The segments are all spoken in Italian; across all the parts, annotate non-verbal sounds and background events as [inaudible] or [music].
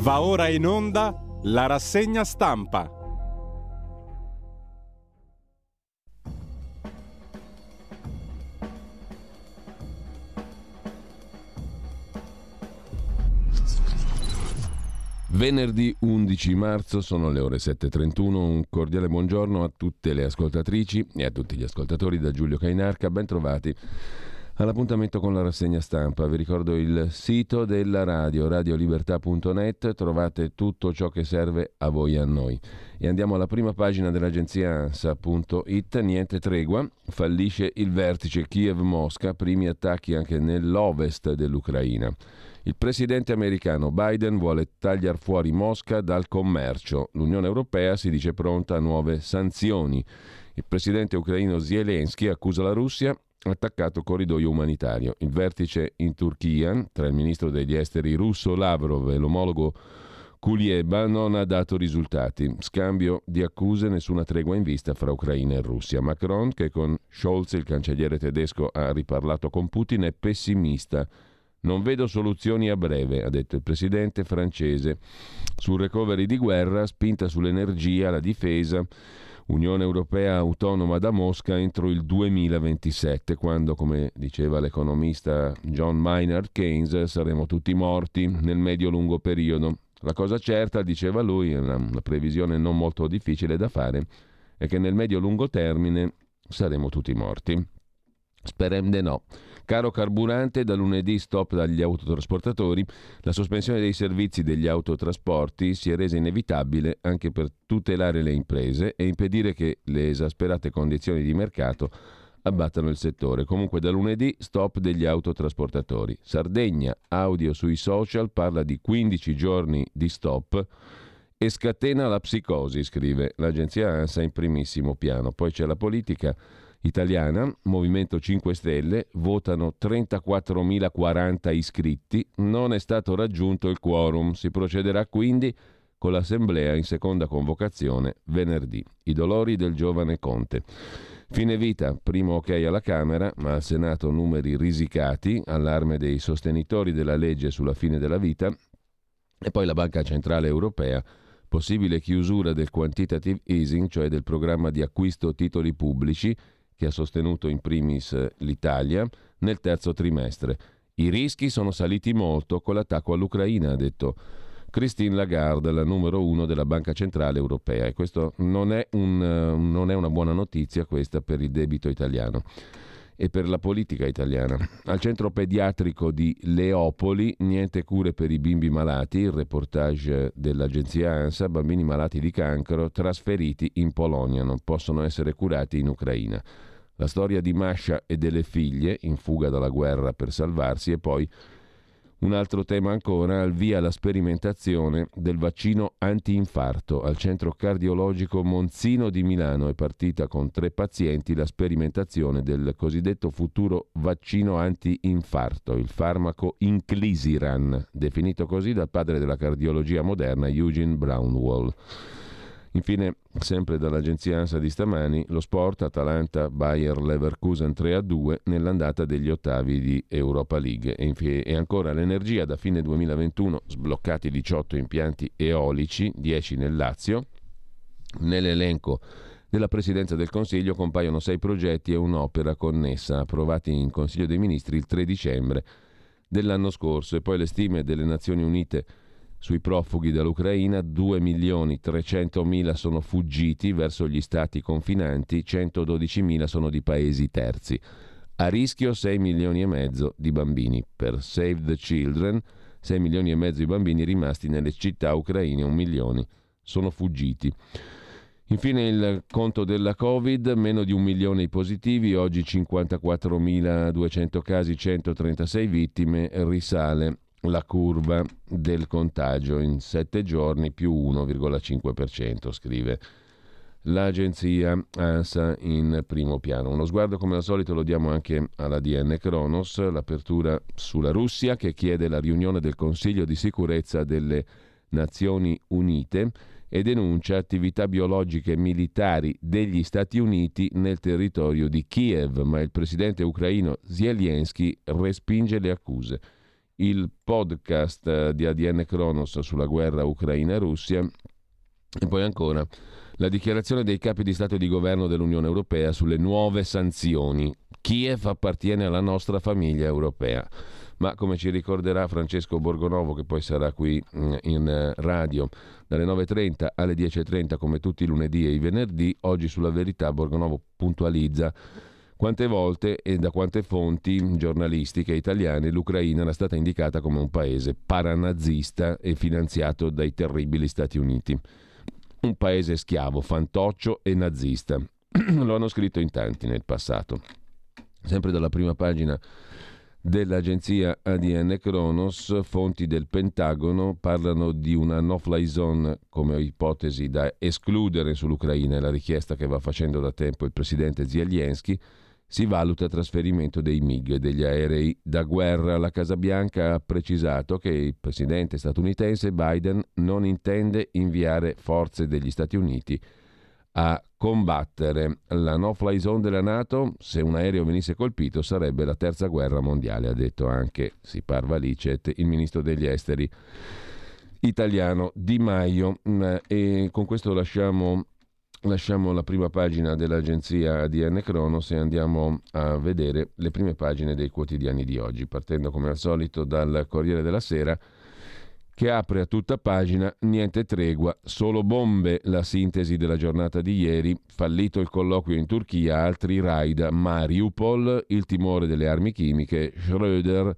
Va ora in onda la rassegna stampa. Venerdì 11 marzo sono le ore 7.31, un cordiale buongiorno a tutte le ascoltatrici e a tutti gli ascoltatori da Giulio Cainarca, ben trovati all'appuntamento con la rassegna stampa. Vi ricordo il sito della radio, radiolibertà.net, trovate tutto ciò che serve a voi e a noi. E andiamo alla prima pagina dell'agenzia ANSA.it, niente tregua, fallisce il vertice Kiev-Mosca, primi attacchi anche nell'ovest dell'Ucraina. Il presidente americano Biden vuole tagliare fuori Mosca dal commercio. L'Unione Europea si dice pronta a nuove sanzioni. Il presidente ucraino Zelensky accusa la Russia attaccato corridoio umanitario. Il vertice in Turchia tra il ministro degli esteri russo Lavrov e l'omologo Kulieba non ha dato risultati. Scambio di accuse, nessuna tregua in vista fra Ucraina e Russia. Macron, che con Scholz, il cancelliere tedesco, ha riparlato con Putin, è pessimista. Non vedo soluzioni a breve, ha detto il presidente francese. Sul recovery di guerra, spinta sull'energia, la difesa Unione Europea autonoma da Mosca entro il 2027, quando, come diceva l'economista John Maynard Keynes, saremo tutti morti nel medio-lungo periodo. La cosa certa, diceva lui, una, una previsione non molto difficile da fare, è che nel medio-lungo termine saremo tutti morti. Sperende no. Caro carburante, da lunedì stop dagli autotrasportatori, la sospensione dei servizi degli autotrasporti si è resa inevitabile anche per tutelare le imprese e impedire che le esasperate condizioni di mercato abbattano il settore. Comunque da lunedì stop degli autotrasportatori. Sardegna, audio sui social, parla di 15 giorni di stop e scatena la psicosi, scrive l'agenzia ANSA in primissimo piano. Poi c'è la politica italiana, Movimento 5 Stelle, votano 34.040 iscritti, non è stato raggiunto il quorum, si procederà quindi con l'assemblea in seconda convocazione venerdì. I dolori del giovane Conte. Fine vita, primo ok alla Camera, ma al Senato numeri risicati, allarme dei sostenitori della legge sulla fine della vita, e poi la Banca Centrale Europea, possibile chiusura del quantitative easing, cioè del programma di acquisto titoli pubblici, che ha sostenuto in primis eh, l'Italia nel terzo trimestre. I rischi sono saliti molto con l'attacco all'Ucraina, ha detto Christine Lagarde, la numero uno della Banca Centrale Europea. E questo non eh, non è una buona notizia questa per il debito italiano e per la politica italiana. Al centro pediatrico di Leopoli, niente cure per i bimbi malati, il reportage dell'agenzia ANSA, bambini malati di cancro trasferiti in Polonia, non possono essere curati in Ucraina. La storia di Masha e delle figlie, in fuga dalla guerra per salvarsi, e poi un altro tema ancora, al via la sperimentazione del vaccino anti-infarto. Al centro cardiologico Monzino di Milano è partita con tre pazienti la sperimentazione del cosiddetto futuro vaccino anti-infarto, il farmaco Inclisiran, definito così dal padre della cardiologia moderna Eugene Brownwall. Infine, sempre dall'agenzia ANSA di stamani, lo sport Atalanta Bayer Leverkusen 3-2 nell'andata degli ottavi di Europa League. E, infine, e ancora l'energia da fine 2021 sbloccati 18 impianti eolici, 10 nel Lazio. Nell'elenco della Presidenza del Consiglio compaiono sei progetti e un'opera connessa approvati in Consiglio dei Ministri il 3 dicembre dell'anno scorso e poi le stime delle Nazioni Unite sui profughi dall'Ucraina, 2 milioni 300 mila sono fuggiti verso gli stati confinanti, 112 mila sono di paesi terzi. A rischio 6 milioni e mezzo di bambini. Per Save the Children, 6 milioni e mezzo di bambini rimasti nelle città ucraine, un milione sono fuggiti. Infine il conto della Covid, meno di un milione i positivi, oggi 54.200 casi, 136 vittime, risale la curva del contagio in sette giorni più 1,5%, scrive l'agenzia ANSA in primo piano. Uno sguardo come al solito lo diamo anche alla DN Kronos, l'apertura sulla Russia che chiede la riunione del Consiglio di sicurezza delle Nazioni Unite e denuncia attività biologiche militari degli Stati Uniti nel territorio di Kiev, ma il presidente ucraino Zelensky respinge le accuse. Il podcast di ADN Kronos sulla guerra Ucraina-Russia e poi ancora la dichiarazione dei capi di Stato e di Governo dell'Unione Europea sulle nuove sanzioni. Kiev appartiene alla nostra famiglia europea ma come ci ricorderà Francesco Borgonovo che poi sarà qui mm, in eh, radio dalle 9.30 alle 10.30 come tutti i lunedì e i venerdì, oggi sulla verità Borgonovo puntualizza quante volte e da quante fonti giornalistiche italiane l'Ucraina era stata indicata come un paese paranazista e finanziato dai terribili Stati Uniti. Un paese schiavo, fantoccio e nazista. [clears throat] Lo hanno scritto in tanti nel passato. Sempre dalla prima pagina dell'agenzia ADN Kronos, fonti del Pentagono parlano di una no-fly zone come ipotesi da escludere sull'Ucraina e la richiesta che va facendo da tempo il presidente Zelensky. Si valuta trasferimento dei MiG, degli aerei da guerra. La Casa Bianca ha precisato che il presidente statunitense Biden non intende inviare forze degli Stati Uniti a combattere. La no-fly zone della Nato, se un aereo venisse colpito, sarebbe la terza guerra mondiale, ha detto anche Sipar Licet, il ministro degli esteri italiano Di Maio. Mm, e con questo lasciamo, lasciamo la prima pagina dell'agenzia ADN Cronos e andiamo a vedere le prime pagine dei quotidiani di oggi, partendo come al solito dal Corriere della Sera che apre a tutta pagina niente tregua, solo bombe, la sintesi della giornata di ieri, fallito il colloquio in Turchia, altri raid Mariupol, il timore delle armi chimiche, Schröder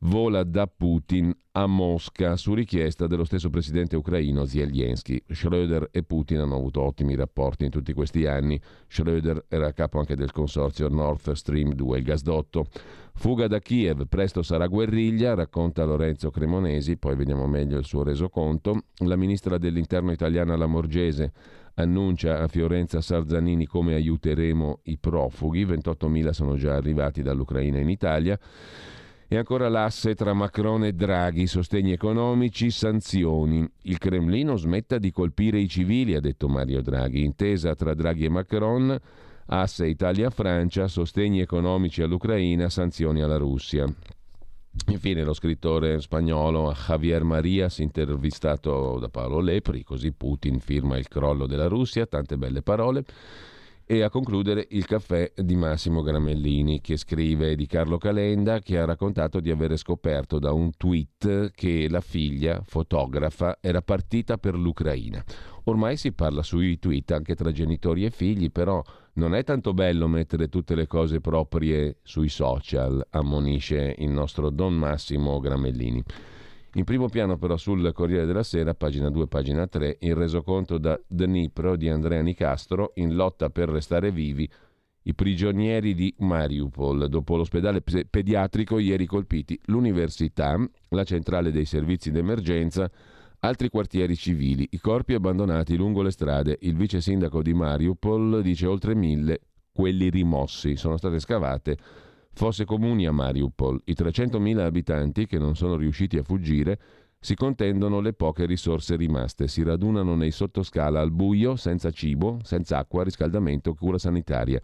vola da Putin a Mosca su richiesta dello stesso presidente ucraino Zelensky. Schröder e Putin hanno avuto ottimi rapporti in tutti questi anni. Schröder era capo anche del consorzio Nord Stream 2, il gasdotto. Fuga da Kiev, presto sarà guerriglia, racconta Lorenzo Cremonesi, poi vediamo meglio il suo resoconto. La ministra dell'interno italiana Lamorgese annuncia a Fiorenza Sarzanini come aiuteremo i profughi, 28.000 sono già arrivati dall'Ucraina in Italia. E ancora l'asse tra Macron e Draghi, sostegni economici, sanzioni. Il Cremlino smetta di colpire i civili, ha detto Mario Draghi. Intesa tra Draghi e Macron, asse Italia-Francia, sostegni economici all'Ucraina, sanzioni alla Russia. Infine lo scrittore spagnolo Javier Marias, intervistato da Paolo Lepri, così Putin firma il crollo della Russia, tante belle parole e a concludere il caffè di Massimo Gramellini che scrive di Carlo Calenda che ha raccontato di avere scoperto da un tweet che la figlia, fotografa, era partita per l'Ucraina. Ormai si parla sui tweet anche tra genitori e figli, però non è tanto bello mettere tutte le cose proprie sui social, ammonisce il nostro Don Massimo Gramellini. In primo piano però sul Corriere della Sera, pagina 2, pagina 3, il resoconto da Dnipro di Andrea Nicastro in lotta per restare vivi i prigionieri di Mariupol. Dopo l'ospedale pediatrico, ieri colpiti l'università, la centrale dei servizi d'emergenza, altri quartieri civili, i corpi abbandonati lungo le strade. Il vice sindaco di Mariupol dice oltre mille quelli rimossi. Sono state scavate fosse comuni a Mariupol. I 300.000 abitanti che non sono riusciti a fuggire si contendono le poche risorse rimaste, si radunano nei sottoscala al buio, senza cibo, senza acqua, riscaldamento, cura sanitaria.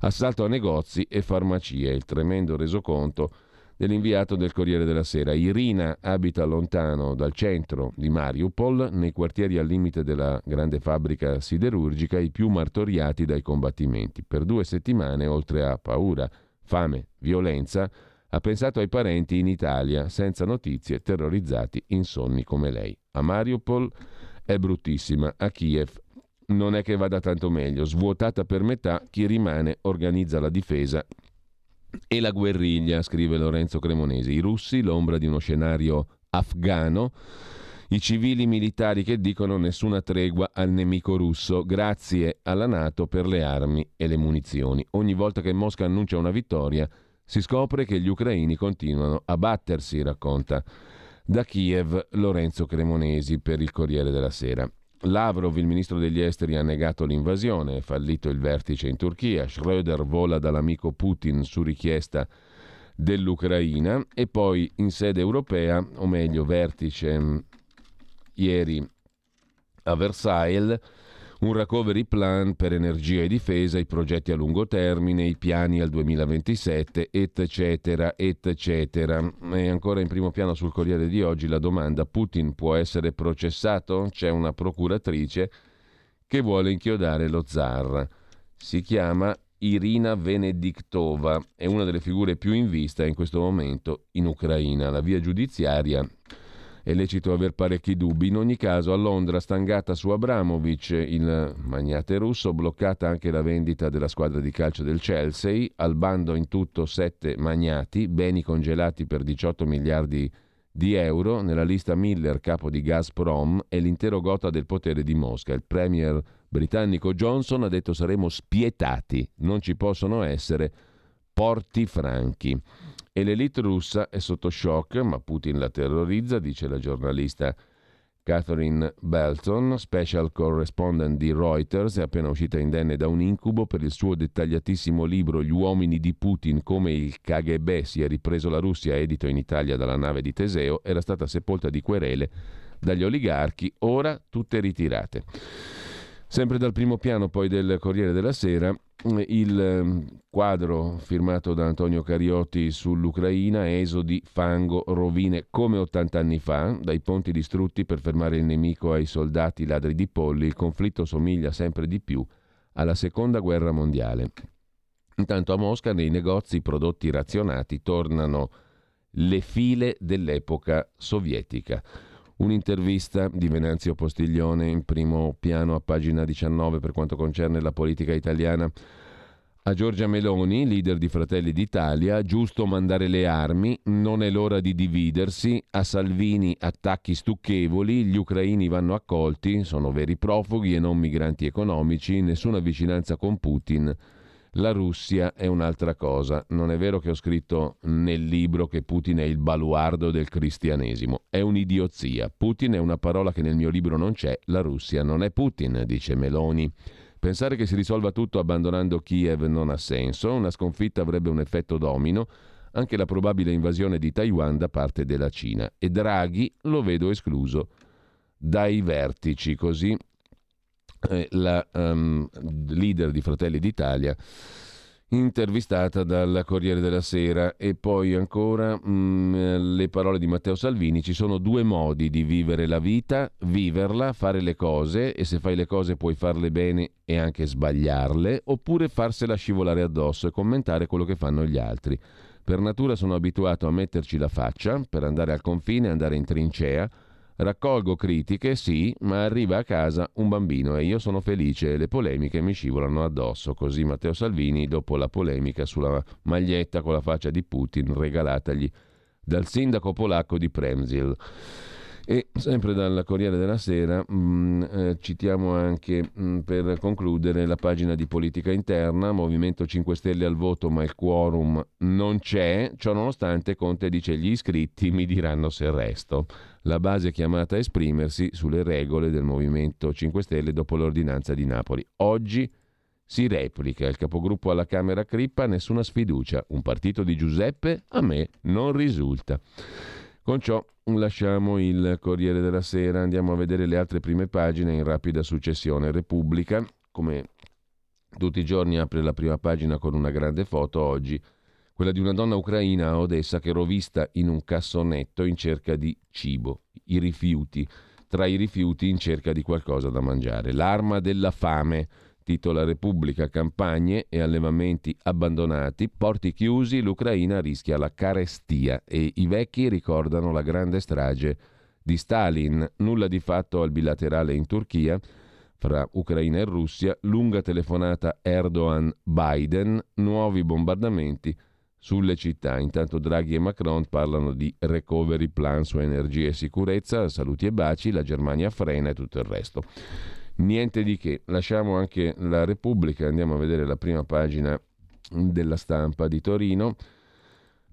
Assalto a negozi e farmacie, il tremendo resoconto dell'inviato del Corriere della Sera. Irina abita lontano dal centro di Mariupol, nei quartieri al limite della grande fabbrica siderurgica, i più martoriati dai combattimenti. Per due settimane, oltre a paura fame, violenza, ha pensato ai parenti in Italia, senza notizie, terrorizzati, insonni come lei. A Mariupol è bruttissima, a Kiev non è che vada tanto meglio, svuotata per metà, chi rimane organizza la difesa e la guerriglia, scrive Lorenzo Cremonesi. I russi, l'ombra di uno scenario afgano, i civili militari che dicono nessuna tregua al nemico russo, grazie alla Nato per le armi e le munizioni. Ogni volta che Mosca annuncia una vittoria, si scopre che gli ucraini continuano a battersi, racconta da Kiev Lorenzo Cremonesi per il Corriere della Sera. Lavrov, il ministro degli esteri, ha negato l'invasione, è fallito il vertice in Turchia, Schröder vola dall'amico Putin su richiesta dell'Ucraina e poi in sede europea, o meglio vertice ieri a Versailles un recovery plan per energia e difesa, i progetti a lungo termine, i piani al 2027, eccetera, eccetera. E ancora in primo piano sul Corriere di oggi la domanda Putin può essere processato? C'è una procuratrice che vuole inchiodare lo zar. Si chiama Irina Venediktova, è una delle figure più in vista in questo momento in Ucraina. La via giudiziaria è lecito aver parecchi dubbi. In ogni caso, a Londra, stangata su Abramovic, il magnate russo, bloccata anche la vendita della squadra di calcio del Chelsea, al bando in tutto sette magnati, beni congelati per 18 miliardi di euro, nella lista Miller, capo di Gazprom, e l'intero gota del potere di Mosca. Il premier britannico Johnson ha detto saremo spietati, non ci possono essere porti franchi. E l'elite russa è sotto shock, ma Putin la terrorizza, dice la giornalista Catherine Belton, special correspondent di Reuters, è appena uscita indenne da un incubo per il suo dettagliatissimo libro Gli uomini di Putin, come il KGB si è ripreso la Russia, edito in Italia dalla nave di Teseo, era stata sepolta di querele dagli oligarchi, ora tutte ritirate. Sempre dal primo piano poi del Corriere della Sera, il ehm, quadro firmato da Antonio Cariotti sull'Ucraina, esodi, fango, rovine come 80 anni fa, dai ponti distrutti per fermare il nemico ai soldati ladri di polli, il conflitto somiglia sempre di più alla seconda guerra mondiale. Intanto a Mosca nei negozi prodotti razionati tornano le file dell'epoca sovietica. Un'intervista di Venanzio Postiglione in primo piano a pagina 19 per quanto concerne la politica italiana. A Giorgia Meloni, leader di Fratelli d'Italia, giusto mandare le armi, non è l'ora di dividersi, a Salvini attacchi stucchevoli, gli ucraini vanno accolti, sono veri profughi e non migranti economici, nessuna vicinanza con Putin la Russia è un'altra cosa. Non è vero che ho scritto nel libro che Putin è il baluardo del cristianesimo. È un'idiozia. Putin è una parola che nel mio libro non c'è. La Russia non è Putin, dice Meloni. Pensare che si risolva tutto abbandonando Kiev non ha senso. Una sconfitta avrebbe un effetto domino. Anche la probabile invasione di Taiwan da parte della Cina. E Draghi lo vedo escluso dai vertici, così eh, la um, leader di Fratelli d'Italia intervistata dal Corriere della Sera e poi ancora mh, mm, le parole di Matteo Salvini, ci sono due modi di vivere la vita, viverla, fare le cose e se fai le cose puoi farle bene e anche sbagliarle, oppure farsela scivolare addosso e commentare quello che fanno gli altri. Per natura sono abituato a metterci la faccia per andare al confine, andare in trincea, Raccolgo critiche, sì, ma arriva a casa un bambino e io sono felice e le polemiche mi scivolano addosso. Così Matteo Salvini, dopo la polemica sulla maglietta con la faccia di Putin regalatagli dal sindaco polacco di Premzil. E sempre dal Corriere della Sera mh, mm, eh, citiamo anche mh, mm, per concludere la pagina di politica interna, Movimento 5 Stelle al voto ma il quorum non c'è, ciò nonostante Conte dice gli iscritti mi diranno se resto. La base è chiamata a esprimersi sulle regole del Movimento 5 Stelle dopo l'ordinanza di Napoli. Oggi si replica il capogruppo alla Camera Crippa, nessuna sfiducia. Un partito di Giuseppe a me non risulta. Con ciò lasciamo il Corriere della Sera, andiamo a vedere le altre prime pagine in rapida successione. Repubblica, come tutti i giorni, apre la prima pagina con una grande foto oggi, quella di una donna ucraina a Odessa che rovista in un cassonetto in cerca di cibo, i rifiuti, tra i rifiuti in cerca di qualcosa da mangiare. L'arma della fame titola Repubblica, campagne e allevamenti abbandonati, porti chiusi, l'Ucraina rischia la carestia e i vecchi ricordano la grande strage di Stalin, nulla di fatto al bilaterale in Turchia fra Ucraina e Russia, lunga telefonata Erdogan-Biden, nuovi bombardamenti sulle città. Intanto Draghi e Macron parlano di recovery plan su energia e sicurezza, saluti e baci, la Germania frena e tutto il resto. Niente di che, lasciamo anche la Repubblica, andiamo a vedere la prima pagina della stampa di Torino.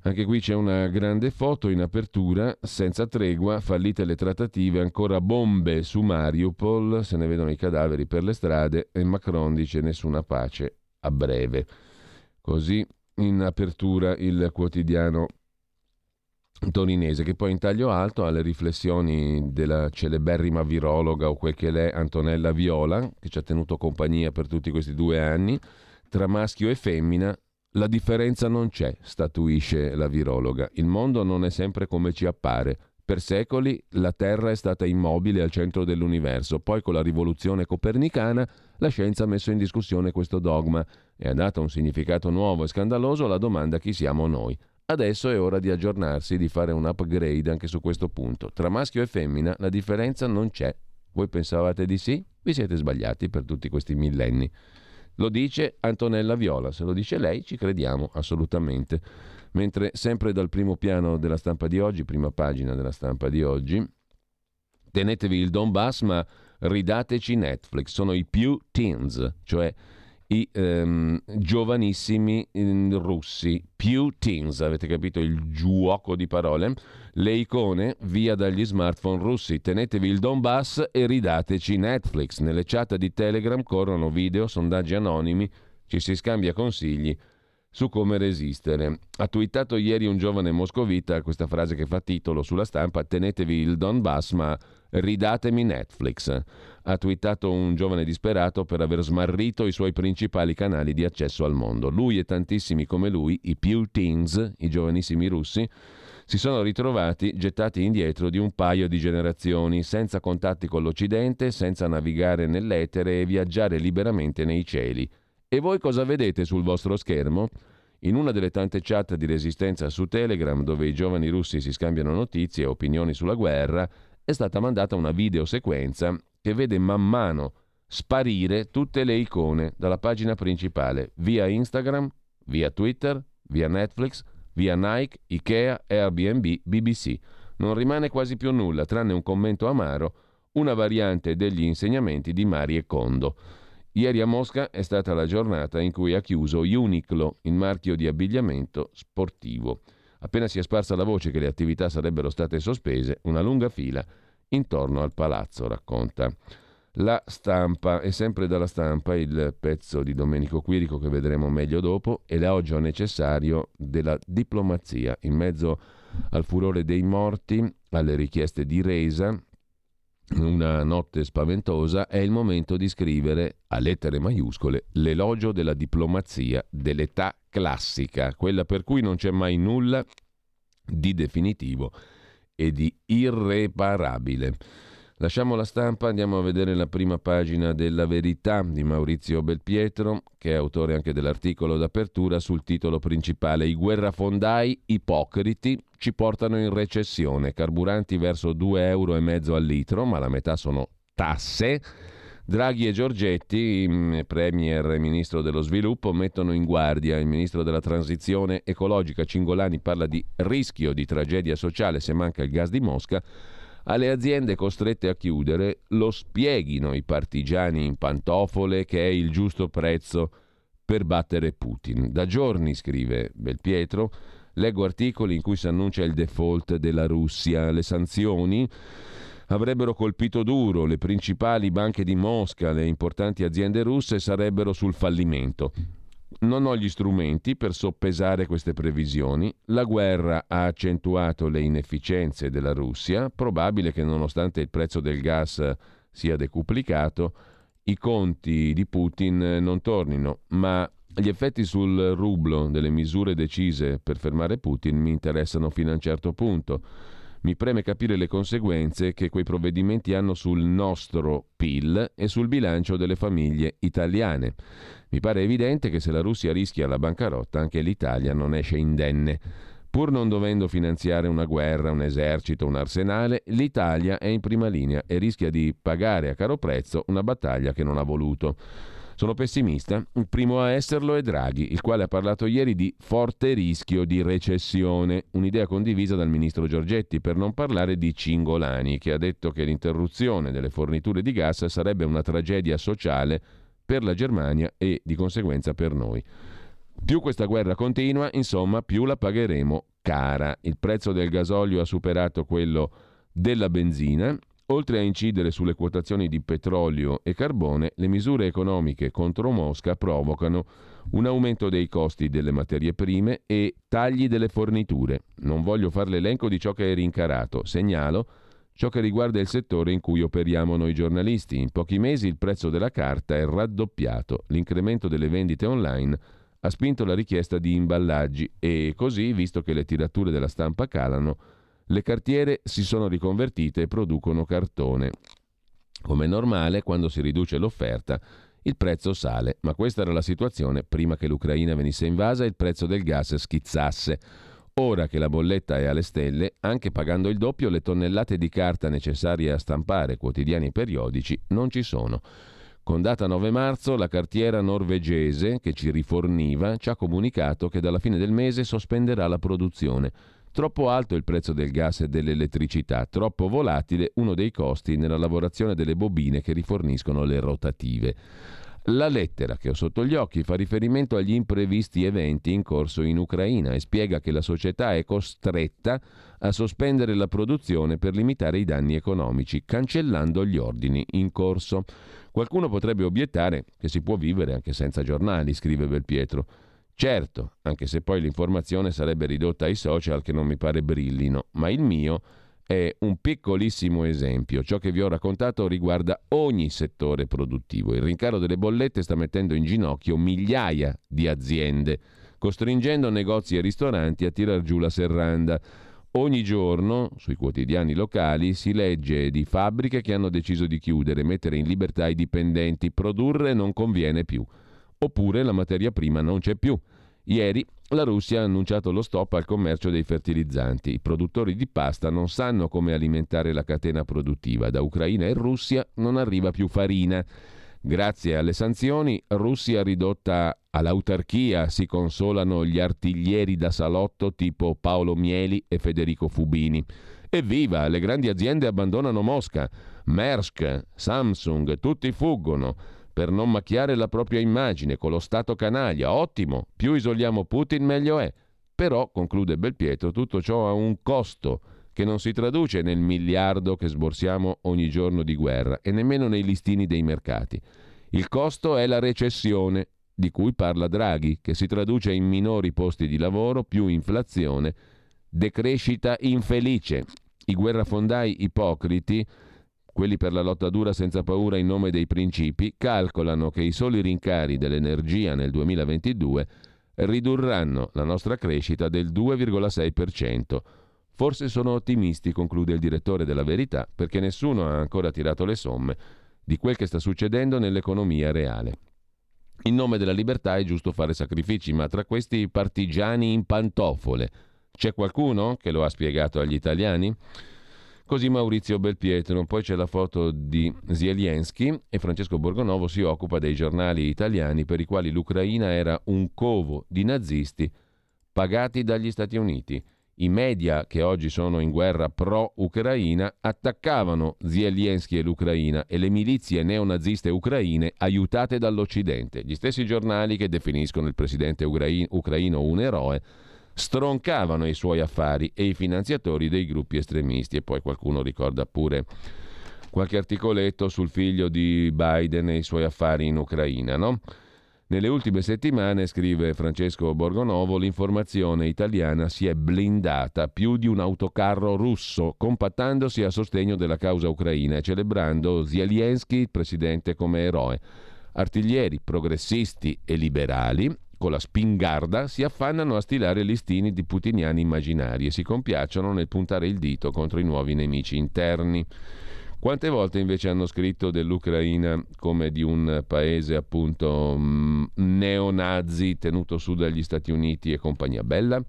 Anche qui c'è una grande foto in apertura, senza tregua, fallite le trattative, ancora bombe su Mariupol, se ne vedono i cadaveri per le strade e Macron dice nessuna pace a breve. Così in apertura il quotidiano torinese, che poi in taglio alto ha le riflessioni della celeberrima virologa o quel che l'è Antonella Viola, che ci ha tenuto compagnia per tutti questi due anni, tra maschio e femmina. La differenza non c'è, statuisce la virologa. Il mondo non è sempre come ci appare. Per secoli la Terra è stata immobile al centro dell'universo, poi con la rivoluzione copernicana la scienza ha messo in discussione questo dogma e ha dato un significato nuovo e scandaloso alla domanda chi siamo noi. Adesso è ora di aggiornarsi, di fare un upgrade anche su questo punto. Tra maschio e femmina la differenza non c'è. Voi pensavate di sì? Vi siete sbagliati per tutti questi millenni. Lo dice Antonella Viola, se lo dice lei ci crediamo assolutamente. Mentre sempre dal primo piano della stampa di oggi, prima pagina della stampa di oggi, tenetevi il Donbass ma ridateci Netflix, sono i più teens, cioè i ehm, giovanissimi russi, più teens, avete capito il giuoco di parole? Le icone via dagli smartphone russi, tenetevi il Donbass e ridateci Netflix. Nelle chat di Telegram corrono video, sondaggi anonimi, ci si scambia consigli su come resistere. Ha twittato ieri un giovane moscovita questa frase che fa titolo sulla stampa, tenetevi il Donbass ma ridatemi Netflix ha twittato un giovane disperato per aver smarrito i suoi principali canali di accesso al mondo. Lui e tantissimi come lui, i più teens, i giovanissimi russi, si sono ritrovati gettati indietro di un paio di generazioni, senza contatti con l'Occidente, senza navigare nell'etere e viaggiare liberamente nei cieli. E voi cosa vedete sul vostro schermo? In una delle tante chat di resistenza su Telegram, dove i giovani russi si scambiano notizie e opinioni sulla guerra, è stata mandata una videosequenza che vede man mano sparire tutte le icone dalla pagina principale via Instagram, via Twitter, via Netflix, via Nike, Ikea, Airbnb, BBC. Non rimane quasi più nulla, tranne un commento amaro, una variante degli insegnamenti di Marie Kondo. Ieri a Mosca è stata la giornata in cui ha chiuso Uniqlo, il marchio di abbigliamento sportivo. Appena si è sparsa la voce che le attività sarebbero state sospese, una lunga fila intorno al palazzo, racconta. La stampa, è sempre dalla stampa il pezzo di Domenico Quirico che vedremo meglio dopo, e l'audio necessario della diplomazia in mezzo al furore dei morti, alle richieste di resa, una notte spaventosa, è il momento di scrivere a lettere maiuscole l'elogio della diplomazia dell'età classica, quella per cui non c'è mai nulla di definitivo e di irreparabile. Lasciamo la stampa, andiamo a vedere la prima pagina della Verità di Maurizio Belpietro, che è autore anche dell'articolo d'apertura sul titolo principale I guerrafondai ipocriti ci portano in recessione, carburanti verso 2,5 euro al litro, ma la metà sono tasse Draghi e Giorgetti, mm, Premier e Ministro dello Sviluppo, mettono in guardia il Ministro della Transizione ecologica Cingolani parla di rischio di tragedia sociale se manca il gas di Mosca. Alle aziende costrette a chiudere lo spieghino i partigiani in pantofole che è il giusto prezzo per battere Putin. Da giorni, scrive Belpietro, leggo articoli in cui si annuncia il default della Russia, le sanzioni avrebbero colpito duro, le principali banche di Mosca, le importanti aziende russe sarebbero sul fallimento. Non ho gli strumenti per soppesare queste previsioni. La guerra ha accentuato le inefficienze della Russia. Probabile che nonostante il prezzo del gas sia decuplicato, i conti di Putin non tornino, ma gli effetti sul rublo delle misure decise per fermare Putin mi interessano fino a un certo punto. Mi preme capire le conseguenze che quei provvedimenti hanno sul nostro PIL e sul bilancio delle famiglie italiane. Mi pare evidente che se la Russia rischia la bancarotta, anche l'Italia non esce indenne. Pur non dovendo finanziare una guerra, un esercito, un arsenale, l'Italia è in prima linea e rischia di pagare a caro prezzo una battaglia che non ha voluto. Sono pessimista. Il primo a esserlo è Draghi, il quale ha parlato ieri di forte rischio di recessione, un'idea condivisa dal ministro Giorgetti, per non parlare di Cingolani, che ha detto che l'interruzione delle forniture di gas sarebbe una tragedia sociale per la Germania e di conseguenza per noi. Più questa guerra continua, insomma, più la pagheremo cara. Il prezzo del gasolio ha superato quello della benzina Oltre a incidere sulle quotazioni di petrolio e carbone, le misure economiche contro Mosca provocano un aumento dei costi delle materie prime e tagli delle forniture. Non voglio fare l'elenco di ciò che è rincarato, segnalo ciò che riguarda il settore in cui operiamo noi giornalisti. In pochi mesi il prezzo della carta è raddoppiato, l'incremento delle vendite online ha spinto la richiesta di imballaggi e così, visto che le tirature della stampa calano, le cartiere si sono riconvertite e producono cartone. Come è normale, quando si riduce l'offerta, il prezzo sale, ma questa era la situazione prima che l'Ucraina venisse invasa e il prezzo del gas schizzasse. Ora che la bolletta è alle stelle, anche pagando il doppio, le tonnellate di carta necessarie a stampare quotidiani periodici non ci sono. Con data 9 marzo, la cartiera norvegese, che ci riforniva, ci ha comunicato che dalla fine del mese sospenderà la produzione Troppo alto il prezzo del gas e dell'elettricità, troppo volatile uno dei costi nella lavorazione delle bobine che riforniscono le rotative. La lettera che ho sotto gli occhi fa riferimento agli imprevisti eventi in corso in Ucraina e spiega che la società è costretta a sospendere la produzione per limitare i danni economici, cancellando gli ordini in corso. Qualcuno potrebbe obiettare che si può vivere anche senza giornali, scrive Belpietro. Certo, anche se poi l'informazione sarebbe ridotta ai social che non mi pare brillino, ma il mio è un piccolissimo esempio. Ciò che vi ho raccontato riguarda ogni settore produttivo. Il rincaro delle bollette sta mettendo in ginocchio migliaia di aziende, costringendo negozi e ristoranti a tirar giù la serranda. Ogni giorno sui quotidiani locali si legge di fabbriche che hanno deciso di chiudere, mettere in libertà i dipendenti, produrre non conviene più oppure la materia prima non c'è più. Ieri la Russia ha annunciato lo stop al commercio dei fertilizzanti. I produttori di pasta non sanno come alimentare la catena produttiva. Da Ucraina e Russia non arriva più farina. Grazie alle sanzioni, Russia ridotta all'autarchia si consolano gli artiglieri da salotto tipo Paolo Mieli e Federico Fubini. Evviva, le grandi aziende abbandonano Mosca. Maersk, Samsung, tutti fuggono per non macchiare la propria immagine con lo Stato canaglia. Ottimo, più isoliamo Putin meglio è. Però, conclude Belpietro, tutto ciò ha un costo che non si traduce nel miliardo che sborsiamo ogni giorno di guerra e nemmeno nei listini dei mercati. Il costo è la recessione, di cui parla Draghi, che si traduce in minori posti di lavoro, più inflazione, decrescita infelice. I guerrafondai ipocriti quelli per la lotta dura senza paura in nome dei principi, calcolano che i soli rincari dell'energia nel 2022 ridurranno la nostra crescita del 2,6%. Forse sono ottimisti, conclude il direttore della Verità, perché nessuno ha ancora tirato le somme di quel che sta succedendo nell'economia reale. In nome della libertà è giusto fare sacrifici, ma tra questi partigiani in pantofole c'è qualcuno che lo ha spiegato agli italiani? Così Maurizio Belpietro, poi c'è la foto di Zelensky e Francesco Borgonovo si occupa dei giornali italiani per i quali l'Ucraina era un covo di nazisti pagati dagli Stati Uniti. I media che oggi sono in guerra pro-Ucraina attaccavano Zelensky e l'Ucraina e le milizie neonaziste ucraine aiutate dall'Occidente. Gli stessi giornali che definiscono il presidente ucraino un eroe stroncavano i suoi affari e i finanziatori dei gruppi estremisti. E poi qualcuno ricorda pure qualche articoletto sul figlio di Biden e i suoi affari in Ucraina, no? Nelle ultime settimane, scrive Francesco Borgonovo, l'informazione italiana si è blindata più di un autocarro russo, compattandosi a sostegno della causa ucraina e celebrando Zelensky, presidente, come eroe. Artiglieri, progressisti e liberali con la spingarda si affannano a stilare listini di putiniani immaginari e si compiacciono nel puntare il dito contro i nuovi nemici interni. Quante volte invece hanno scritto dell'Ucraina come di un paese appunto mm, neonazi tenuto su dagli Stati Uniti e compagnia bella?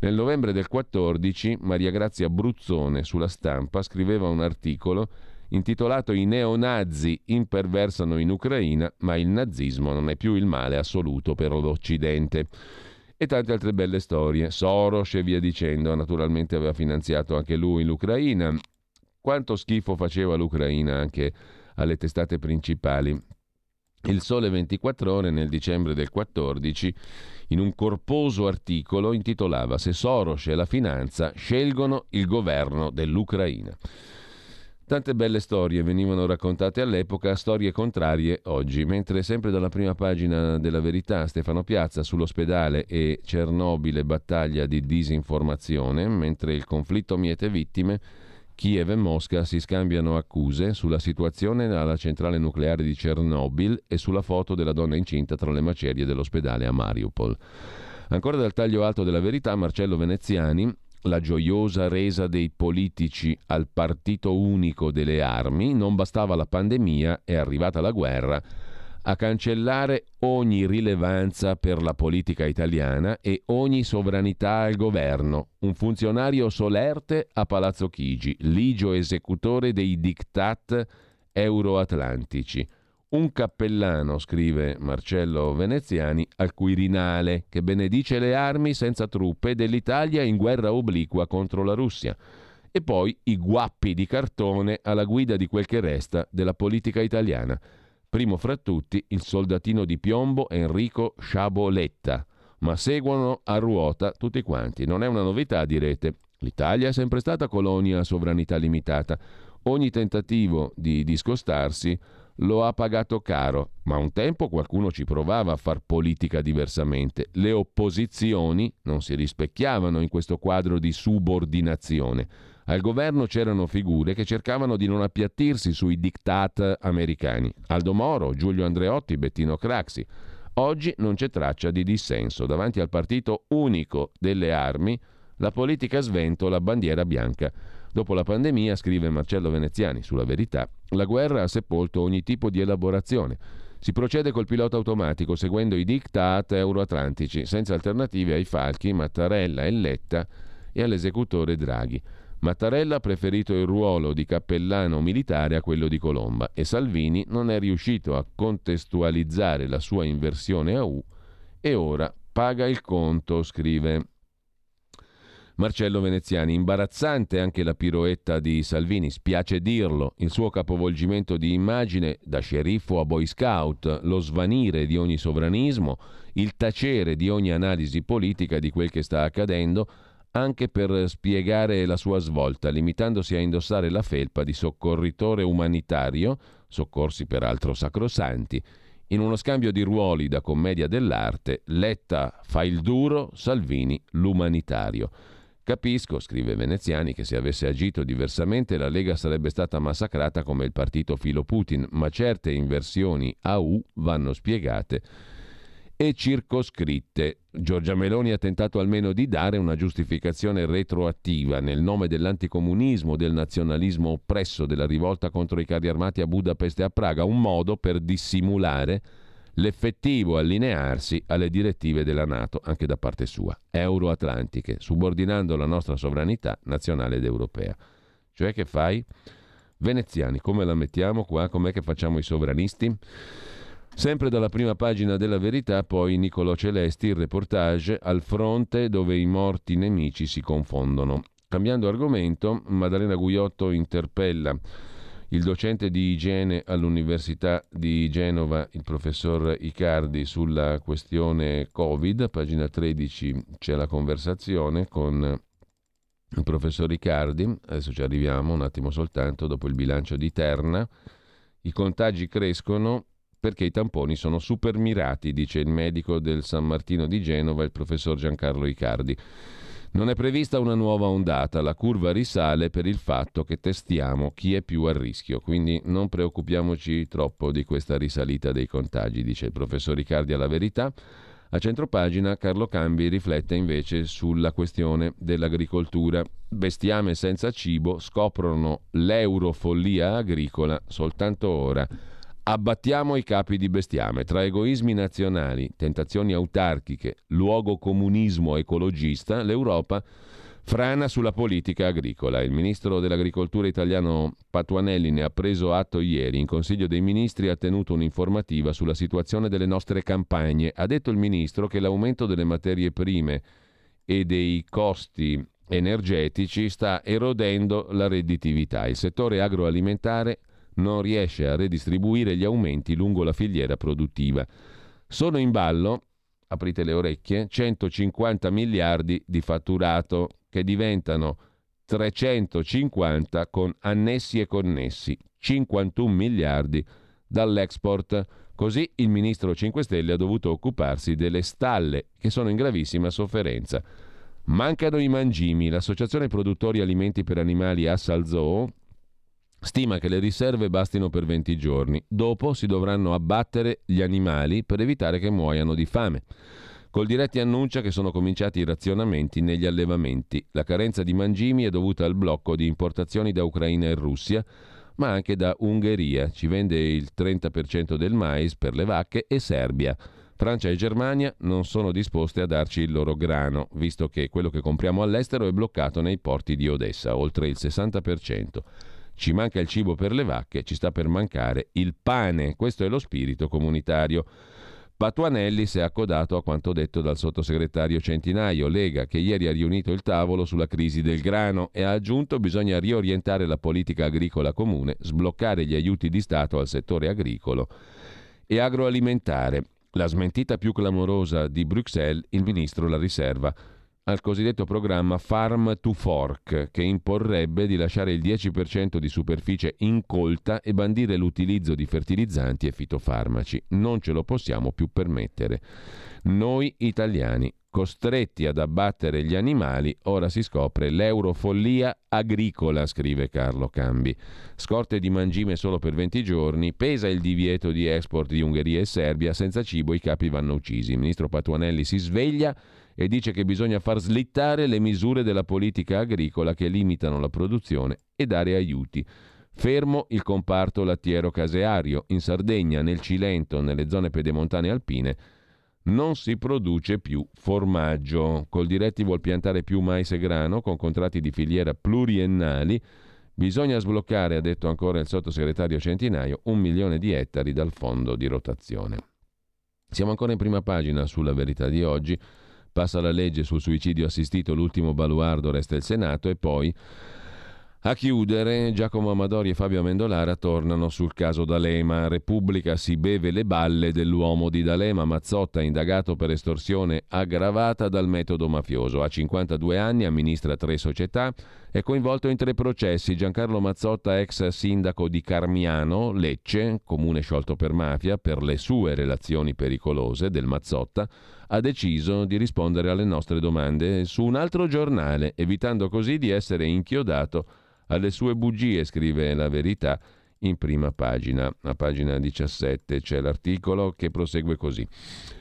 Nel novembre del 14 Maria Grazia Bruzzone sulla stampa scriveva un articolo intitolato I neonazi imperversano in Ucraina, ma il nazismo non è più il male assoluto per l'Occidente. E tante altre belle storie. Soros e via dicendo, naturalmente aveva finanziato anche lui l'Ucraina. Quanto schifo faceva l'Ucraina anche alle testate principali. Il Sole 24 ore nel dicembre del 14 in un corposo articolo intitolava Se Soros e la finanza scelgono il governo dell'Ucraina. Tante belle storie venivano raccontate all'epoca, storie contrarie oggi, mentre sempre dalla prima pagina della verità Stefano Piazza sull'ospedale e Cernobile battaglia di disinformazione, mentre il conflitto miete vittime, Kiev e Mosca si scambiano accuse sulla situazione alla centrale nucleare di Chernobyl e sulla foto della donna incinta tra le macerie dell'ospedale a Mariupol. Ancora dal taglio alto della verità, Marcello Veneziani la gioiosa resa dei politici al partito unico delle armi, non bastava la pandemia, è arrivata la guerra, a cancellare ogni rilevanza per la politica italiana e ogni sovranità al governo. Un funzionario solerte a Palazzo Chigi, ligio esecutore dei diktat euroatlantici un cappellano, scrive Marcello Veneziani, al Quirinale, che benedice le armi senza truppe dell'Italia in guerra obliqua contro la Russia. E poi i guappi di cartone alla guida di quel che resta della politica italiana. Primo fra tutti il soldatino di piombo Enrico Sciaboletta. Ma seguono a ruota tutti quanti. Non è una novità, direte. L'Italia è sempre stata colonia a sovranità limitata. Ogni tentativo di discostarsi lo ha pagato caro, ma un tempo qualcuno ci provava a far politica diversamente. Le opposizioni non si rispecchiavano in questo quadro di subordinazione. Al governo c'erano figure che cercavano di non appiattirsi sui diktat americani. Aldo Moro, Giulio Andreotti, Bettino Craxi. Oggi non c'è traccia di dissenso. Davanti al partito unico delle armi, la politica sventola bandiera bianca. Dopo la pandemia, scrive Marcello Veneziani sulla verità, la guerra ha sepolto ogni tipo di elaborazione. Si procede col pilota automatico seguendo i diktat euroatlantici, senza alternative ai falchi Mattarella e Letta e all'esecutore Draghi. Mattarella ha preferito il ruolo di cappellano militare a quello di Colomba e Salvini non è riuscito a contestualizzare la sua inversione a U e ora paga il conto, scrive Marcello Veneziani. Imbarazzante anche la piroetta di Salvini, spiace dirlo, il suo capovolgimento di immagine da sceriffo a boy scout, lo svanire di ogni sovranismo, il tacere di ogni analisi politica di quel che sta accadendo, anche per spiegare la sua svolta, limitandosi a indossare la felpa di soccorritore umanitario, soccorsi peraltro sacrosanti, in uno scambio di ruoli da commedia dell'arte, Letta fa il duro, Salvini l'umanitario. Capisco, scrive Veneziani, che se avesse agito diversamente la Lega sarebbe stata massacrata come il partito filo Putin, ma certe inversioni a U vanno spiegate e circoscritte. Giorgia Meloni ha tentato almeno di dare una giustificazione retroattiva nel nome dell'anticomunismo, del nazionalismo oppresso, della rivolta contro i carri armati a Budapest e a Praga, un modo per dissimulare l'effettivo allinearsi alle direttive della Nato, anche da parte sua, euroatlantiche, subordinando la nostra sovranità nazionale ed europea. Cioè che fai? Veneziani, come la mettiamo qua? Com'è che facciamo i sovranisti? Sempre dalla prima pagina della verità, poi Niccolò Celesti, il reportage al fronte dove i morti nemici si confondono. Cambiando argomento, Maddalena Guiotto interpella il docente di igiene all'Università di Genova, il professor Icardi, sulla questione Covid. Pagina 13 c'è la conversazione con il professor Riccardi, adesso ci arriviamo un attimo soltanto dopo il bilancio di Terna, i contagi crescono perché i tamponi sono super mirati, dice il medico del San Martino di Genova, il professor Giancarlo Icardi. Non è prevista una nuova ondata, la curva risale per il fatto che testiamo chi è più a rischio, quindi non preoccupiamoci troppo di questa risalita dei contagi, dice il professor Riccardi alla verità. A centropagina Carlo Cambi riflette invece sulla questione dell'agricoltura. Bestiame senza cibo scoprono l'eurofollia agricola soltanto ora. Abbattiamo i capi di bestiame. Tra egoismi nazionali, tentazioni autarchiche, luogo comunismo ecologista, l'Europa frana sulla politica agricola. Il ministro dell'agricoltura italiano Patuanelli ne ha preso atto ieri. In Consiglio dei Ministri ha tenuto un'informativa sulla situazione delle nostre campagne. Ha detto il ministro che l'aumento delle materie prime e dei costi energetici sta erodendo la redditività. Il settore agroalimentare non riesce a redistribuire gli aumenti lungo la filiera produttiva. Sono in ballo, aprite le orecchie, 150 miliardi di fatturato che diventano 350 con annessi e connessi, 51 miliardi dall'export. Così il ministro 5 Stelle ha dovuto occuparsi delle stalle che sono in gravissima sofferenza. Mancano i mangimi. L'Associazione Produttori Alimenti per Animali Assalzoo stima che le riserve bastino per 20 giorni. Dopo si dovranno abbattere gli animali per evitare che muoiano di fame. Col diretti annuncia che sono cominciati i razionamenti negli allevamenti. La carenza di mangimi è dovuta al blocco di importazioni da Ucraina e Russia ma anche da Ungheria, ci vende il 30% del mais per le vacche, e Serbia. Francia e Germania non sono disposte a darci il loro grano, visto che quello che compriamo all'estero è bloccato nei porti di Odessa, oltre il 60%. Ci manca il cibo per le vacche, ci sta per mancare il pane, questo è lo spirito comunitario. Patuanelli si è accodato a quanto detto dal sottosegretario Centinaio, Lega, che ieri ha riunito il tavolo sulla crisi del grano e ha aggiunto bisogna riorientare la politica agricola comune, sbloccare gli aiuti di Stato al settore agricolo e agroalimentare. La smentita più clamorosa di Bruxelles, il ministro la riserva al cosiddetto programma Farm to Fork, che imporrebbe di lasciare il 10% di superficie incolta e bandire l'utilizzo di fertilizzanti e fitofarmaci. Non ce lo possiamo più permettere. Noi italiani, costretti ad abbattere gli animali, ora si scopre l'eurofollia agricola, scrive Carlo Cambi. Scorte di mangime solo per 20 giorni, pesa il divieto di export di Ungheria e Serbia, senza cibo i capi vanno uccisi. Il ministro Patuanelli si sveglia e dice che bisogna far slittare le misure della politica agricola che limitano la produzione e dare aiuti. Fermo il comparto lattiero caseario. In Sardegna, nel Cilento, nelle zone pedemontane alpine, non si produce più formaggio. Col diretti vuol piantare più mais e grano con contratti di filiera pluriennali. Bisogna sbloccare, ha detto ancora il sottosegretario Centinaio, un milione di ettari dal fondo di rotazione. Siamo ancora in prima pagina sulla verità di oggi. Passa la legge sul suicidio assistito, l'ultimo baluardo resta il Senato e poi a chiudere, Giacomo Amadori e Fabio Amendolara tornano sul caso D'Alema. Repubblica si beve le balle dell'uomo di D'Alema. Mazzotta, indagato per estorsione aggravata dal metodo mafioso. Ha 52 anni, amministra tre società, è coinvolto in tre processi. Giancarlo Mazzotta, ex sindaco di Carmiano, Lecce, comune sciolto per mafia, per le sue relazioni pericolose del Mazzotta, ha deciso di rispondere alle nostre domande su un altro giornale, evitando così di essere inchiodato alle sue bugie, scrive la verità in prima pagina. A pagina 17 c'è l'articolo che prosegue così.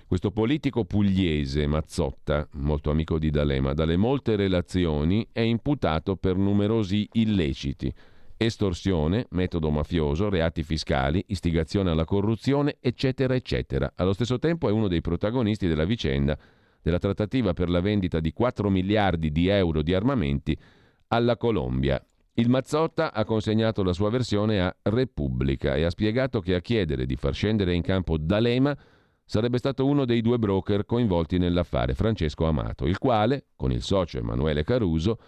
Questo politico pugliese, Mazzotta, molto amico di D'Alema, dalle molte relazioni è imputato per numerosi illeciti. Estorsione, metodo mafioso, reati fiscali, istigazione alla corruzione, eccetera, eccetera. Allo stesso tempo è uno dei protagonisti della vicenda della trattativa per la vendita di 4 miliardi di euro di armamenti alla Colombia. Il Mazzotta ha consegnato la sua versione a Repubblica e ha spiegato che a chiedere di far scendere in campo D'Alema sarebbe stato uno dei due broker coinvolti nell'affare, Francesco Amato, il quale, con il socio Emanuele Caruso,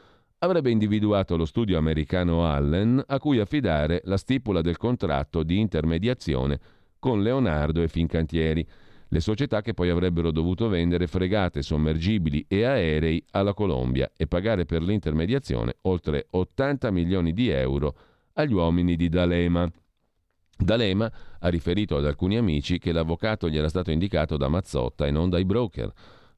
avrebbe individuato lo studio americano Allen a cui affidare la stipula del contratto di intermediazione con Leonardo e Fincantieri le società che poi avrebbero dovuto vendere fregate, sommergibili e aerei alla Colombia e pagare per l'intermediazione oltre 80 milioni di euro agli uomini di D'Alema. D'Alema ha riferito ad alcuni amici che l'avvocato gli era stato indicato da Mazzotta e non dai broker.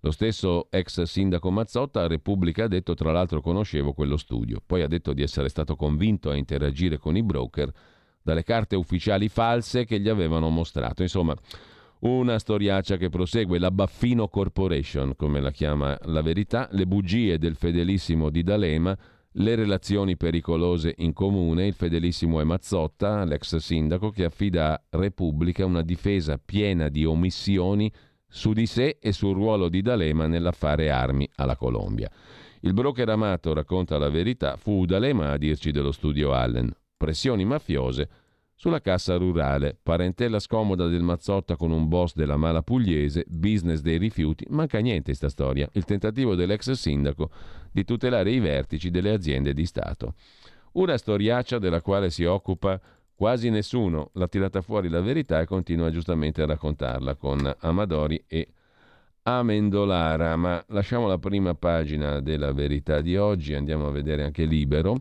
Lo stesso ex sindaco Mazzotta a Repubblica ha detto tra l'altro conoscevo quello studio, poi ha detto di essere stato convinto a interagire con i broker dalle carte ufficiali false che gli avevano mostrato. Insomma, una storiaccia che prosegue, la Baffino Corporation, come la chiama la verità, le bugie del fedelissimo di D'Alema, le relazioni pericolose in comune, il fedelissimo è Mazzotta, l'ex sindaco, che affida a Repubblica una difesa piena di omissioni su di sé e sul ruolo di D'Alema nell'affare armi alla Colombia. Il broker Amato racconta la verità, fu D'Alema a dirci dello studio Allen. Pressioni mafiose sulla cassa rurale, parentela scomoda del Mazzotta con un boss della mala pugliese, business dei rifiuti, manca niente in sta storia, il tentativo dell'ex sindaco di tutelare i vertici delle aziende di Stato. Una storiaccia della quale si occupa quasi nessuno, l'ha tirata fuori la verità e continua giustamente a raccontarla con Amadori e Amendolara, ma lasciamo la prima pagina della verità di oggi, andiamo a vedere anche Libero.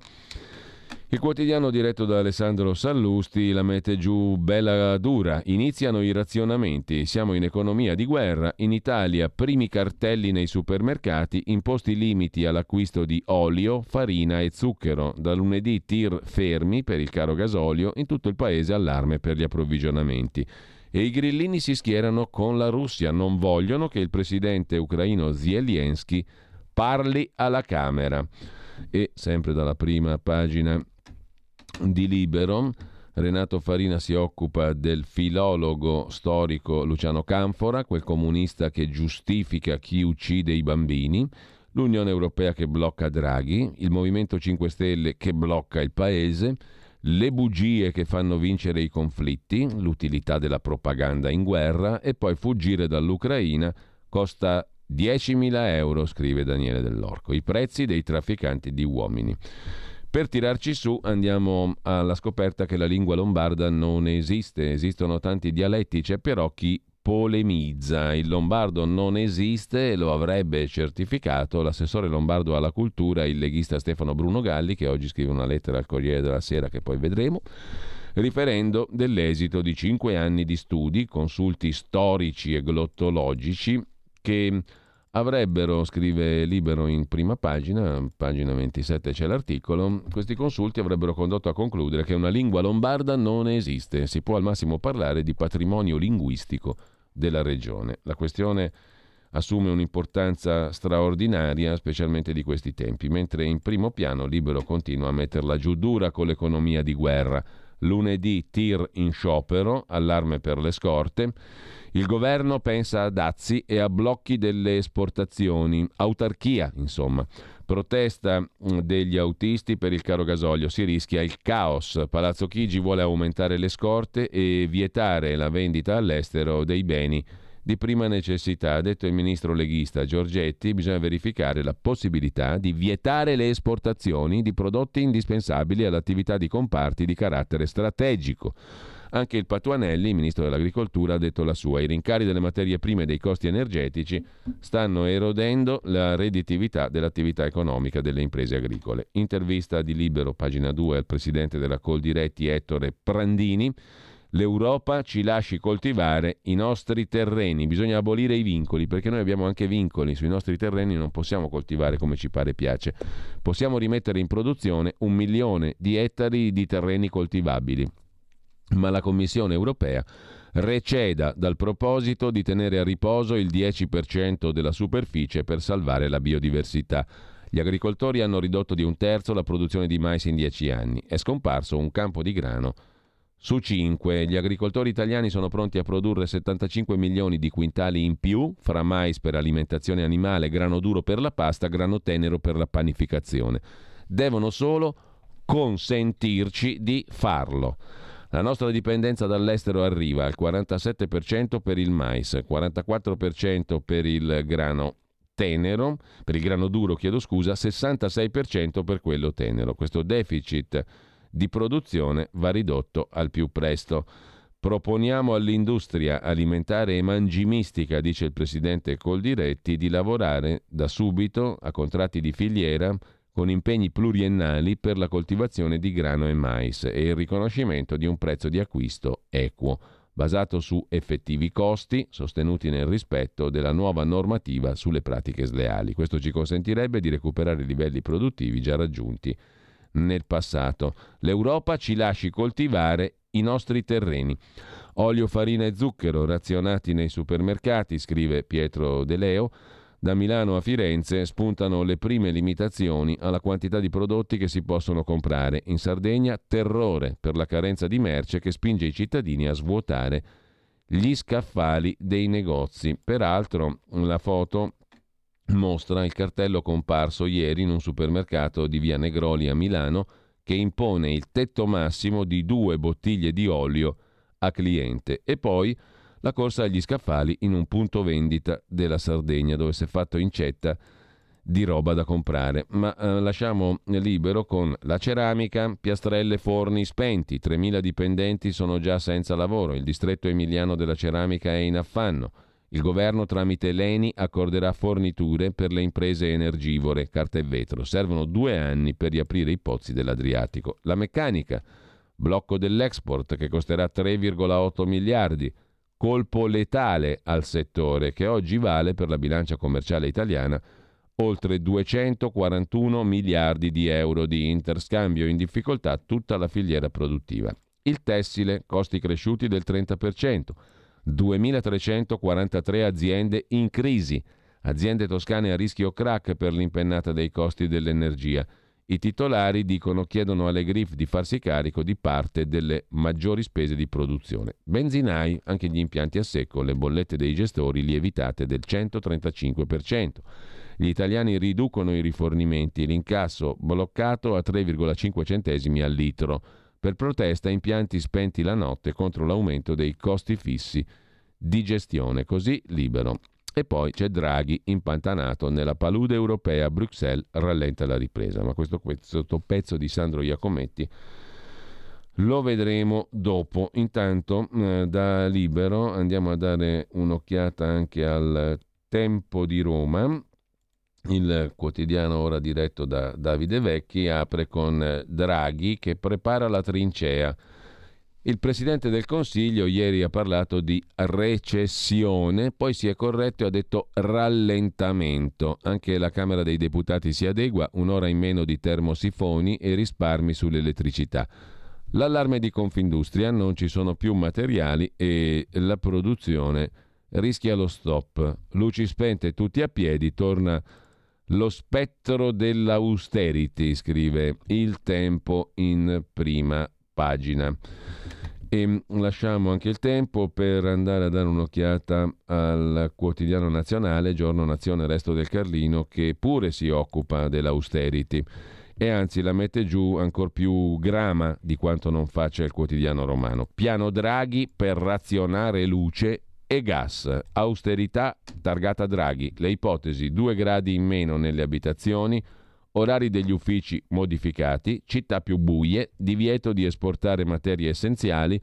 Il quotidiano diretto da Alessandro Sallusti la mette giù bella dura. Iniziano i razionamenti. Siamo in economia di guerra. In Italia primi cartelli nei supermercati, imposti limiti all'acquisto di olio, farina e zucchero. Da lunedì tir fermi per il caro gasolio. In tutto il paese allarme per gli approvvigionamenti. E i grillini si schierano con la Russia. Non vogliono che il presidente ucraino Zelensky parli alla Camera. E sempre dalla prima pagina di Libero. Renato Farina si occupa del filologo storico Luciano Canfora, quel comunista che giustifica chi uccide i bambini, l'Unione Europea che blocca Draghi, il Movimento 5 Stelle che blocca il Paese, le bugie che fanno vincere i conflitti, l'utilità della propaganda in guerra e poi fuggire dall'Ucraina costa 10.000 euro, scrive Daniele Dell'Orco, i prezzi dei trafficanti di uomini. Per tirarci su andiamo alla scoperta che la lingua lombarda non esiste, esistono tanti dialetti, c'è però chi polemizza. Il lombardo non esiste lo avrebbe certificato l'assessore lombardo alla cultura, il leghista Stefano Bruno Galli, che oggi scrive una lettera al Corriere della Sera che poi vedremo, riferendo dell'esito di cinque anni di studi, consulti storici e glottologici che avrebbero, scrive Libero in prima pagina, pagina 27 c'è l'articolo, questi consulti avrebbero condotto a concludere che una lingua lombarda non esiste, si può al massimo parlare di patrimonio linguistico della regione. La questione assume un'importanza straordinaria, specialmente di questi tempi, mentre in primo piano Libero continua a metterla giù dura con l'economia di guerra. Lunedì tir in sciopero, allarme per le scorte. Il governo pensa a dazi e a blocchi delle esportazioni, autarchia, insomma. Protesta mm, degli autisti per il caro gasolio, si rischia il caos. Palazzo Chigi vuole aumentare le scorte e vietare la vendita all'estero dei beni di prima necessità. Ha detto il ministro leghista Giorgetti, bisogna verificare la possibilità di vietare le esportazioni di prodotti indispensabili all'attività di comparti di carattere strategico. Anche il Patuanelli, ministro dell'Agricoltura, ha detto la sua. I rincari delle materie prime e dei costi energetici stanno erodendo la redditività dell'attività economica delle imprese agricole. Intervista di Libero, pagina 2, al presidente della Coldiretti Ettore Prandini. L'Europa ci lasci coltivare i nostri terreni, bisogna abolire i vincoli perché noi abbiamo anche vincoli sui nostri terreni, non possiamo coltivare come ci pare e piace. Possiamo rimettere in produzione un milione di ettari di terreni coltivabili ma la Commissione europea receda dal proposito di tenere a riposo il 10% della superficie per salvare la biodiversità. Gli agricoltori hanno ridotto di un terzo la produzione di mais in dieci anni. È scomparso un campo di grano su 5. Gli agricoltori italiani sono pronti a produrre 75 milioni di quintali in più, fra mais per alimentazione animale, grano duro per la pasta, grano tenero per la panificazione. Devono solo consentirci di farlo. La nostra dipendenza dall'estero arriva al 47% per il mais, 44% per il grano tenero, per il grano duro, chiedo scusa, 66% per quello tenero. Questo deficit di produzione va ridotto al più presto. Proponiamo all'industria alimentare e mangimistica, dice il presidente Coldiretti, di lavorare da subito a contratti di filiera con impegni pluriennali per la coltivazione di grano e mais e il riconoscimento di un prezzo di acquisto equo, basato su effettivi costi sostenuti nel rispetto della nuova normativa sulle pratiche sleali. Questo ci consentirebbe di recuperare i livelli produttivi già raggiunti nel passato. L'Europa ci lasci coltivare i nostri terreni. Olio, farina e zucchero razionati nei supermercati, scrive Pietro De Leo, da Milano a Firenze spuntano le prime limitazioni alla quantità di prodotti che si possono comprare. In Sardegna terrore per la carenza di merce che spinge i cittadini a svuotare gli scaffali dei negozi. Peraltro la foto mostra il cartello comparso ieri in un supermercato di Via Negroli a Milano che impone il tetto massimo di due bottiglie di olio a cliente e poi la corsa agli scaffali in un punto vendita della Sardegna dove si è fatto incetta di roba da comprare. Ma eh, lasciamo libero con la ceramica, piastrelle, forni spenti, 3.000 dipendenti sono già senza lavoro, il distretto emiliano della ceramica è in affanno. Il governo tramite l'ENI accorderà forniture per le imprese energivore, carta e vetro. Servono due anni per riaprire i pozzi dell'Adriatico. La meccanica, blocco dell'export che costerà 3,8 miliardi. Colpo letale al settore che oggi vale per la bilancia commerciale italiana oltre 241 miliardi di euro di interscambio in difficoltà tutta la filiera produttiva. Il tessile, costi cresciuti del 30%, 2.343 aziende in crisi, aziende toscane a rischio crack per l'impennata dei costi dell'energia. I titolari dicono chiedono alle GRIF di farsi carico di parte delle maggiori spese di produzione. Benzinai, anche gli impianti a secco, le bollette dei gestori lievitate del 135%. Gli italiani riducono i rifornimenti, l'incasso bloccato a 3,5 centesimi al litro. Per protesta impianti spenti la notte contro l'aumento dei costi fissi di gestione, così libero. E poi c'è Draghi impantanato nella palude europea, Bruxelles rallenta la ripresa, ma questo, questo pezzo di Sandro Iacometti lo vedremo dopo. Intanto eh, da libero andiamo a dare un'occhiata anche al tempo di Roma il quotidiano ora diretto da Davide Vecchi apre con Draghi che prepara la trincea. Il Presidente del Consiglio ieri ha parlato di recessione, poi si è corretto e ha detto rallentamento. Anche la Camera dei Deputati si adegua, un'ora in meno di termosifoni e risparmi sull'elettricità. L'allarme di Confindustria, non ci sono più materiali e la produzione rischia lo stop. Luci spente, tutti a piedi, torna lo spettro dell'austerity, scrive Il Tempo in prima pagina. E lasciamo anche il tempo per andare a dare un'occhiata al quotidiano nazionale, Giorno Nazione Resto del Carlino, che pure si occupa dell'austerity e anzi la mette giù ancora più grama di quanto non faccia il quotidiano romano. Piano Draghi per razionare luce e gas. Austerità targata Draghi. Le ipotesi 2 gradi in meno nelle abitazioni, orari degli uffici modificati, città più buie, divieto di esportare materie essenziali,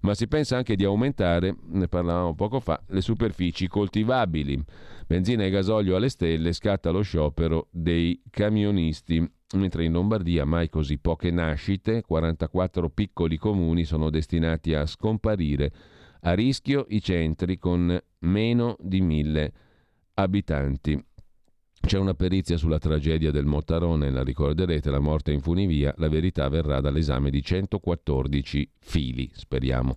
ma si pensa anche di aumentare, ne parlavamo poco fa, le superfici coltivabili. Benzina e gasolio alle stelle, scatta lo sciopero dei camionisti. Mentre in Lombardia mai così poche nascite, 44 piccoli comuni sono destinati a scomparire a rischio i centri con meno di mille abitanti. C'è una perizia sulla tragedia del Mottarone, la ricorderete, la morte in funivia, la verità verrà dall'esame di 114 fili, speriamo.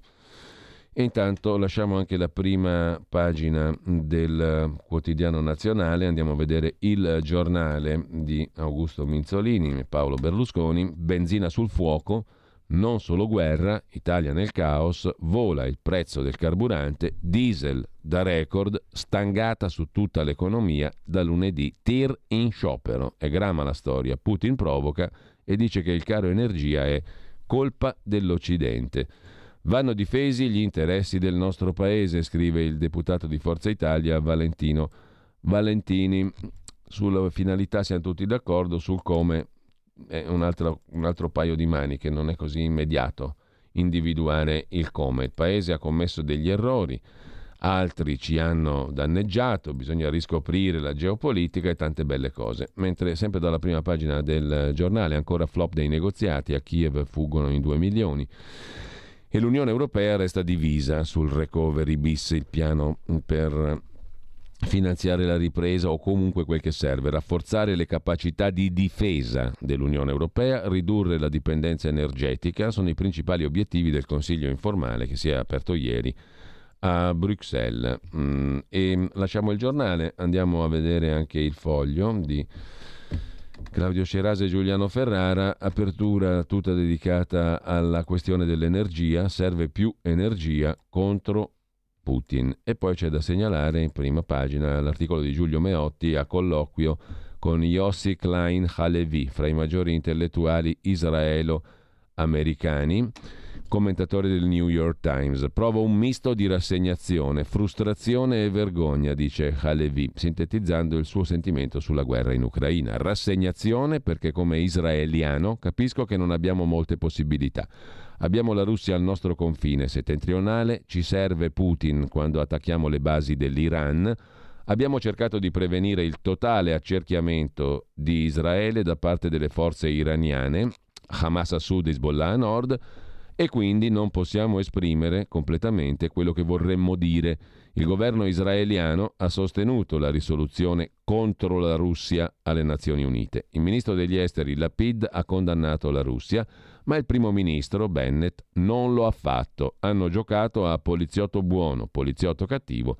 E intanto lasciamo anche la prima pagina del quotidiano nazionale, andiamo a vedere il giornale di Augusto Minzolini e Paolo Berlusconi, benzina sul fuoco, non solo guerra, Italia nel caos, vola il prezzo del carburante, diesel da record, stangata su tutta l'economia da lunedì, tir in sciopero. È grama la storia, Putin provoca e dice che il caro energia è colpa dell'Occidente. Vanno difesi gli interessi del nostro paese, scrive il deputato di Forza Italia Valentino Valentini. Sulla finalità siamo tutti d'accordo, sul come è un altro, un altro paio di maniche, non è così immediato individuare il come. Il paese ha commesso degli errori, altri ci hanno danneggiato, bisogna riscoprire la geopolitica e tante belle cose. Mentre sempre dalla prima pagina del giornale, ancora flop dei negoziati, a Kiev fuggono in 2 milioni. E l'Unione Europea resta divisa sul recovery bis, il piano per finanziare la ripresa o comunque quel che serve, rafforzare le capacità di difesa dell'Unione Europea, ridurre la dipendenza energetica, sono i principali obiettivi del Consiglio informale che si è aperto ieri a Bruxelles. Mm, e lasciamo il giornale, andiamo a vedere anche il foglio di Claudio Cerase e Giuliano Ferrara, apertura tutta dedicata alla questione dell'energia, serve più energia contro Putin. E poi c'è da segnalare in prima pagina l'articolo di Giulio Meotti a colloquio con Yossi Klein Halevi, fra i maggiori intellettuali israelo-americani. commentatore del New York Times. Provo un misto di rassegnazione, frustrazione e vergogna, dice Halevi, sintetizzando il suo sentimento sulla guerra in Ucraina. Rassegnazione perché come israeliano capisco che non abbiamo molte possibilità. Abbiamo la Russia al nostro confine settentrionale, ci serve Putin quando attacchiamo le basi dell'Iran. Abbiamo cercato di prevenire il totale accerchiamento di Israele da parte delle forze iraniane, Hamas a sud e Hezbollah a nord, e quindi non possiamo esprimere completamente quello che vorremmo dire. Il governo israeliano ha sostenuto la risoluzione contro la Russia alle Nazioni Unite. Il ministro degli esteri Lapid ha condannato la Russia, ma il primo ministro Bennett non lo ha fatto. Hanno giocato a poliziotto buono, poliziotto cattivo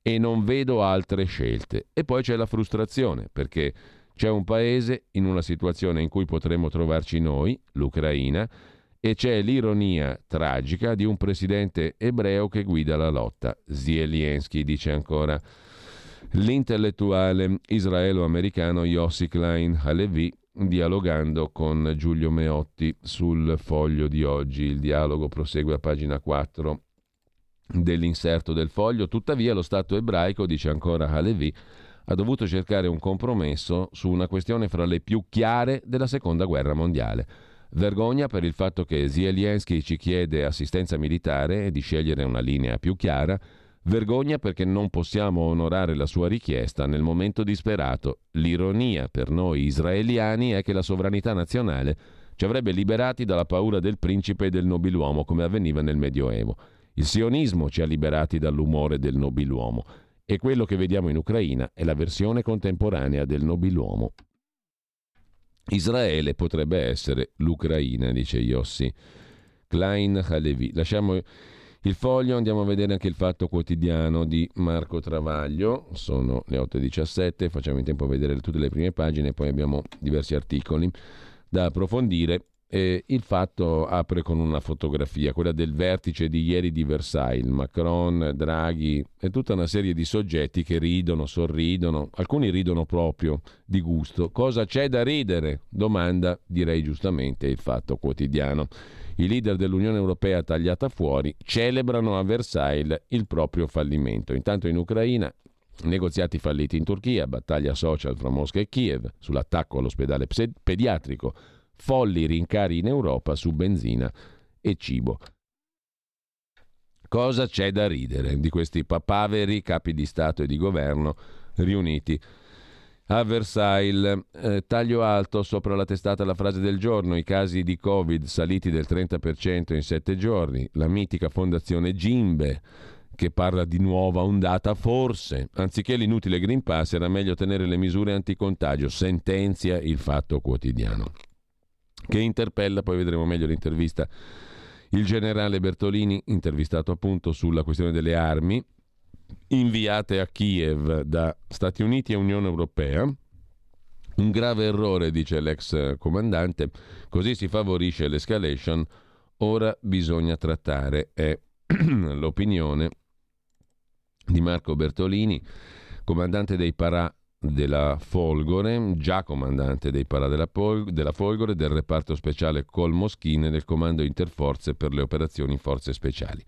e non vedo altre scelte. E poi c'è la frustrazione, perché c'è un paese in una situazione in cui potremmo trovarci noi, l'Ucraina, e c'è l'ironia tragica di un presidente ebreo che guida la lotta. Zelensky dice ancora. L'intellettuale israelo-americano Yossi Klein Halevi dialogando con Giulio Meotti sul foglio di oggi. Il dialogo prosegue a pagina 4 dell'inserto del foglio. Tuttavia lo Stato ebraico, dice ancora Halevi, ha dovuto cercare un compromesso su una questione fra le più chiare della seconda guerra mondiale Vergogna per il fatto che Zelensky ci chiede assistenza militare e di scegliere una linea più chiara. Vergogna perché non possiamo onorare la sua richiesta nel momento disperato. L'ironia per noi israeliani è che la sovranità nazionale ci avrebbe liberati dalla paura del principe e del nobiluomo come avveniva nel Medioevo. Il sionismo ci ha liberati dall'umore del nobiluomo e quello che vediamo in Ucraina è la versione contemporanea del nobiluomo. Israele potrebbe essere l'Ucraina, dice Yossi. Klein Halevi. Lasciamo il foglio, andiamo a vedere anche il fatto quotidiano di Marco Travaglio. Sono le 8.17, facciamo in tempo a vedere tutte le prime pagine, poi abbiamo diversi articoli da approfondire. E il fatto apre con una fotografia, quella del vertice di ieri di Versailles, Macron, Draghi e tutta una serie di soggetti che ridono, sorridono, alcuni ridono proprio di gusto. Cosa c'è da ridere? Domanda, direi giustamente, il fatto quotidiano. I leader dell'Unione Europea tagliata fuori celebrano a Versailles il proprio fallimento. Intanto in Ucraina negoziati falliti in Turchia, battaglia social fra Mosca e Kiev sull'attacco all'ospedale pediatrico folli rincari in Europa su benzina e cibo. Cosa c'è da ridere di questi papaveri capi di Stato e di governo riuniti a Versailles? Eh, taglio alto sopra la testata la frase del giorno, i casi di Covid saliti del 30% in sette giorni, la mitica fondazione Gimbe che parla di nuova ondata, forse, anziché l'inutile Green Pass era meglio tenere le misure anticontagio, sentenzia il fatto quotidiano che interpella, poi vedremo meglio l'intervista, il generale Bertolini, intervistato appunto sulla questione delle armi inviate a Kiev da Stati Uniti e Unione Europea. Un grave errore, dice l'ex comandante, così si favorisce l'escalation, ora bisogna trattare, è [clears throat] l'opinione di Marco Bertolini, comandante dei Parà della Folgore, già comandante dei Parà della, Pol- della Folgore, del reparto speciale Col Moschine del Comando Interforze per le operazioni Forze Speciali.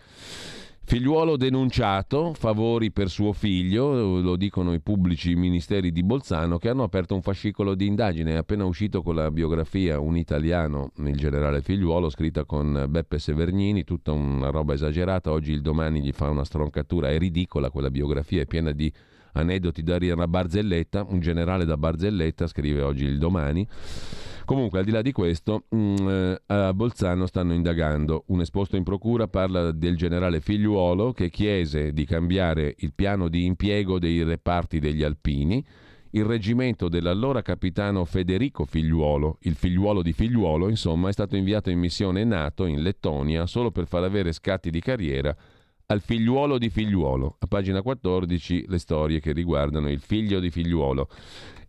Figliuolo denunciato, favori per suo figlio, lo dicono i pubblici ministeri di Bolzano che hanno aperto un fascicolo di indagine. È appena uscito con la biografia Un italiano, il generale figliuolo, scritta con Beppe Severnini, tutta una roba esagerata. Oggi il domani gli fa una stroncatura, è ridicola quella biografia, è piena di aneddoti da ridere a Barzelletta, un generale da Barzelletta, scrive oggi il domani. Comunque, al di là di questo, mm, eh, a Bolzano stanno indagando. Un esposto in procura parla del generale Figliuolo che chiese di cambiare il piano di impiego dei reparti degli alpini. Il reggimento dell'allora capitano Federico Figliuolo, il figliuolo di Figliuolo, insomma, è stato inviato in missione NATO in Lettonia solo per far avere scatti di carriera al figliuolo di figliuolo. A pagina 14 le storie che riguardano il figlio di figliuolo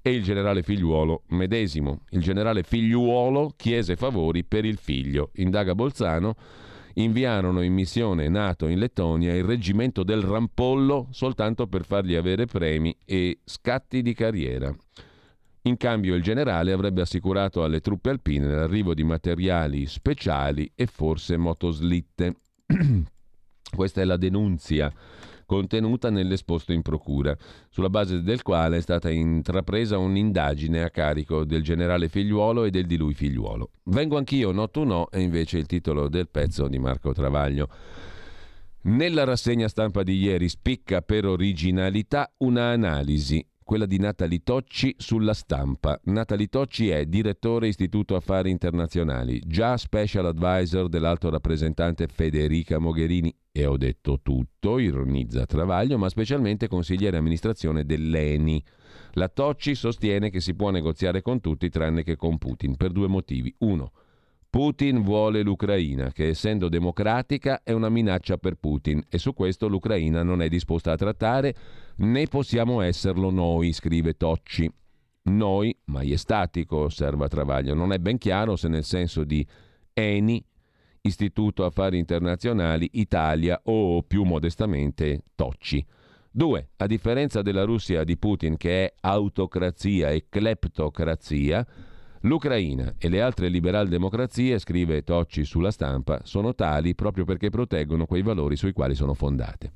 e il generale figliuolo medesimo. Il generale figliuolo chiese favori per il figlio. Indaga Bolzano. Inviarono in missione NATO in Lettonia il reggimento del Rampollo soltanto per fargli avere premi e scatti di carriera. In cambio il generale avrebbe assicurato alle truppe alpine l'arrivo di materiali speciali e forse motoslitte. [clears throat] Questa è la denunzia contenuta nell'esposto in procura, sulla base del quale è stata intrapresa un'indagine a carico del generale figliuolo e del di lui figliuolo. Vengo anch'io, no tu no, è invece il titolo del pezzo di Marco Travaglio. Nella rassegna stampa di ieri spicca per originalità una analisi quella di Natali Tocci sulla stampa. Natali Tocci è direttore Istituto Affari Internazionali, già special advisor dell'alto rappresentante Federica Mogherini e ho detto tutto, ironizza Travaglio, ma specialmente consigliere amministrazione dell'ENI. La Tocci sostiene che si può negoziare con tutti tranne che con Putin per due motivi. Uno, Putin vuole l'Ucraina, che essendo democratica è una minaccia per Putin e su questo l'Ucraina non è disposta a trattare né possiamo esserlo noi, scrive Tocci. Noi, maiestatico, osserva Travaglio, non è ben chiaro se nel senso di ENI, Istituto Affari Internazionali, Italia o più modestamente Tocci. 2. A differenza della Russia di Putin che è autocrazia e cleptocrazia, L'Ucraina e le altre liberal democrazie, scrive Tocci sulla stampa, sono tali proprio perché proteggono quei valori sui quali sono fondate.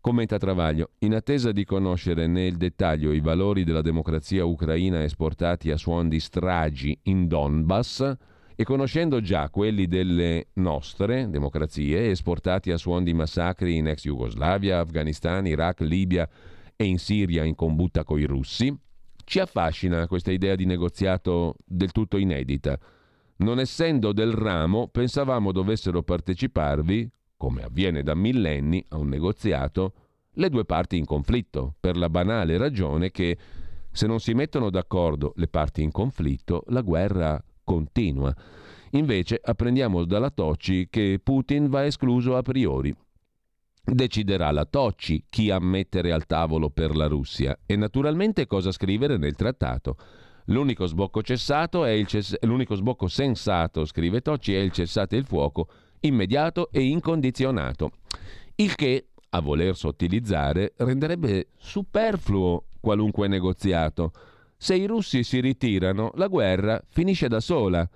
Commenta Travaglio, in attesa di conoscere nel dettaglio i valori della democrazia ucraina esportati a suon di stragi in Donbass e conoscendo già quelli delle nostre democrazie esportati a suon di massacri in ex Jugoslavia, Afghanistan, Iraq, Libia e in Siria in combutta coi russi, ci affascina questa idea di negoziato del tutto inedita. Non essendo del ramo, pensavamo dovessero parteciparvi, come avviene da millenni, a un negoziato, le due parti in conflitto, per la banale ragione che se non si mettono d'accordo le parti in conflitto, la guerra continua. Invece apprendiamo dalla Tocci che Putin va escluso a priori deciderà la Tocci chi ammettere al tavolo per la Russia e naturalmente cosa scrivere nel trattato. L'unico sbocco, cess- l'unico sbocco sensato, scrive Tocci, è il cessate il fuoco immediato e incondizionato. Il che, a voler sottilizzare, renderebbe superfluo qualunque negoziato. Se i russi si ritirano, la guerra finisce da sola.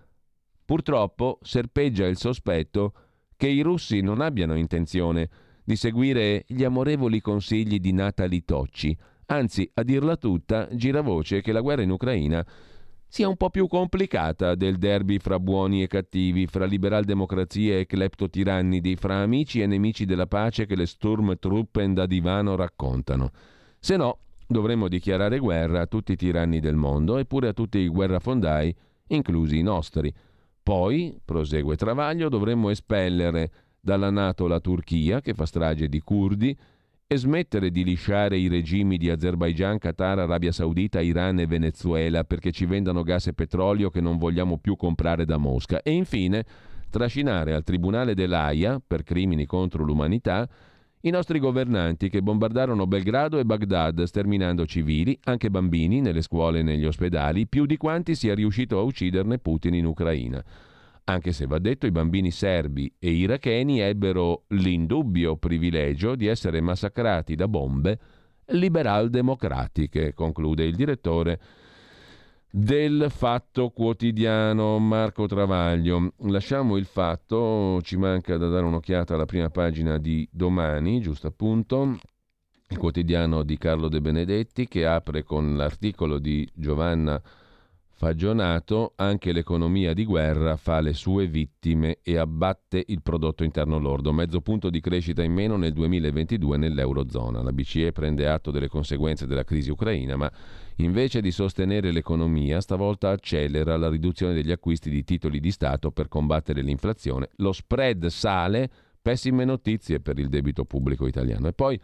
Purtroppo serpeggia il sospetto che i russi non abbiano intenzione di seguire gli amorevoli consigli di Natali Tocci. Anzi, a dirla tutta, gira voce che la guerra in Ucraina sia un po' più complicata del derby fra buoni e cattivi, fra liberal-democrazie e cleptotirannidi, fra amici e nemici della pace che le Sturmtruppen da divano raccontano. Se no, dovremmo dichiarare guerra a tutti i tiranni del mondo e pure a tutti i guerrafondai, inclusi i nostri. Poi, prosegue Travaglio, dovremmo espellere dalla Nato la Turchia, che fa strage di curdi, e smettere di lisciare i regimi di Azerbaigian, Qatar, Arabia Saudita, Iran e Venezuela perché ci vendano gas e petrolio che non vogliamo più comprare da Mosca. E infine trascinare al Tribunale dell'AIA, per crimini contro l'umanità, i nostri governanti che bombardarono Belgrado e Baghdad, sterminando civili, anche bambini, nelle scuole e negli ospedali, più di quanti sia riuscito a ucciderne Putin in Ucraina anche se va detto i bambini serbi e iracheni ebbero l'indubbio privilegio di essere massacrati da bombe liberal-democratiche, conclude il direttore del Fatto Quotidiano Marco Travaglio. Lasciamo il fatto, ci manca da dare un'occhiata alla prima pagina di domani, giusto appunto, il quotidiano di Carlo De Benedetti che apre con l'articolo di Giovanna Fagionato, anche l'economia di guerra fa le sue vittime e abbatte il prodotto interno lordo, mezzo punto di crescita in meno nel 2022 nell'Eurozona. La BCE prende atto delle conseguenze della crisi ucraina, ma invece di sostenere l'economia, stavolta accelera la riduzione degli acquisti di titoli di Stato per combattere l'inflazione. Lo spread sale, pessime notizie per il debito pubblico italiano. E poi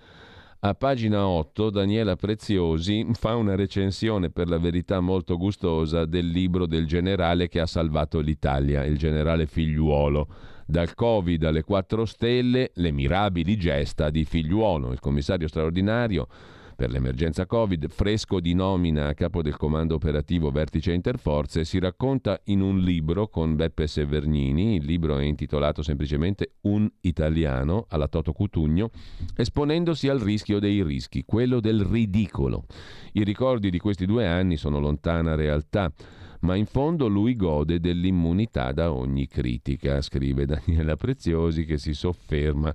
a pagina 8 Daniela Preziosi fa una recensione per la verità molto gustosa del libro del generale che ha salvato l'Italia, il generale Figliuolo. Dal Covid alle 4 stelle, le mirabili gesta di Figliuolo, il commissario straordinario per l'emergenza Covid, fresco di nomina a capo del comando operativo Vertice Interforze, si racconta in un libro con Beppe Severnini, il libro è intitolato semplicemente Un italiano alla Toto Cutugno, esponendosi al rischio dei rischi, quello del ridicolo. I ricordi di questi due anni sono lontana realtà ma in fondo lui gode dell'immunità da ogni critica, scrive Daniela Preziosi che si sofferma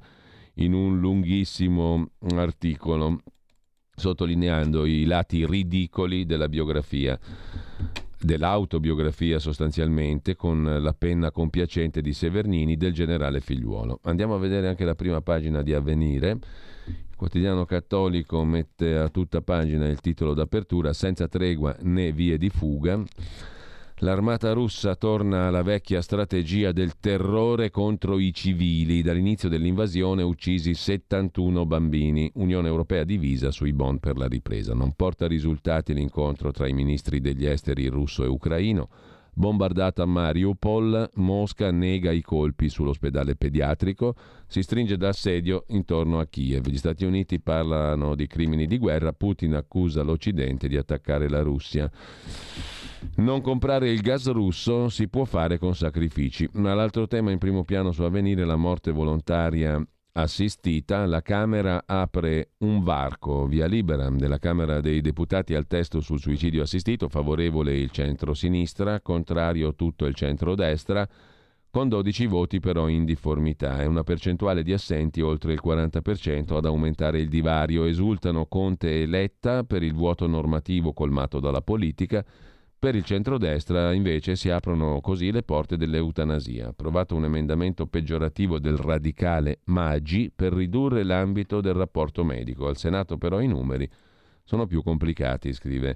in un lunghissimo articolo sottolineando i lati ridicoli della biografia dell'autobiografia sostanzialmente con la penna compiacente di Severnini del generale Figliuolo. Andiamo a vedere anche la prima pagina di Avvenire. Il quotidiano cattolico mette a tutta pagina il titolo d'apertura senza tregua né vie di fuga. L'armata russa torna alla vecchia strategia del terrore contro i civili. Dall'inizio dell'invasione uccisi 71 bambini. Unione Europea divisa sui bond per la ripresa. Non porta risultati l'incontro tra i ministri degli esteri russo e ucraino. Bombardata Mariupol, Mosca nega i colpi sull'ospedale pediatrico, si stringe d'assedio intorno a Kiev. Gli Stati Uniti parlano di crimini di guerra, Putin accusa l'Occidente di attaccare la Russia. Non comprare il gas russo si può fare con sacrifici. Ma l'altro tema in primo piano su avvenire la morte volontaria assistita, la Camera apre un varco via libera della Camera dei Deputati al testo sul suicidio assistito, favorevole il centro-sinistra, contrario tutto il centro-destra, con 12 voti però in difformità e una percentuale di assenti oltre il 40% ad aumentare il divario. Esultano Conte e Letta per il vuoto normativo colmato dalla politica, per il centrodestra invece si aprono così le porte dell'eutanasia. Approvato un emendamento peggiorativo del radicale Maggi per ridurre l'ambito del rapporto medico. Al Senato però i numeri sono più complicati, scrive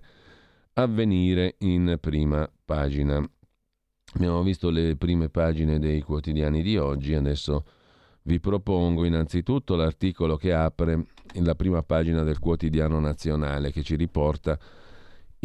Avvenire in prima pagina. Abbiamo visto le prime pagine dei quotidiani di oggi, adesso vi propongo innanzitutto l'articolo che apre la prima pagina del quotidiano nazionale che ci riporta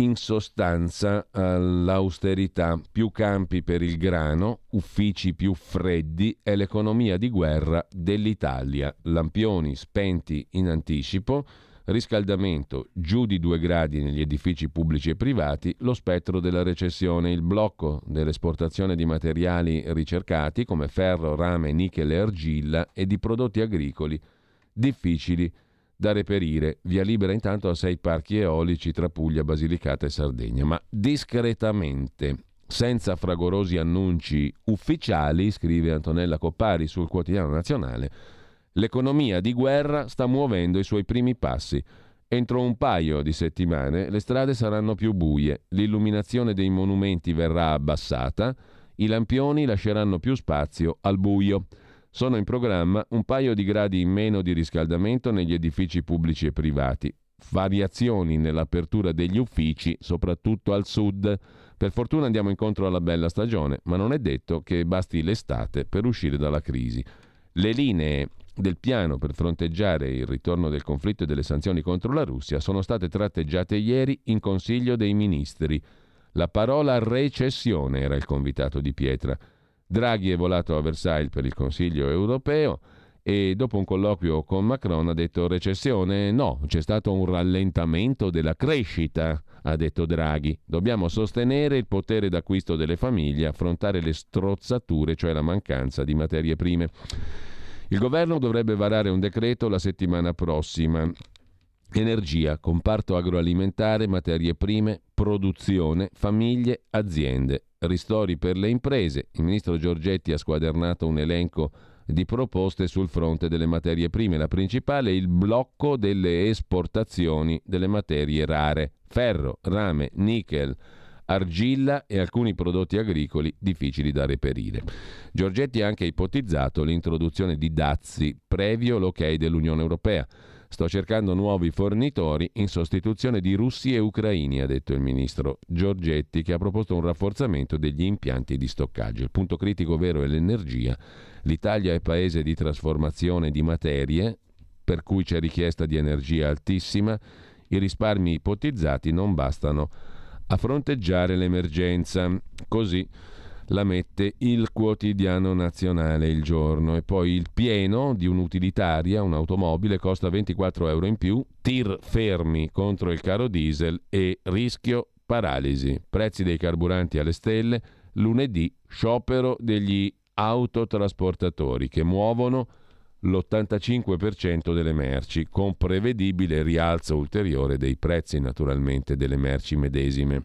in sostanza l'austerità, più campi per il grano, uffici più freddi e l'economia di guerra dell'Italia. Lampioni spenti in anticipo, riscaldamento giù di due gradi negli edifici pubblici e privati, lo spettro della recessione, il blocco dell'esportazione di materiali ricercati come ferro, rame, nickel e argilla e di prodotti agricoli difficili da reperire. Via libera intanto a sei parchi eolici tra Puglia, Basilicata e Sardegna, ma discretamente, senza fragorosi annunci ufficiali, scrive Antonella Coppari sul quotidiano nazionale, l'economia di guerra sta muovendo i suoi primi passi. Entro un paio di settimane le strade saranno più buie, l'illuminazione dei monumenti verrà abbassata, i lampioni lasceranno più spazio al buio. Sono in programma un paio di gradi in meno di riscaldamento negli edifici pubblici e privati, variazioni nell'apertura degli uffici, soprattutto al sud. Per fortuna andiamo incontro alla bella stagione, ma non è detto che basti l'estate per uscire dalla crisi. Le linee del piano per fronteggiare il ritorno del conflitto e delle sanzioni contro la Russia sono state tratteggiate ieri in Consiglio dei Ministri. La parola recessione era il convitato di pietra. Draghi è volato a Versailles per il Consiglio europeo e dopo un colloquio con Macron ha detto recessione no, c'è stato un rallentamento della crescita, ha detto Draghi. Dobbiamo sostenere il potere d'acquisto delle famiglie, affrontare le strozzature, cioè la mancanza di materie prime. Il governo dovrebbe varare un decreto la settimana prossima. Energia, comparto agroalimentare, materie prime, produzione, famiglie, aziende ristori per le imprese. Il ministro Giorgetti ha squadernato un elenco di proposte sul fronte delle materie prime. La principale è il blocco delle esportazioni delle materie rare, ferro, rame, nickel, argilla e alcuni prodotti agricoli difficili da reperire. Giorgetti ha anche ipotizzato l'introduzione di dazi previo l'ok dell'Unione Europea. Sto cercando nuovi fornitori in sostituzione di russi e ucraini, ha detto il ministro Giorgetti, che ha proposto un rafforzamento degli impianti di stoccaggio. Il punto critico vero è l'energia. L'Italia è paese di trasformazione di materie, per cui c'è richiesta di energia altissima. I risparmi ipotizzati non bastano a fronteggiare l'emergenza. Così la mette il quotidiano nazionale il giorno e poi il pieno di un'utilitaria, un'automobile, costa 24 euro in più, tir fermi contro il caro diesel e rischio paralisi, prezzi dei carburanti alle stelle, lunedì sciopero degli autotrasportatori che muovono l'85% delle merci, con prevedibile rialzo ulteriore dei prezzi naturalmente delle merci medesime.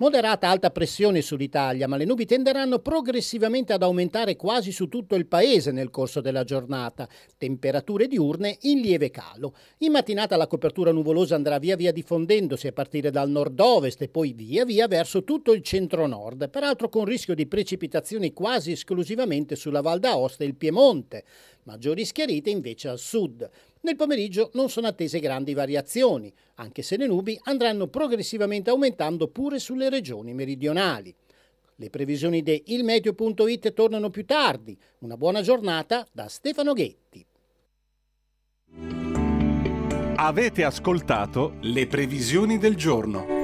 Moderata alta pressione sull'Italia, ma le nubi tenderanno progressivamente ad aumentare quasi su tutto il paese nel corso della giornata. Temperature diurne in lieve calo. In mattinata la copertura nuvolosa andrà via via diffondendosi a partire dal nord-ovest e poi via via verso tutto il centro-nord, peraltro con rischio di precipitazioni quasi esclusivamente sulla Val d'Aosta e il Piemonte maggiori schiarite invece al sud. Nel pomeriggio non sono attese grandi variazioni, anche se le nubi andranno progressivamente aumentando pure sulle regioni meridionali. Le previsioni di ilmeteo.it tornano più tardi. Una buona giornata da Stefano Ghetti. Avete ascoltato le previsioni del giorno.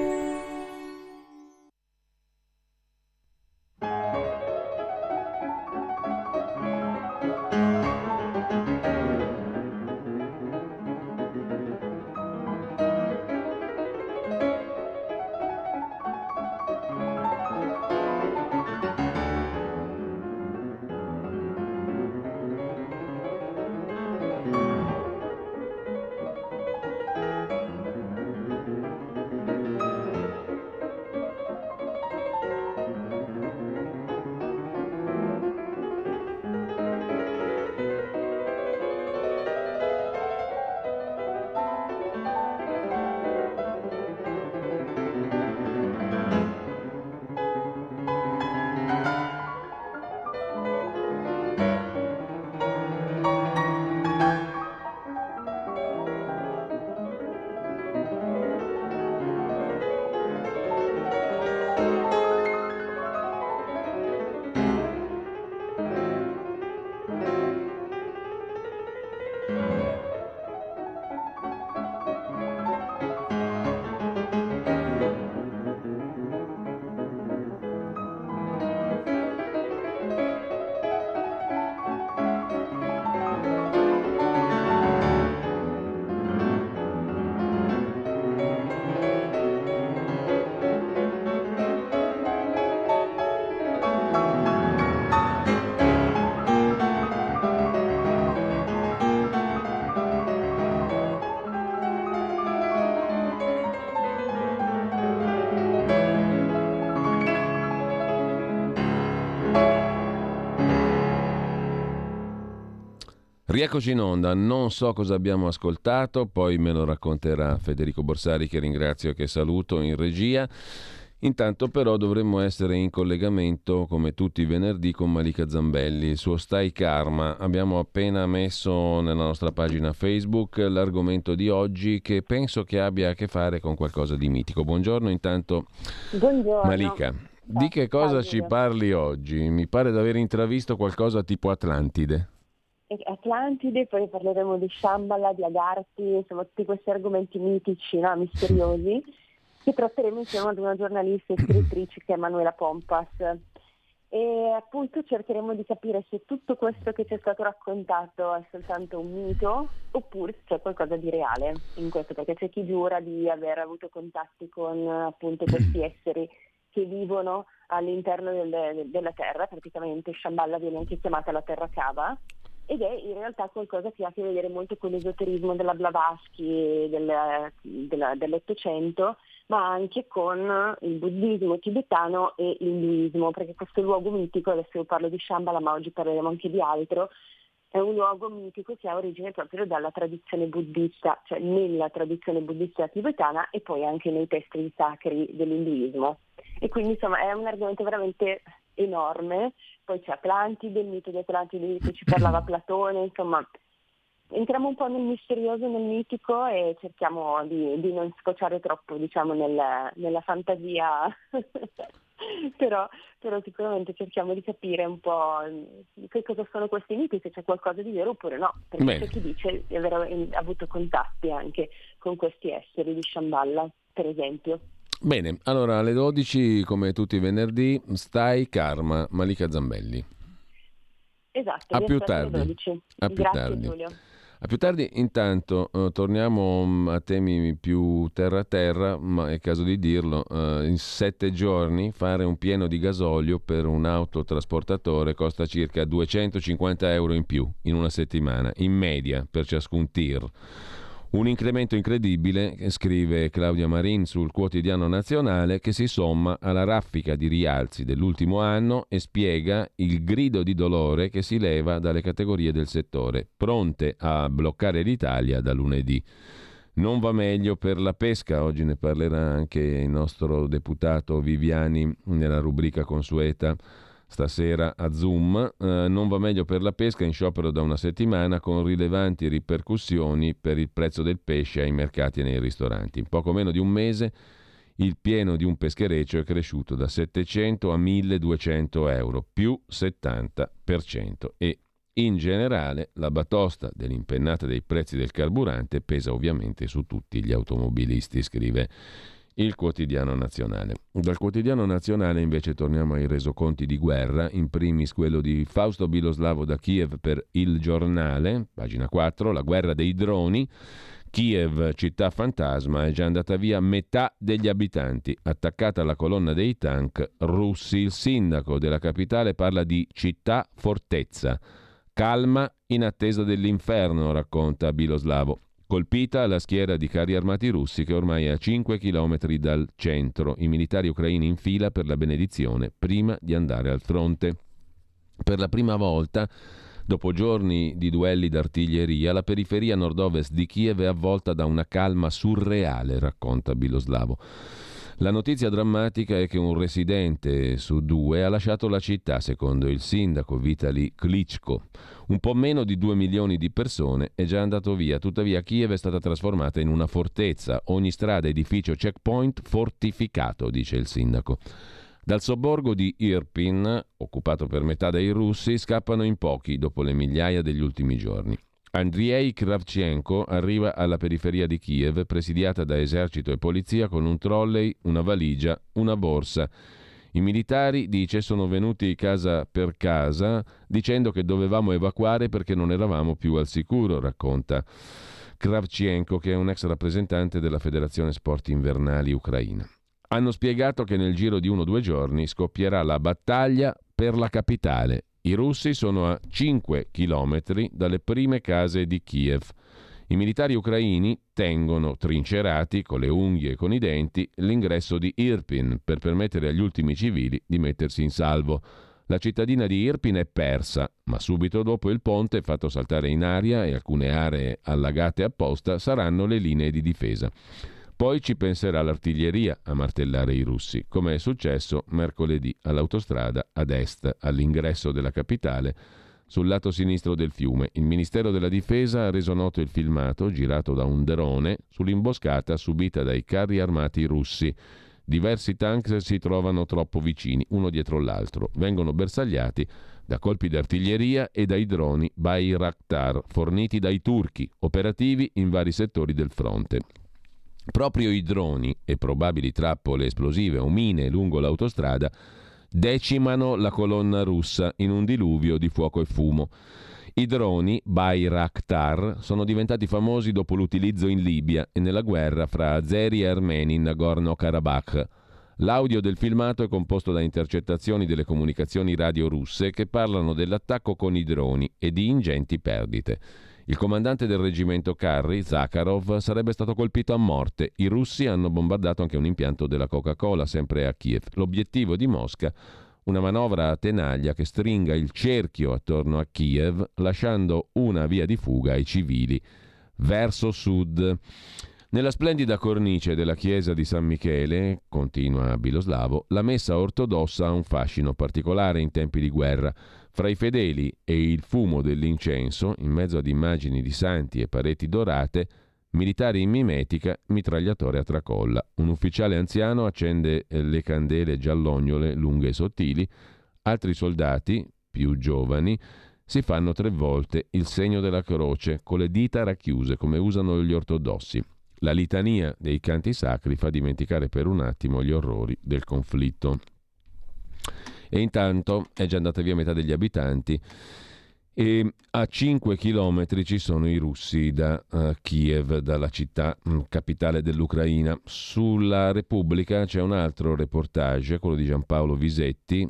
Rieccoci in onda, non so cosa abbiamo ascoltato, poi me lo racconterà Federico Borsari che ringrazio e che saluto in regia. Intanto però dovremmo essere in collegamento come tutti i venerdì con Malika Zambelli, il suo Stai Karma. Abbiamo appena messo nella nostra pagina Facebook l'argomento di oggi che penso che abbia a che fare con qualcosa di mitico. Buongiorno intanto Buongiorno. Malika. Di che cosa ci parli oggi? Mi pare di aver intravisto qualcosa tipo Atlantide. Atlantide, poi parleremo di Shambhala, di Agarthi, insomma tutti questi argomenti mitici, no? misteriosi, [laughs] che tratteremo insieme ad una giornalista e scrittrice che è Manuela Pompas. E appunto cercheremo di capire se tutto questo che ci è stato raccontato è soltanto un mito oppure se c'è qualcosa di reale in questo, perché c'è chi giura di aver avuto contatti con appunto questi [clears throat] esseri che vivono all'interno del, della Terra, praticamente Shambhala viene anche chiamata la Terra Cava, ed è in realtà qualcosa che ha a che vedere molto con l'esoterismo della Blavatsky del, della, dell'Ottocento, ma anche con il buddismo tibetano e l'induismo, perché questo luogo mitico, adesso io parlo di Shambhala, ma oggi parleremo anche di altro, è un luogo mitico che ha origine proprio dalla tradizione buddista, cioè nella tradizione buddista tibetana e poi anche nei testi sacri dell'induismo. E quindi insomma è un argomento veramente enorme, poi c'è Atlantide, il mito di Atlantide di cui ci parlava [laughs] Platone, insomma entriamo un po' nel misterioso, nel mitico e cerchiamo di, di non scocciare troppo diciamo, nel, nella fantasia [laughs] però, però, sicuramente cerchiamo di capire un po' che cosa sono questi miti, se c'è qualcosa di vero oppure no, perché Bene. c'è chi dice di aver avuto contatti anche con questi esseri di Shambhala, per esempio. Bene, allora alle 12 come tutti i venerdì, stai Karma, Malika Zambelli. Esatto, a più tardi. A più Grazie tardi. Giulio. A più tardi, intanto, eh, torniamo mm, a temi più terra-terra, ma è caso di dirlo, eh, in sette giorni fare un pieno di gasolio per un autotrasportatore costa circa 250 euro in più in una settimana, in media per ciascun tir. Un incremento incredibile, scrive Claudia Marin sul quotidiano nazionale, che si somma alla raffica di rialzi dell'ultimo anno e spiega il grido di dolore che si leva dalle categorie del settore, pronte a bloccare l'Italia da lunedì. Non va meglio per la pesca, oggi ne parlerà anche il nostro deputato Viviani nella rubrica consueta stasera a Zoom. Eh, non va meglio per la pesca in sciopero da una settimana con rilevanti ripercussioni per il prezzo del pesce ai mercati e nei ristoranti. In poco meno di un mese il pieno di un peschereccio è cresciuto da 700 a 1200 euro, più 70%. E in generale la batosta dell'impennata dei prezzi del carburante pesa ovviamente su tutti gli automobilisti, scrive il quotidiano nazionale. Dal quotidiano nazionale invece torniamo ai resoconti di guerra, in primis quello di Fausto Biloslavo da Kiev per Il Giornale, pagina 4, la guerra dei droni. Kiev, città fantasma, è già andata via metà degli abitanti. Attaccata alla colonna dei tank russi, il sindaco della capitale parla di città fortezza. Calma in attesa dell'inferno, racconta Biloslavo. Colpita la schiera di carri armati russi che ormai è a 5 km dal centro, i militari ucraini in fila per la benedizione prima di andare al fronte. Per la prima volta, dopo giorni di duelli d'artiglieria, la periferia nord-ovest di Kiev è avvolta da una calma surreale, racconta Biloslavo. La notizia drammatica è che un residente su due ha lasciato la città, secondo il sindaco Vitali Klitschko. Un po' meno di due milioni di persone è già andato via, tuttavia Kiev è stata trasformata in una fortezza, ogni strada, edificio, checkpoint fortificato, dice il sindaco. Dal sobborgo di Irpin, occupato per metà dai russi, scappano in pochi dopo le migliaia degli ultimi giorni. Andriei Kravchenko arriva alla periferia di Kiev, presidiata da esercito e polizia, con un trolley, una valigia, una borsa. I militari, dice, sono venuti casa per casa dicendo che dovevamo evacuare perché non eravamo più al sicuro, racconta Kravchenko, che è un ex rappresentante della Federazione Sport Invernali Ucraina. Hanno spiegato che nel giro di uno o due giorni scoppierà la battaglia per la capitale i russi sono a 5 chilometri dalle prime case di Kiev. I militari ucraini tengono trincerati con le unghie e con i denti l'ingresso di Irpin per permettere agli ultimi civili di mettersi in salvo. La cittadina di Irpin è persa, ma subito dopo il ponte fatto saltare in aria e alcune aree allagate apposta saranno le linee di difesa. Poi ci penserà l'artiglieria a martellare i russi, come è successo mercoledì all'autostrada ad est, all'ingresso della capitale, sul lato sinistro del fiume. Il Ministero della Difesa ha reso noto il filmato, girato da un drone, sull'imboscata subita dai carri armati russi. Diversi tank si trovano troppo vicini, uno dietro l'altro. Vengono bersagliati da colpi d'artiglieria e dai droni Bayraktar, forniti dai turchi, operativi in vari settori del fronte. Proprio i droni e probabili trappole esplosive o mine lungo l'autostrada decimano la colonna russa in un diluvio di fuoco e fumo. I droni Bayraktar sono diventati famosi dopo l'utilizzo in Libia e nella guerra fra azeri e armeni in Nagorno-Karabakh. L'audio del filmato è composto da intercettazioni delle comunicazioni radio russe che parlano dell'attacco con i droni e di ingenti perdite. Il comandante del reggimento Carri, Zakharov, sarebbe stato colpito a morte. I russi hanno bombardato anche un impianto della Coca-Cola, sempre a Kiev. L'obiettivo di Mosca una manovra a tenaglia che stringa il cerchio attorno a Kiev, lasciando una via di fuga ai civili verso sud. Nella splendida cornice della chiesa di San Michele, continua Biloslavo, la messa ortodossa ha un fascino particolare in tempi di guerra. Fra i fedeli e il fumo dell'incenso, in mezzo ad immagini di santi e pareti dorate, militari in mimetica, mitragliatore a tracolla. Un ufficiale anziano accende le candele giallognole lunghe e sottili, altri soldati, più giovani, si fanno tre volte il segno della croce con le dita racchiuse come usano gli ortodossi. La litania dei canti sacri fa dimenticare per un attimo gli orrori del conflitto. E intanto è già andata via metà degli abitanti e a 5 chilometri ci sono i russi da uh, Kiev, dalla città mh, mm, capitale dell'Ucraina. Sulla Repubblica c'è un altro reportage, quello di Giampaolo Visetti,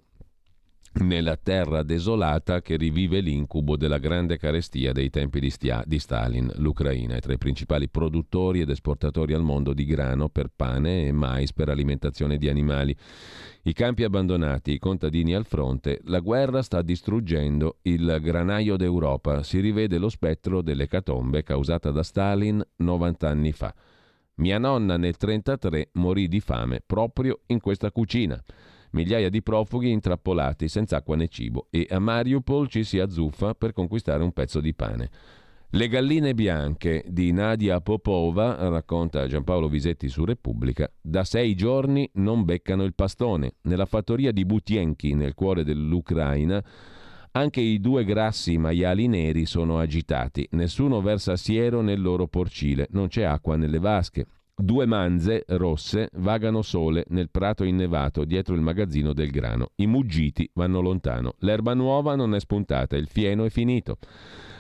nella terra desolata che rivive l'incubo della grande carestia dei tempi di, Stia- di, Stalin. L'Ucraina è tra i principali produttori ed esportatori al mondo di grano per pane e mais per alimentazione di animali. I campi abbandonati, i contadini al fronte, la guerra sta distruggendo il granaio d'Europa. Si rivede lo spettro delle catombe causata da Stalin 90 anni fa. Mia nonna nel 1933 morì di fame proprio in questa cucina migliaia di profughi intrappolati senza acqua né cibo e a Mariupol ci si azzuffa per conquistare un pezzo di pane. Le galline bianche di Nadia Popova, racconta Giampaolo Visetti su Repubblica, da sei giorni non beccano il pastone. Nella fattoria di Butienki, nel cuore dell'Ucraina, anche i due grassi maiali neri sono agitati. Nessuno versa siero nel loro porcile, non c'è acqua nelle vasche. Due manze rosse vagano sole nel prato innevato dietro il magazzino del grano. I muggiti vanno lontano. L'erba nuova non è spuntata, il fieno è finito.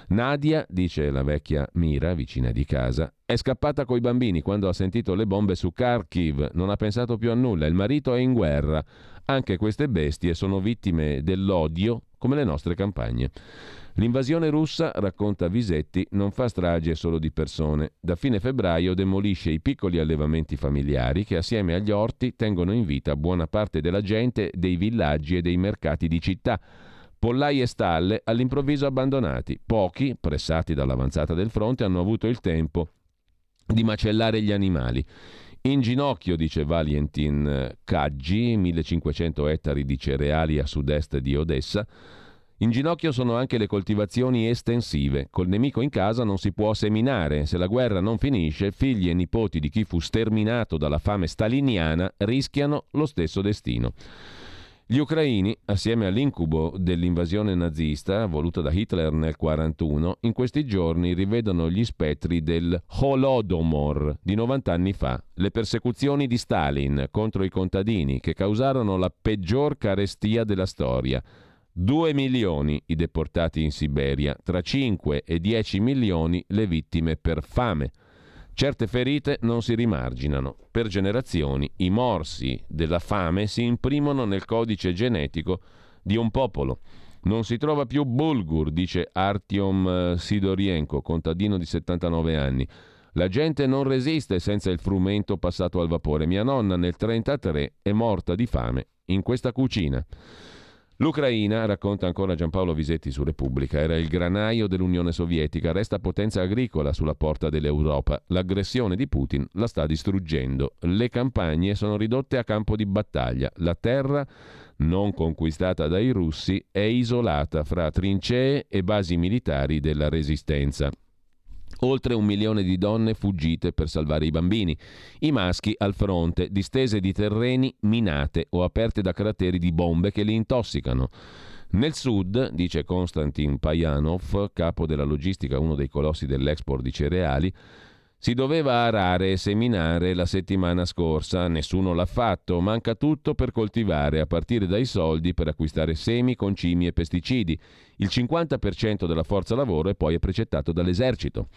Nadia, dice la vecchia Mira, vicina di casa, è scappata coi bambini quando ha sentito le bombe su Kharkiv, non ha pensato più a nulla, il marito è in guerra. Anche queste bestie sono vittime dell'odio come le nostre campagne. L'invasione russa, racconta Visetti, non fa strage solo di persone. Da fine febbraio demolisce i piccoli allevamenti familiari che assieme agli orti tengono in vita buona parte della gente dei villaggi e dei mercati di città. Pollai e stalle all'improvviso abbandonati. Pochi, pressati dall'avanzata del fronte, hanno avuto il tempo di macellare gli animali. In ginocchio, dice Valentin Caggi, 1500 ettari di cereali a sud-est di Odessa, in ginocchio sono anche le coltivazioni estensive. Col nemico in casa non si può seminare. Se la guerra non finisce, figli e nipoti di chi fu sterminato dalla fame staliniana rischiano lo stesso destino. Gli ucraini, assieme all'incubo dell'invasione nazista voluta da Hitler nel 1941, in questi giorni rivedono gli spettri del Holodomor di 90 anni fa, le persecuzioni di Stalin contro i contadini che causarono la peggior carestia della storia 2 milioni i deportati in Siberia, tra 5 e 10 milioni le vittime per fame. Certe ferite non si rimarginano. Per generazioni i morsi della fame si imprimono nel codice genetico di un popolo. Non si trova più Bulgur, dice Artyom eh, Sidorienko, contadino di 79 anni. La gente non resiste senza il frumento passato al vapore. Mia nonna nel 1933 è morta di fame in questa cucina. L'Ucraina, racconta ancora Giampaolo Visetti su Repubblica, era il granaio dell'Unione Sovietica, resta potenza agricola sulla porta dell'Europa. L'aggressione di Putin la sta distruggendo. Le campagne sono ridotte a campo di battaglia. La terra, non conquistata dai russi, è isolata fra trincee e basi militari della resistenza. Oltre un milione di donne fuggite per salvare i bambini, i maschi al fronte, distese di terreni minate o aperte da crateri di bombe che li intossicano. Nel sud, dice Konstantin Pajanov, capo della logistica, uno dei colossi dell'export di cereali, si doveva arare e seminare la settimana scorsa, nessuno l'ha fatto, manca tutto per coltivare, a partire dai soldi per acquistare semi, concimi e pesticidi. Il 50% della forza lavoro è poi precettato dall'esercito.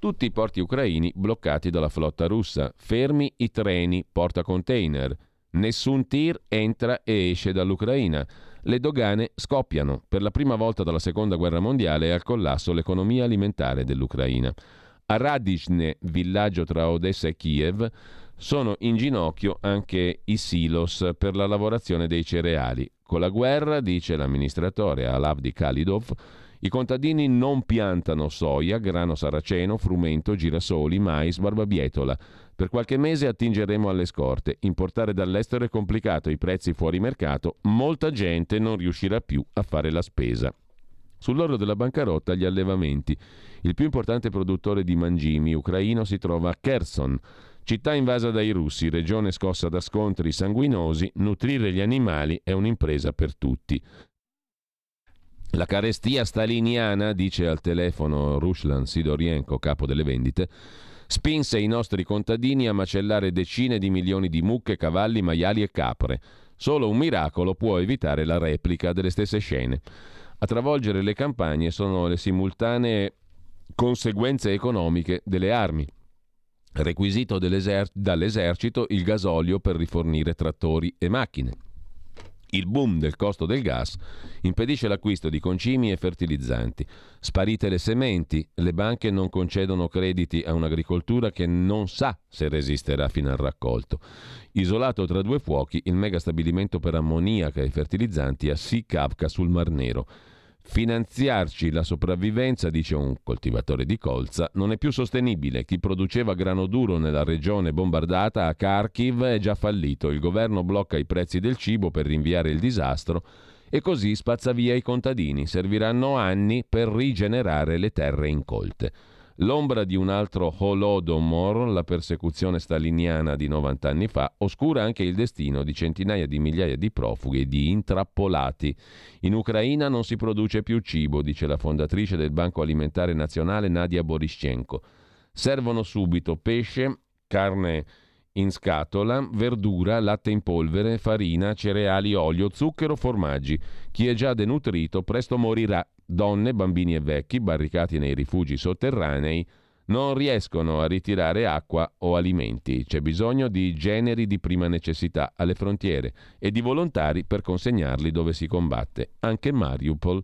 Tutti i porti ucraini bloccati dalla flotta russa, fermi i treni porta container. Nessun tir entra e esce dall'Ucraina. Le dogane scoppiano. Per la prima volta dalla seconda guerra mondiale è al collasso l'economia alimentare dell'Ucraina. A Radishne, villaggio tra Odessa e Kiev, sono in ginocchio anche i silos per la lavorazione dei cereali. Con la guerra, dice l'amministratore Alavdi Khalidov, i contadini non piantano soia, grano saraceno, frumento, girasoli, mais, barbabietola. Per qualche mese attingeremo alle scorte. Importare dall'estero è complicato, i prezzi fuori mercato, molta gente non riuscirà più a fare la spesa. Sull'orlo della bancarotta gli allevamenti. Il più importante produttore di mangimi ucraino si trova a Kherson, città invasa dai russi, regione scossa da scontri sanguinosi. Nutrire gli animali è un'impresa per tutti. La carestia staliniana, dice al telefono Ruslan Sidorienko, capo delle vendite, spinse i nostri contadini a macellare decine di milioni di mucche, cavalli, maiali e capre. Solo un miracolo può evitare la replica delle stesse scene. A travolgere le campagne sono le simultanee conseguenze economiche delle armi. Requisito dall'esercito il gasolio per rifornire trattori e macchine. Il boom del costo del gas impedisce l'acquisto di concimi e fertilizzanti. Sparite le sementi, le banche non concedono crediti a un'agricoltura che non sa se resisterà fino al raccolto. Isolato tra due fuochi, il mega stabilimento per ammoniaca e fertilizzanti a Sikavka sul Mar Nero. Finanziarci la sopravvivenza, dice un coltivatore di colza, non è più sostenibile. Chi produceva grano duro nella regione bombardata a Kharkiv è già fallito. Il governo blocca i prezzi del cibo per rinviare il disastro e così spazza via i contadini. Serviranno anni per rigenerare le terre incolte. L'ombra di un altro Holodomor, la persecuzione staliniana di 90 anni fa, oscura anche il destino di centinaia di migliaia di profughi e di intrappolati. In Ucraina non si produce più cibo, dice la fondatrice del Banco Alimentare Nazionale Nadia Borischenko. Servono subito pesce, carne in scatola, verdura, latte in polvere, farina, cereali, olio, zucchero, formaggi. Chi è già denutrito presto morirà donne, bambini e vecchi barricati nei rifugi sotterranei non riescono a ritirare acqua o alimenti. C'è bisogno di generi di prima necessità alle frontiere e di volontari per consegnarli dove si combatte. Anche Mariupol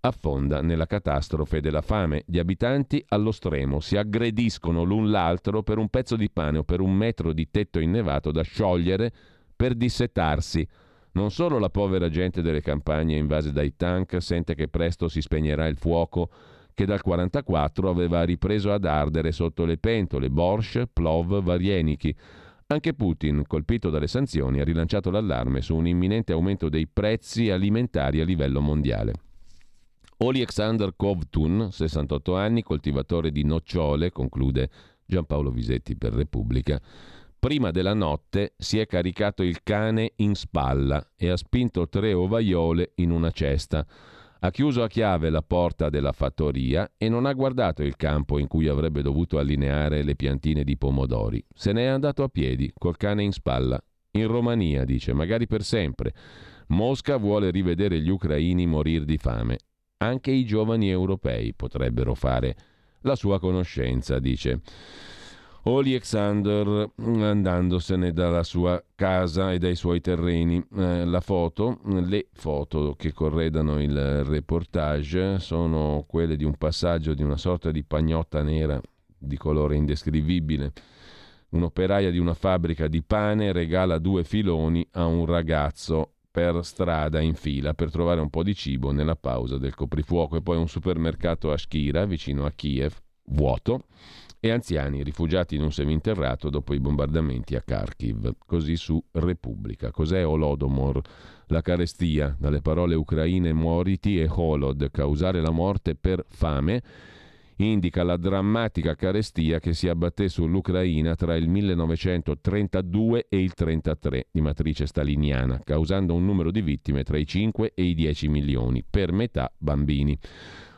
affonda nella catastrofe della fame. Gli abitanti allo stremo si aggrediscono l'un l'altro per un pezzo di pane o per un metro di tetto innevato da sciogliere per dissetarsi. Non solo la povera gente delle campagne invase dai tank sente che presto si spegnerà il fuoco che dal 1944 aveva ripreso ad ardere sotto le pentole, Borsch, Plov, Varieniki. Anche Putin, colpito dalle sanzioni, ha rilanciato l'allarme su un imminente aumento dei prezzi alimentari a livello mondiale. Alexander Kovtun, 68 anni, coltivatore di nocciole, conclude Giampaolo Visetti per Repubblica, Prima della notte si è caricato il cane in spalla e ha spinto tre ovaiole in una cesta. Ha chiuso a chiave la porta della fattoria e non ha guardato il campo in cui avrebbe dovuto allineare le piantine di pomodori. Se n'è andato a piedi, col cane in spalla. In Romania, dice, magari per sempre. Mosca vuole rivedere gli ucraini morir di fame. Anche i giovani europei potrebbero fare la sua conoscenza, dice. Alexander andandosene dalla sua casa e dai suoi terreni. Eh, la foto, le foto che corredano il reportage sono quelle di un passaggio di una sorta di pagnotta nera di colore indescrivibile. Un'operaia di una fabbrica di pane regala due filoni a un ragazzo per strada in fila per trovare un po' di cibo nella pausa del coprifuoco e poi un supermercato a Shkira vicino a Kiev vuoto e anziani rifugiati in un seminterrato dopo i bombardamenti a Kharkiv. Così su Repubblica. Cos'è Holodomor? La carestia, dalle parole ucraine moriti e holod, causare la morte per fame, indica la drammatica carestia che si abbatté sull'Ucraina tra il 1932 e il 1933 di matrice staliniana, causando un numero di vittime tra i 5 e i 10 milioni, per metà bambini.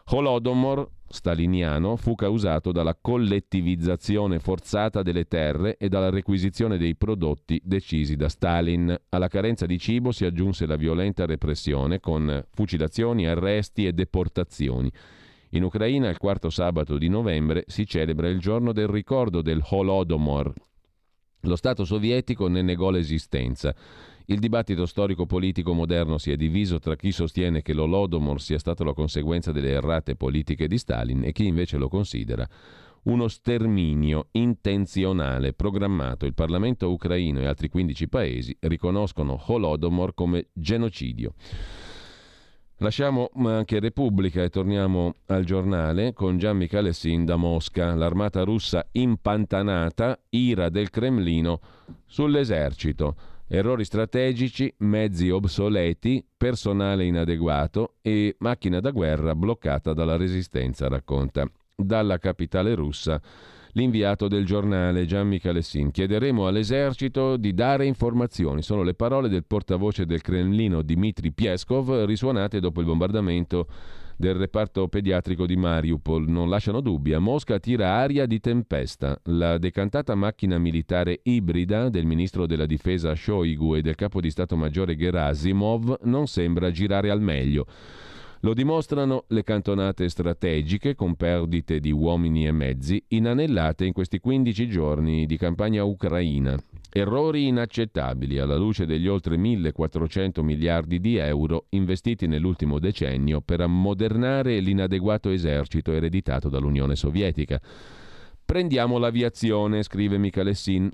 Holodomor staliniano fu causato dalla collettivizzazione forzata delle terre e dalla requisizione dei prodotti decisi da Stalin. Alla carenza di cibo si aggiunse la violenta repressione con fucilazioni, arresti e deportazioni. In Ucraina il quarto sabato di novembre si celebra il giorno del ricordo del Holodomor. Lo Stato sovietico ne negò l'esistenza il dibattito storico-politico moderno si è diviso tra chi sostiene che l'Olodomor sia stato la conseguenza delle errate politiche di Stalin e chi invece lo considera uno sterminio intenzionale programmato. Il Parlamento ucraino e altri 15 paesi riconoscono Holodomor come genocidio. Lasciamo anche Repubblica e torniamo al giornale con Gian Michele Sin da Mosca. L'armata russa impantanata, ira del Cremlino sull'esercito. Errori strategici, mezzi obsoleti, personale inadeguato e macchina da guerra bloccata dalla resistenza, racconta. Dalla capitale russa l'inviato del giornale Gian Michalessin. Chiederemo all'esercito di dare informazioni. Sono le parole del portavoce del Cremlino Dmitry Pieskov risuonate dopo il bombardamento del reparto pediatrico di Mariupol. Non lasciano dubbi. A Mosca tira aria di tempesta. La decantata macchina militare ibrida del ministro della difesa Shoigu e del capo di Stato Maggiore Gerasimov non sembra girare al meglio. Lo dimostrano le cantonate strategiche con perdite di uomini e mezzi inanellate in questi 15 giorni di campagna ucraina. Errori inaccettabili alla luce degli oltre 1.400 miliardi di euro investiti nell'ultimo decennio per ammodernare l'inadeguato esercito ereditato dall'Unione Sovietica. Prendiamo l'aviazione, scrive Michalessin.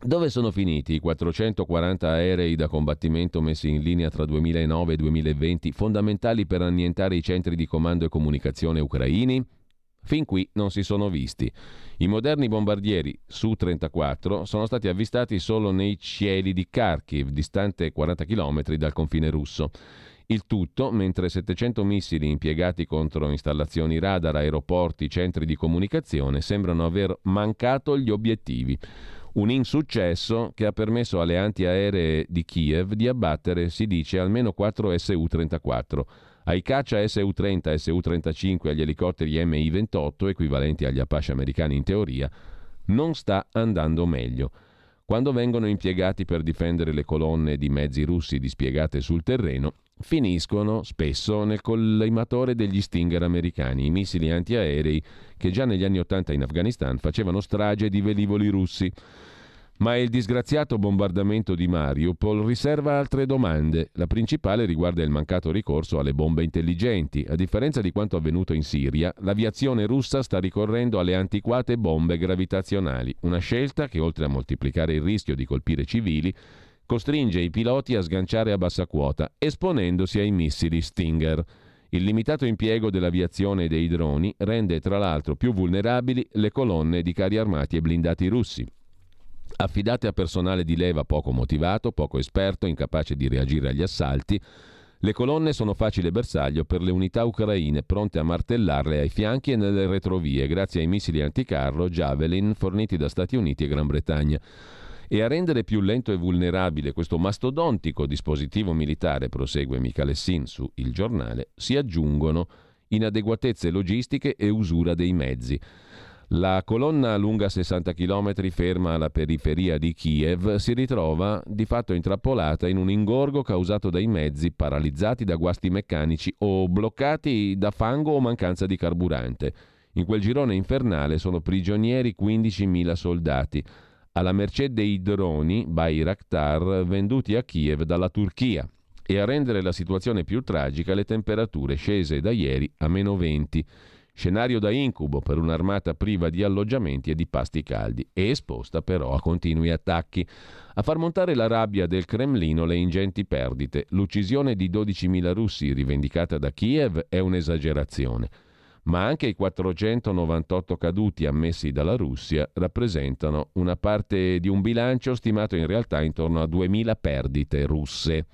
Dove sono finiti i 440 aerei da combattimento messi in linea tra 2009 e 2020, fondamentali per annientare i centri di comando e comunicazione ucraini? Fin qui non si sono visti. I moderni bombardieri Su-34 sono stati avvistati solo nei cieli di Kharkiv, distante 40 km dal confine russo. Il tutto mentre 700 missili impiegati contro installazioni radar, aeroporti, centri di comunicazione sembrano aver mancato gli obiettivi. Un insuccesso che ha permesso alle antiaeree di Kiev di abbattere, si dice, almeno 4 Su-34. Ai caccia Su-30 e Su-35 e agli elicotteri Mi-28, equivalenti agli Apache americani in teoria, non sta andando meglio. Quando vengono impiegati per difendere le colonne di mezzi russi dispiegate sul terreno, finiscono spesso nel collimatore degli Stinger americani, i missili antiaerei che già negli anni Ottanta in Afghanistan facevano strage di velivoli russi. Ma il disgraziato bombardamento di Mariupol riserva altre domande. La principale riguarda il mancato ricorso alle bombe intelligenti. A differenza di quanto avvenuto in Siria, l'aviazione russa sta ricorrendo alle antiquate bombe gravitazionali, una scelta che oltre a moltiplicare il rischio di colpire civili, costringe i piloti a sganciare a bassa quota, esponendosi ai missili Stinger. Il limitato impiego dell'aviazione e dei droni rende tra l'altro più vulnerabili le colonne di carri armati e blindati russi affidate a personale di leva poco motivato, poco esperto, incapace di reagire agli assalti, le colonne sono facile bersaglio per le unità ucraine pronte a martellarle ai fianchi e nelle retrovie grazie ai missili anticarro Javelin forniti da Stati Uniti e Gran Bretagna. E a rendere più lento e vulnerabile questo mastodontico dispositivo militare, prosegue Michalessin su Il Giornale, si aggiungono inadeguatezze logistiche e usura dei mezzi. La colonna lunga 60 km ferma alla periferia di Kiev si ritrova di fatto intrappolata in un ingorgo causato dai mezzi paralizzati da guasti meccanici o bloccati da fango o mancanza di carburante. In quel girone infernale sono prigionieri 15.000 soldati, alla mercé dei droni Bayraktar venduti a Kiev dalla Turchia. E a rendere la situazione più tragica le temperature scese da ieri a meno 20 scenario da incubo per un'armata priva di alloggiamenti e di pasti caldi e esposta però a continui attacchi. A far montare la rabbia del Cremlino le ingenti perdite. L'uccisione di 12.000 russi rivendicata da Kiev è un'esagerazione, ma anche i 498 caduti ammessi dalla Russia rappresentano una parte di un bilancio stimato in realtà intorno a 2.000 perdite russe.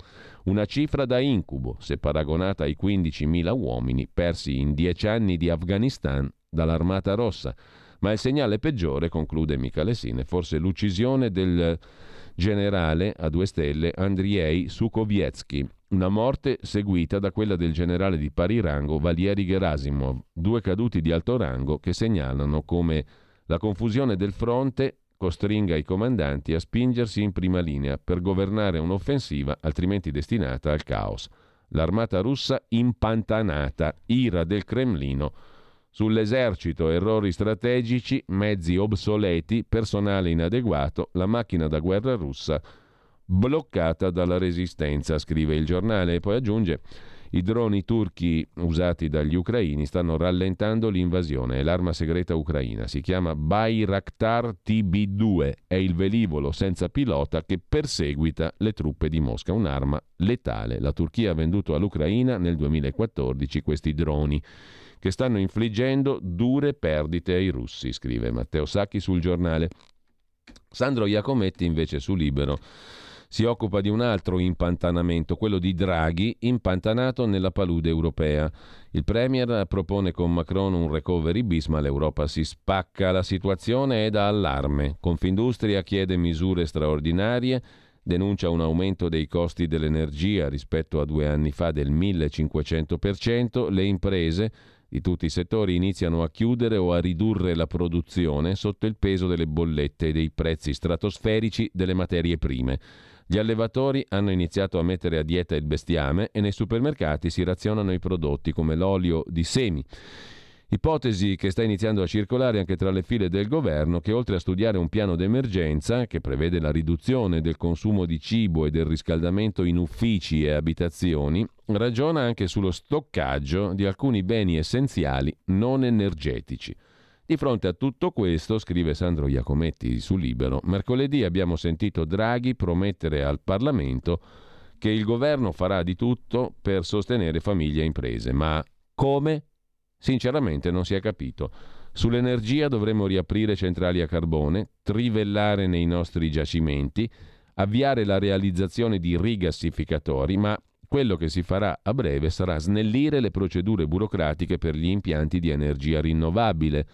Una cifra da incubo se paragonata ai 15.000 uomini persi in dieci anni di Afghanistan dall'Armata Rossa. Ma il segnale peggiore, conclude Michalessin, è forse l'uccisione del generale a due stelle Andriei Sukovietsky, una morte seguita da quella del generale di pari rango Valieri Gerasimov, due caduti di alto rango che segnalano come la confusione del fronte costringa i comandanti a spingersi in prima linea per governare un'offensiva altrimenti destinata al caos. L'armata russa impantanata, ira del Cremlino, sull'esercito errori strategici, mezzi obsoleti, personale inadeguato, la macchina da guerra russa bloccata dalla resistenza, scrive il giornale e poi aggiunge I droni turchi usati dagli ucraini stanno rallentando l'invasione. È l'arma segreta ucraina. Si chiama Bayraktar TB2. È il velivolo senza pilota che perseguita le truppe di Mosca. Un'arma letale. La Turchia ha venduto all'Ucraina nel 2014 questi droni che stanno infliggendo dure perdite ai russi, scrive Matteo Sacchi sul giornale. Sandro Iacometti invece su Libero si occupa di un altro impantanamento, quello di Draghi, impantanato nella palude europea. Il Premier propone con Macron un recovery bis, ma l'Europa si spacca. La situazione è da allarme. Confindustria chiede misure straordinarie, denuncia un aumento dei costi dell'energia rispetto a due anni fa del 1500%, le imprese di tutti i settori iniziano a chiudere o a ridurre la produzione sotto il peso delle bollette e dei prezzi stratosferici delle materie prime. Gli allevatori hanno iniziato a mettere a dieta il bestiame e nei supermercati si razionano i prodotti come l'olio di semi. Ipotesi che sta iniziando a circolare anche tra le file del governo che oltre a studiare un piano d'emergenza che prevede la riduzione del consumo di cibo e del riscaldamento in uffici e abitazioni, ragiona anche sullo stoccaggio di alcuni beni essenziali non energetici. Di fronte a tutto questo, scrive Sandro Iacometti su Libero, mercoledì abbiamo sentito Draghi promettere al Parlamento che il governo farà di tutto per sostenere famiglie e imprese. Ma come? Sinceramente non si è capito. Sull'energia dovremmo riaprire centrali a carbone, trivellare nei nostri giacimenti, avviare la realizzazione di rigassificatori, ma quello che si farà a breve sarà snellire le procedure burocratiche per gli impianti di energia rinnovabile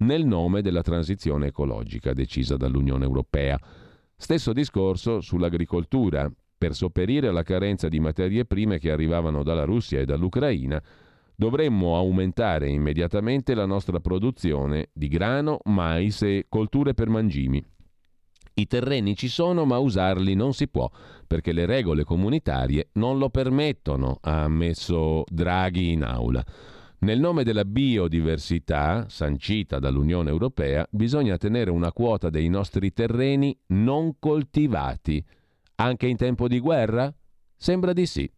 nel nome della transizione ecologica decisa dall'Unione Europea. Stesso discorso sull'agricoltura. Per sopperire alla carenza di materie prime che arrivavano dalla Russia e dall'Ucraina, dovremmo aumentare immediatamente la nostra produzione di grano, mais e colture per mangimi. I terreni ci sono, ma usarli non si può, perché le regole comunitarie non lo permettono, ha ammesso Draghi in aula. Nel nome della biodiversità, sancita dall'Unione Europea, bisogna tenere una quota dei nostri terreni non coltivati. Anche in tempo di guerra? Sembra di sì.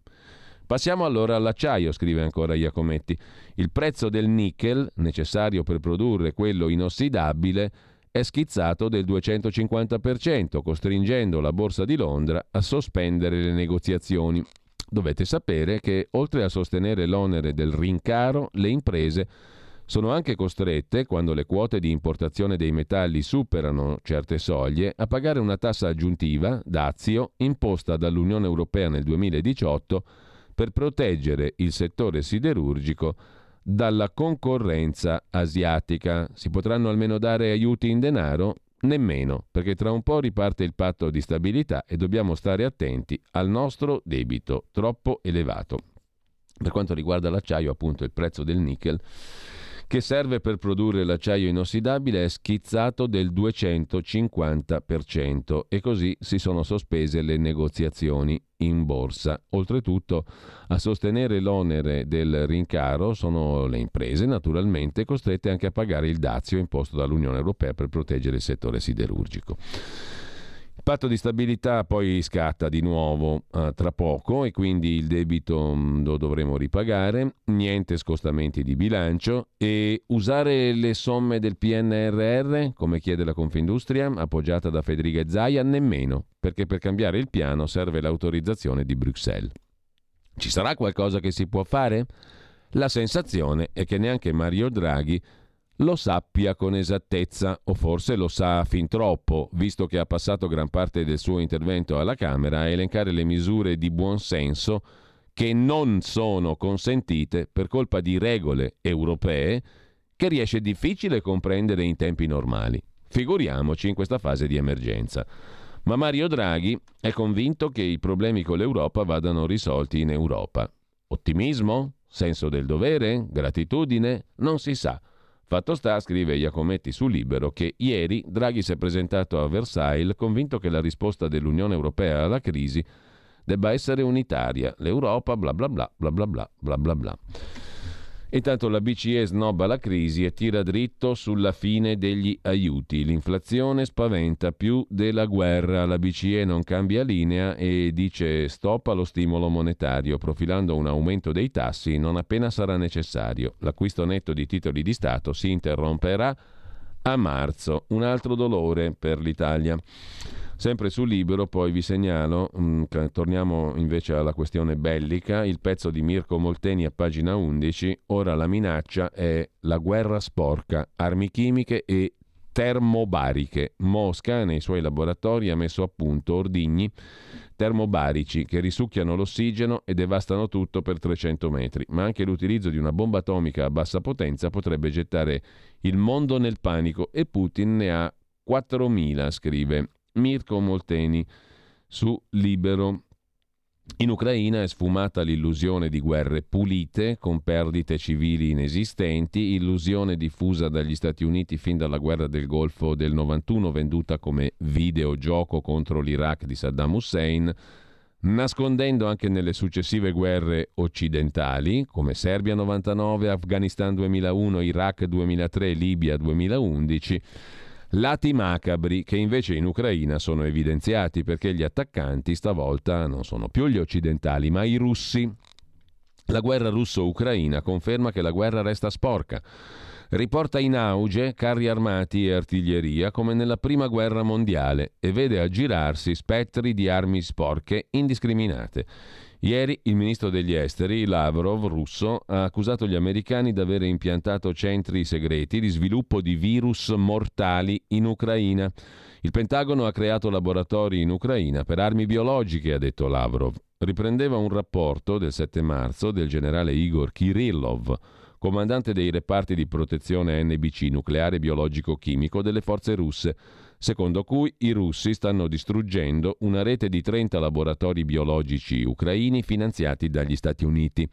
Passiamo allora all'acciaio, scrive ancora Iacometti. Il prezzo del nickel, necessario per produrre quello inossidabile, è schizzato del 250%, costringendo la Borsa di Londra a sospendere le negoziazioni. Dovete sapere che oltre a sostenere l'onere del rincaro, le imprese sono anche costrette, quando le quote di importazione dei metalli superano certe soglie, a pagare una tassa aggiuntiva, dazio, imposta dall'Unione Europea nel 2018 per proteggere il settore siderurgico dalla concorrenza asiatica. Si potranno almeno dare aiuti in denaro? Nemmeno, perché tra un po' riparte il patto di stabilità e dobbiamo stare attenti al nostro debito troppo elevato. Per quanto riguarda l'acciaio, appunto, il prezzo del nickel che serve per produrre l'acciaio inossidabile è schizzato del 250% e così si sono sospese le negoziazioni in borsa. Oltretutto a sostenere l'onere del rincaro sono le imprese naturalmente costrette anche a pagare il dazio imposto dall'Unione Europea per proteggere il settore siderurgico. Il patto di stabilità poi scatta di nuovo uh, tra poco e quindi il debito um, lo dovremo ripagare, niente scostamenti di bilancio e usare le somme del PNRR, come chiede la Confindustria, appoggiata da Federica Zaia, nemmeno, perché per cambiare il piano serve l'autorizzazione di Bruxelles. Ci sarà qualcosa che si può fare? La sensazione è che neanche Mario Draghi lo sappia con esattezza, o forse lo sa fin troppo, visto che ha passato gran parte del suo intervento alla Camera a elencare le misure di buon senso che non sono consentite per colpa di regole europee che riesce difficile comprendere in tempi normali. Figuriamoci in questa fase di emergenza. Ma Mario Draghi è convinto che i problemi con l'Europa vadano risolti in Europa. Ottimismo? Senso del dovere? Gratitudine? Non si sa. Fatto sta, scrive Iacometti su Libero, che ieri Draghi si è presentato a Versailles convinto che la risposta dell'Unione Europea alla crisi debba essere unitaria. L'Europa, bla bla bla bla bla bla bla bla. Intanto la BCE snobba la crisi e tira dritto sulla fine degli aiuti. L'inflazione spaventa più della guerra. La BCE non cambia linea e dice stop allo stimolo monetario, profilando un aumento dei tassi non appena sarà necessario. L'acquisto netto di titoli di Stato si interromperà a marzo. Un altro dolore per l'Italia. Sempre sul libro poi vi segnalo, mh, mm, torniamo invece alla questione bellica, il pezzo di Mirko Molteni a pagina 11, ora la minaccia è la guerra sporca, armi chimiche e termobariche. Mosca nei suoi laboratori ha messo a punto ordigni termobarici che risucchiano l'ossigeno e devastano tutto per 300 metri, ma anche l'utilizzo di una bomba atomica a bassa potenza potrebbe gettare il mondo nel panico e Putin ne ha 4.000, scrive Mirko Molteni su Libero. In Ucraina è sfumata l'illusione di guerre pulite, con perdite civili inesistenti, illusione diffusa dagli Stati Uniti fin dalla guerra del Golfo del 91, venduta come videogioco contro l'Iraq di Saddam Hussein, nascondendo anche nelle successive guerre occidentali, come Serbia 99, Afghanistan 2001, Iraq 2003, Libia 2011, Lati macabri che invece in Ucraina sono evidenziati perché gli attaccanti stavolta non sono più gli occidentali ma i russi. La guerra russo-ucraina conferma che la guerra resta sporca. Riporta in auge carri armati e artiglieria come nella prima guerra mondiale e vede aggirarsi spettri di armi sporche indiscriminate. Ieri il ministro degli esteri, Lavrov, russo, ha accusato gli americani di aver impiantato centri segreti di sviluppo di virus mortali in Ucraina. Il Pentagono ha creato laboratori in Ucraina per armi biologiche, ha detto Lavrov. Riprendeva un rapporto del 7 marzo del generale Igor Kirillov, comandante dei reparti di protezione NBC nucleare biologico-chimico delle forze russe secondo cui i russi stanno distruggendo una rete di 30 laboratori biologici ucraini finanziati dagli Stati Uniti.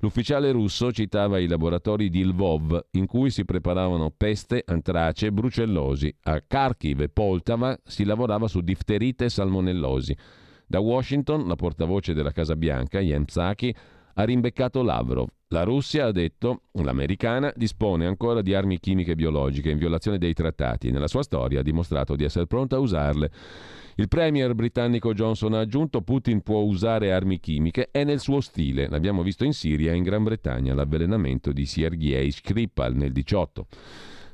L'ufficiale russo citava i laboratori di Lvov in cui si preparavano peste, antrace brucellosi. A Kharkiv e Poltava si lavorava su difterite e salmonellosi. Da Washington, la portavoce della Casa Bianca, Jen Psaki, ha rimbeccato Lavrov. La Russia, ha detto, l'americana, dispone ancora di armi chimiche e biologiche in violazione dei trattati e nella sua storia ha dimostrato di essere pronta a usarle. Il premier britannico Johnson ha aggiunto Putin può usare armi chimiche, è nel suo stile. L'abbiamo visto in Siria e in Gran Bretagna, l'avvelenamento di Sergei Skripal nel 18.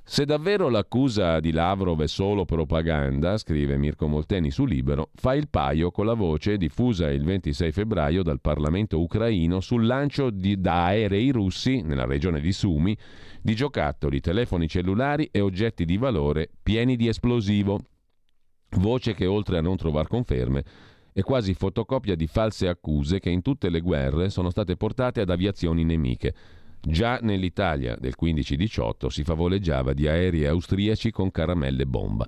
Se davvero l'accusa di Lavrov è solo propaganda, scrive Mirko Molteni su Libero, fa il paio con la voce diffusa il 26 febbraio dal Parlamento ucraino sul lancio di, da aerei russi, nella regione di Sumi, di giocattoli, telefoni cellulari e oggetti di valore pieni di esplosivo. Voce che oltre a non trovare conferme è quasi fotocopia di false accuse che in tutte le guerre sono state portate ad aviazioni nemiche Già nell'Italia del 15-18 si favoleggiava di aerei austriaci con caramelle bomba.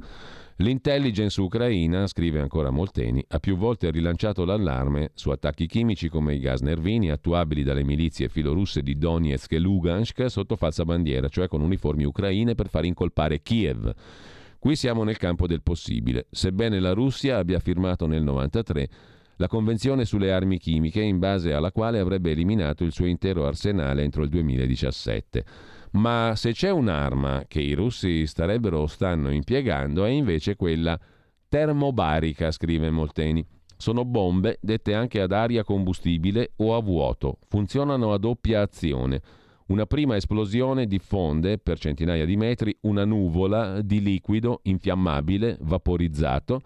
L'intelligence ucraina, scrive ancora Molteni, ha più volte rilanciato l'allarme su attacchi chimici come i gas nervini attuabili dalle milizie filorusse di Donetsk e Lugansk sotto falsa bandiera, cioè con uniformi ucraine per far incolpare Kiev. Qui siamo nel campo del possibile. Sebbene la Russia abbia firmato nel 1993 la Convenzione sulle armi chimiche in base alla quale avrebbe eliminato il suo intero arsenale entro il 2017. Ma se c'è un'arma che i russi starebbero o stanno impiegando è invece quella termobarica, scrive Molteni. Sono bombe dette anche ad aria combustibile o a vuoto, funzionano a doppia azione. Una prima esplosione diffonde per centinaia di metri una nuvola di liquido infiammabile, vaporizzato,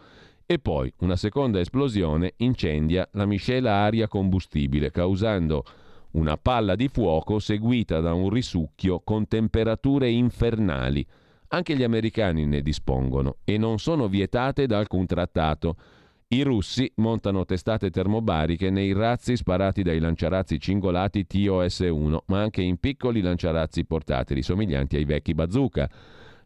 e poi una seconda esplosione incendia la miscela aria-combustibile, causando una palla di fuoco seguita da un risucchio con temperature infernali. Anche gli americani ne dispongono e non sono vietate da alcun trattato. I russi montano testate termobariche nei razzi sparati dai lanciarazzi cingolati TOS-1, ma anche in piccoli lanciarazzi portatili somiglianti ai vecchi bazooka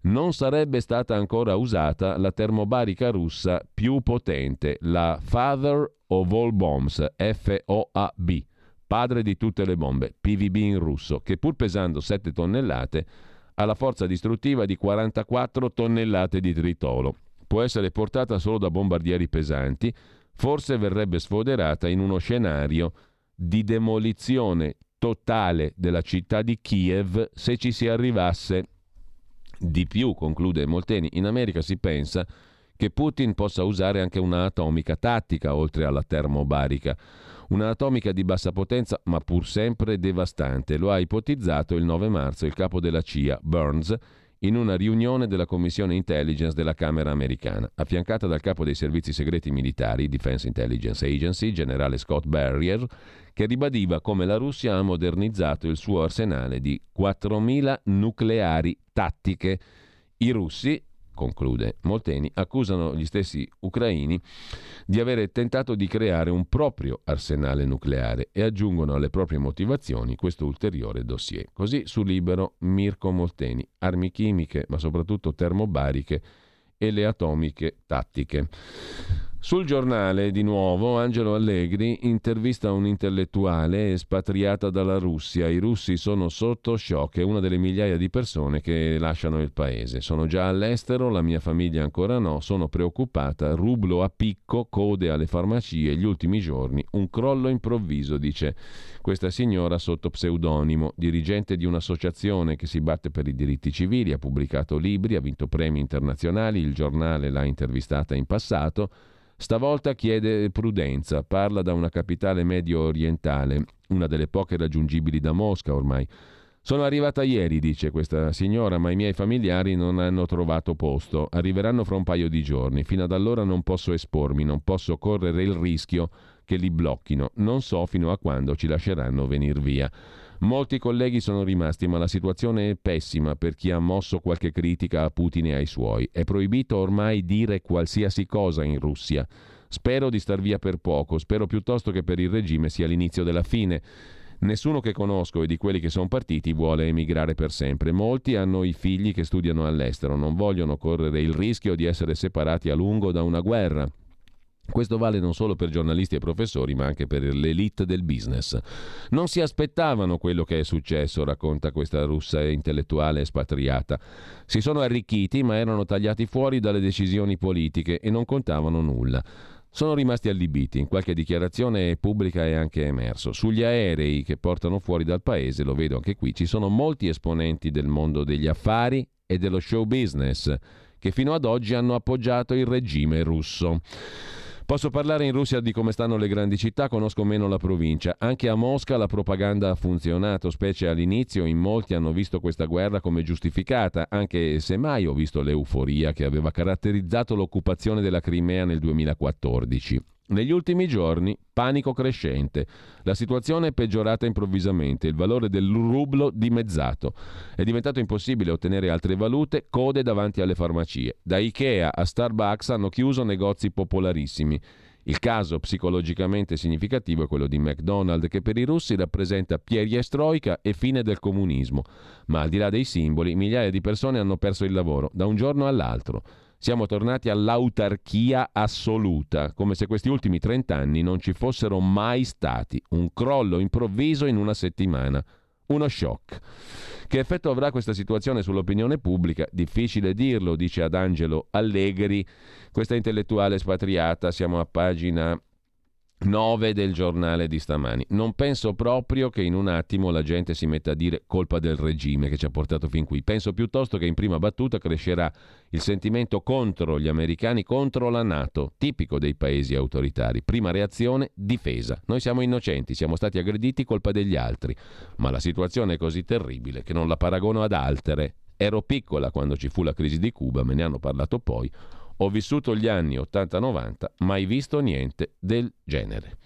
non sarebbe stata ancora usata la termobarica russa più potente, la Father of All Bombs, FOAB, padre di tutte le bombe, PVB in russo, che pur pesando 7 tonnellate ha la forza distruttiva di 44 tonnellate di tritolo. Può essere portata solo da bombardieri pesanti, forse verrebbe sfoderata in uno scenario di demolizione totale della città di Kiev se ci si arrivasse. Di più, conclude Molteni, in America si pensa che Putin possa usare anche una atomica tattica oltre alla termobarica. Una atomica di bassa potenza ma pur sempre devastante. Lo ha ipotizzato il 9 marzo il capo della CIA, Burns, in una riunione della Commissione Intelligence della Camera americana, affiancata dal capo dei servizi segreti militari, Defense Intelligence Agency, generale Scott Barrier, che ribadiva come la Russia ha modernizzato il suo arsenale di 4.000 nucleari tattiche. I russi, conclude Molteni, accusano gli stessi ucraini di avere tentato di creare un proprio arsenale nucleare e aggiungono alle proprie motivazioni questo ulteriore dossier. Così su Libero Mirko Molteni, armi chimiche ma soprattutto termobariche e le atomiche tattiche. Sul giornale, di nuovo, Angelo Allegri intervista un intellettuale espatriata dalla Russia. I russi sono sotto shock, è una delle migliaia di persone che lasciano il paese. Sono già all'estero, la mia famiglia ancora no, sono preoccupata, rublo a picco, code alle farmacie, gli ultimi giorni, un crollo improvviso, dice questa signora sotto pseudonimo, dirigente di un'associazione che si batte per i diritti civili, ha pubblicato libri, ha vinto premi internazionali, il giornale l'ha intervistata in passato Stavolta chiede prudenza, parla da una capitale medio orientale, una delle poche raggiungibili da Mosca ormai. Sono arrivata ieri, dice questa signora, ma i miei familiari non hanno trovato posto. Arriveranno fra un paio di giorni. Fino ad allora non posso espormi, non posso correre il rischio che li blocchino. Non so fino a quando ci lasceranno venire via. Molti colleghi sono rimasti, ma la situazione è pessima per chi ha mosso qualche critica a Putin e ai suoi. È proibito ormai dire qualsiasi cosa in Russia. Spero di star via per poco, spero piuttosto che per il regime sia l'inizio della fine. Nessuno che conosco e di quelli che sono partiti vuole emigrare per sempre. Molti hanno i figli che studiano all'estero, non vogliono correre il rischio di essere separati a lungo da una guerra. Questo vale non solo per giornalisti e professori, ma anche per l'elite del business. Non si aspettavano quello che è successo, racconta questa russa intellettuale espatriata. Si sono arricchiti, ma erano tagliati fuori dalle decisioni politiche e non contavano nulla. Sono rimasti allibiti, in qualche dichiarazione pubblica è anche emerso. Sugli aerei che portano fuori dal paese, lo vedo anche qui, ci sono molti esponenti del mondo degli affari e dello show business che fino ad oggi hanno appoggiato il regime russo. Posso parlare in Russia di come stanno le grandi città, conosco meno la provincia. Anche a Mosca la propaganda ha funzionato, specie all'inizio in molti hanno visto questa guerra come giustificata, anche se mai ho visto l'euforia che aveva caratterizzato l'occupazione della Crimea nel 2014. Negli ultimi giorni, panico crescente. La situazione è peggiorata improvvisamente, il valore del rublo dimezzato. È diventato impossibile ottenere altre valute, code davanti alle farmacie. Da Ikea a Starbucks hanno chiuso negozi popolarissimi. Il caso psicologicamente significativo è quello di McDonald's, che per i russi rappresenta perestroika e fine del comunismo. Ma al di là dei simboli, migliaia di persone hanno perso il lavoro da un giorno all'altro. Siamo tornati all'autarchia assoluta, come se questi ultimi 30 anni non ci fossero mai stati. Un crollo improvviso in una settimana. Uno shock. Che effetto avrà questa situazione sull'opinione pubblica? Difficile dirlo, dice ad Angelo Allegri, questa intellettuale spatriata. Siamo a pagina 9 del giornale di stamani. Non penso proprio che in un attimo la gente si metta a dire colpa del regime che ci ha portato fin qui. Penso piuttosto che in prima battuta crescerà il sentimento contro gli americani, contro la Nato, tipico dei paesi autoritari. Prima reazione, difesa. Noi siamo innocenti, siamo stati aggrediti colpa degli altri, ma la situazione è così terribile che non la paragono ad altre. Ero piccola quando ci fu la crisi di Cuba, me ne hanno parlato poi. Ho vissuto gli anni 80-90, mai visto niente del genere.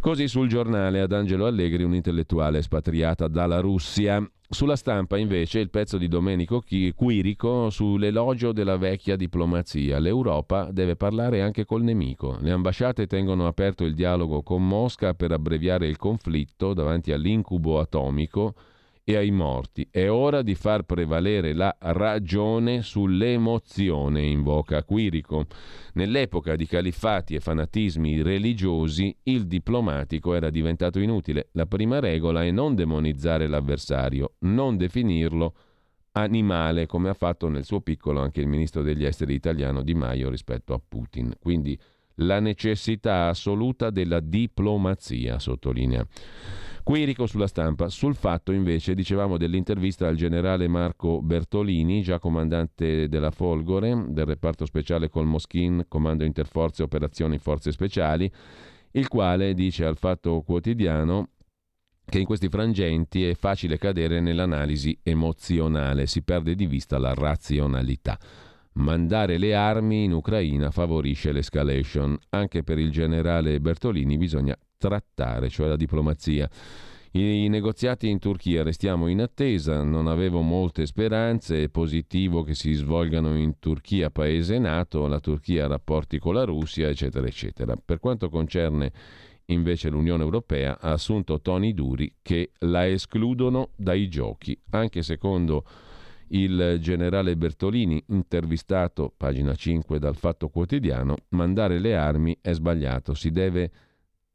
Così sul giornale ad Angelo Allegri, un'intellettuale espatriata dalla Russia. Sulla stampa invece il pezzo di Domenico Quirico sull'elogio della vecchia diplomazia. L'Europa deve parlare anche col nemico. Le ambasciate tengono aperto il dialogo con Mosca per abbreviare il conflitto davanti all'incubo atomico e ai morti. È ora di far prevalere la ragione sull'emozione, invoca Quirico. Nell'epoca di califfati e fanatismi religiosi, il diplomatico era diventato inutile. La prima regola è non demonizzare l'avversario, non definirlo animale, come ha fatto nel suo piccolo anche il ministro degli esteri italiano Di Maio rispetto a Putin. Quindi la necessità assoluta della diplomazia, sottolinea. Quirico sulla stampa. Sul fatto invece dicevamo dell'intervista al generale Marco Bertolini, già comandante della Folgore, del reparto speciale col Moschin, comando interforze operazioni forze speciali, il quale dice al fatto quotidiano che in questi frangenti è facile cadere nell'analisi emozionale, si perde di vista la razionalità. Mandare le armi in Ucraina favorisce l'escalation. Anche per il generale Bertolini bisogna trattare, cioè la diplomazia. I negoziati in Turchia restiamo in attesa, non avevo molte speranze, è positivo che si svolgano in Turchia, paese nato, la Turchia ha rapporti con la Russia, eccetera, eccetera. Per quanto concerne invece l'Unione Europea, ha assunto toni duri che la escludono dai giochi, anche secondo il generale Bertolini, intervistato, pagina 5 dal Fatto Quotidiano, mandare le armi è sbagliato, si deve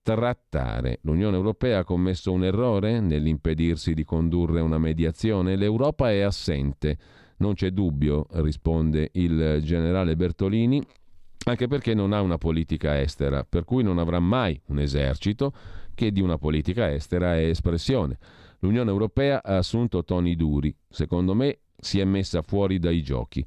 trattare. L'Unione Europea ha commesso un errore nell'impedirsi di condurre una mediazione? L'Europa è assente. Non c'è dubbio, risponde il generale Bertolini, anche perché non ha una politica estera, per cui non avrà mai un esercito che di una politica estera è espressione. L'Unione Europea ha assunto toni duri, secondo me si è messa fuori dai giochi.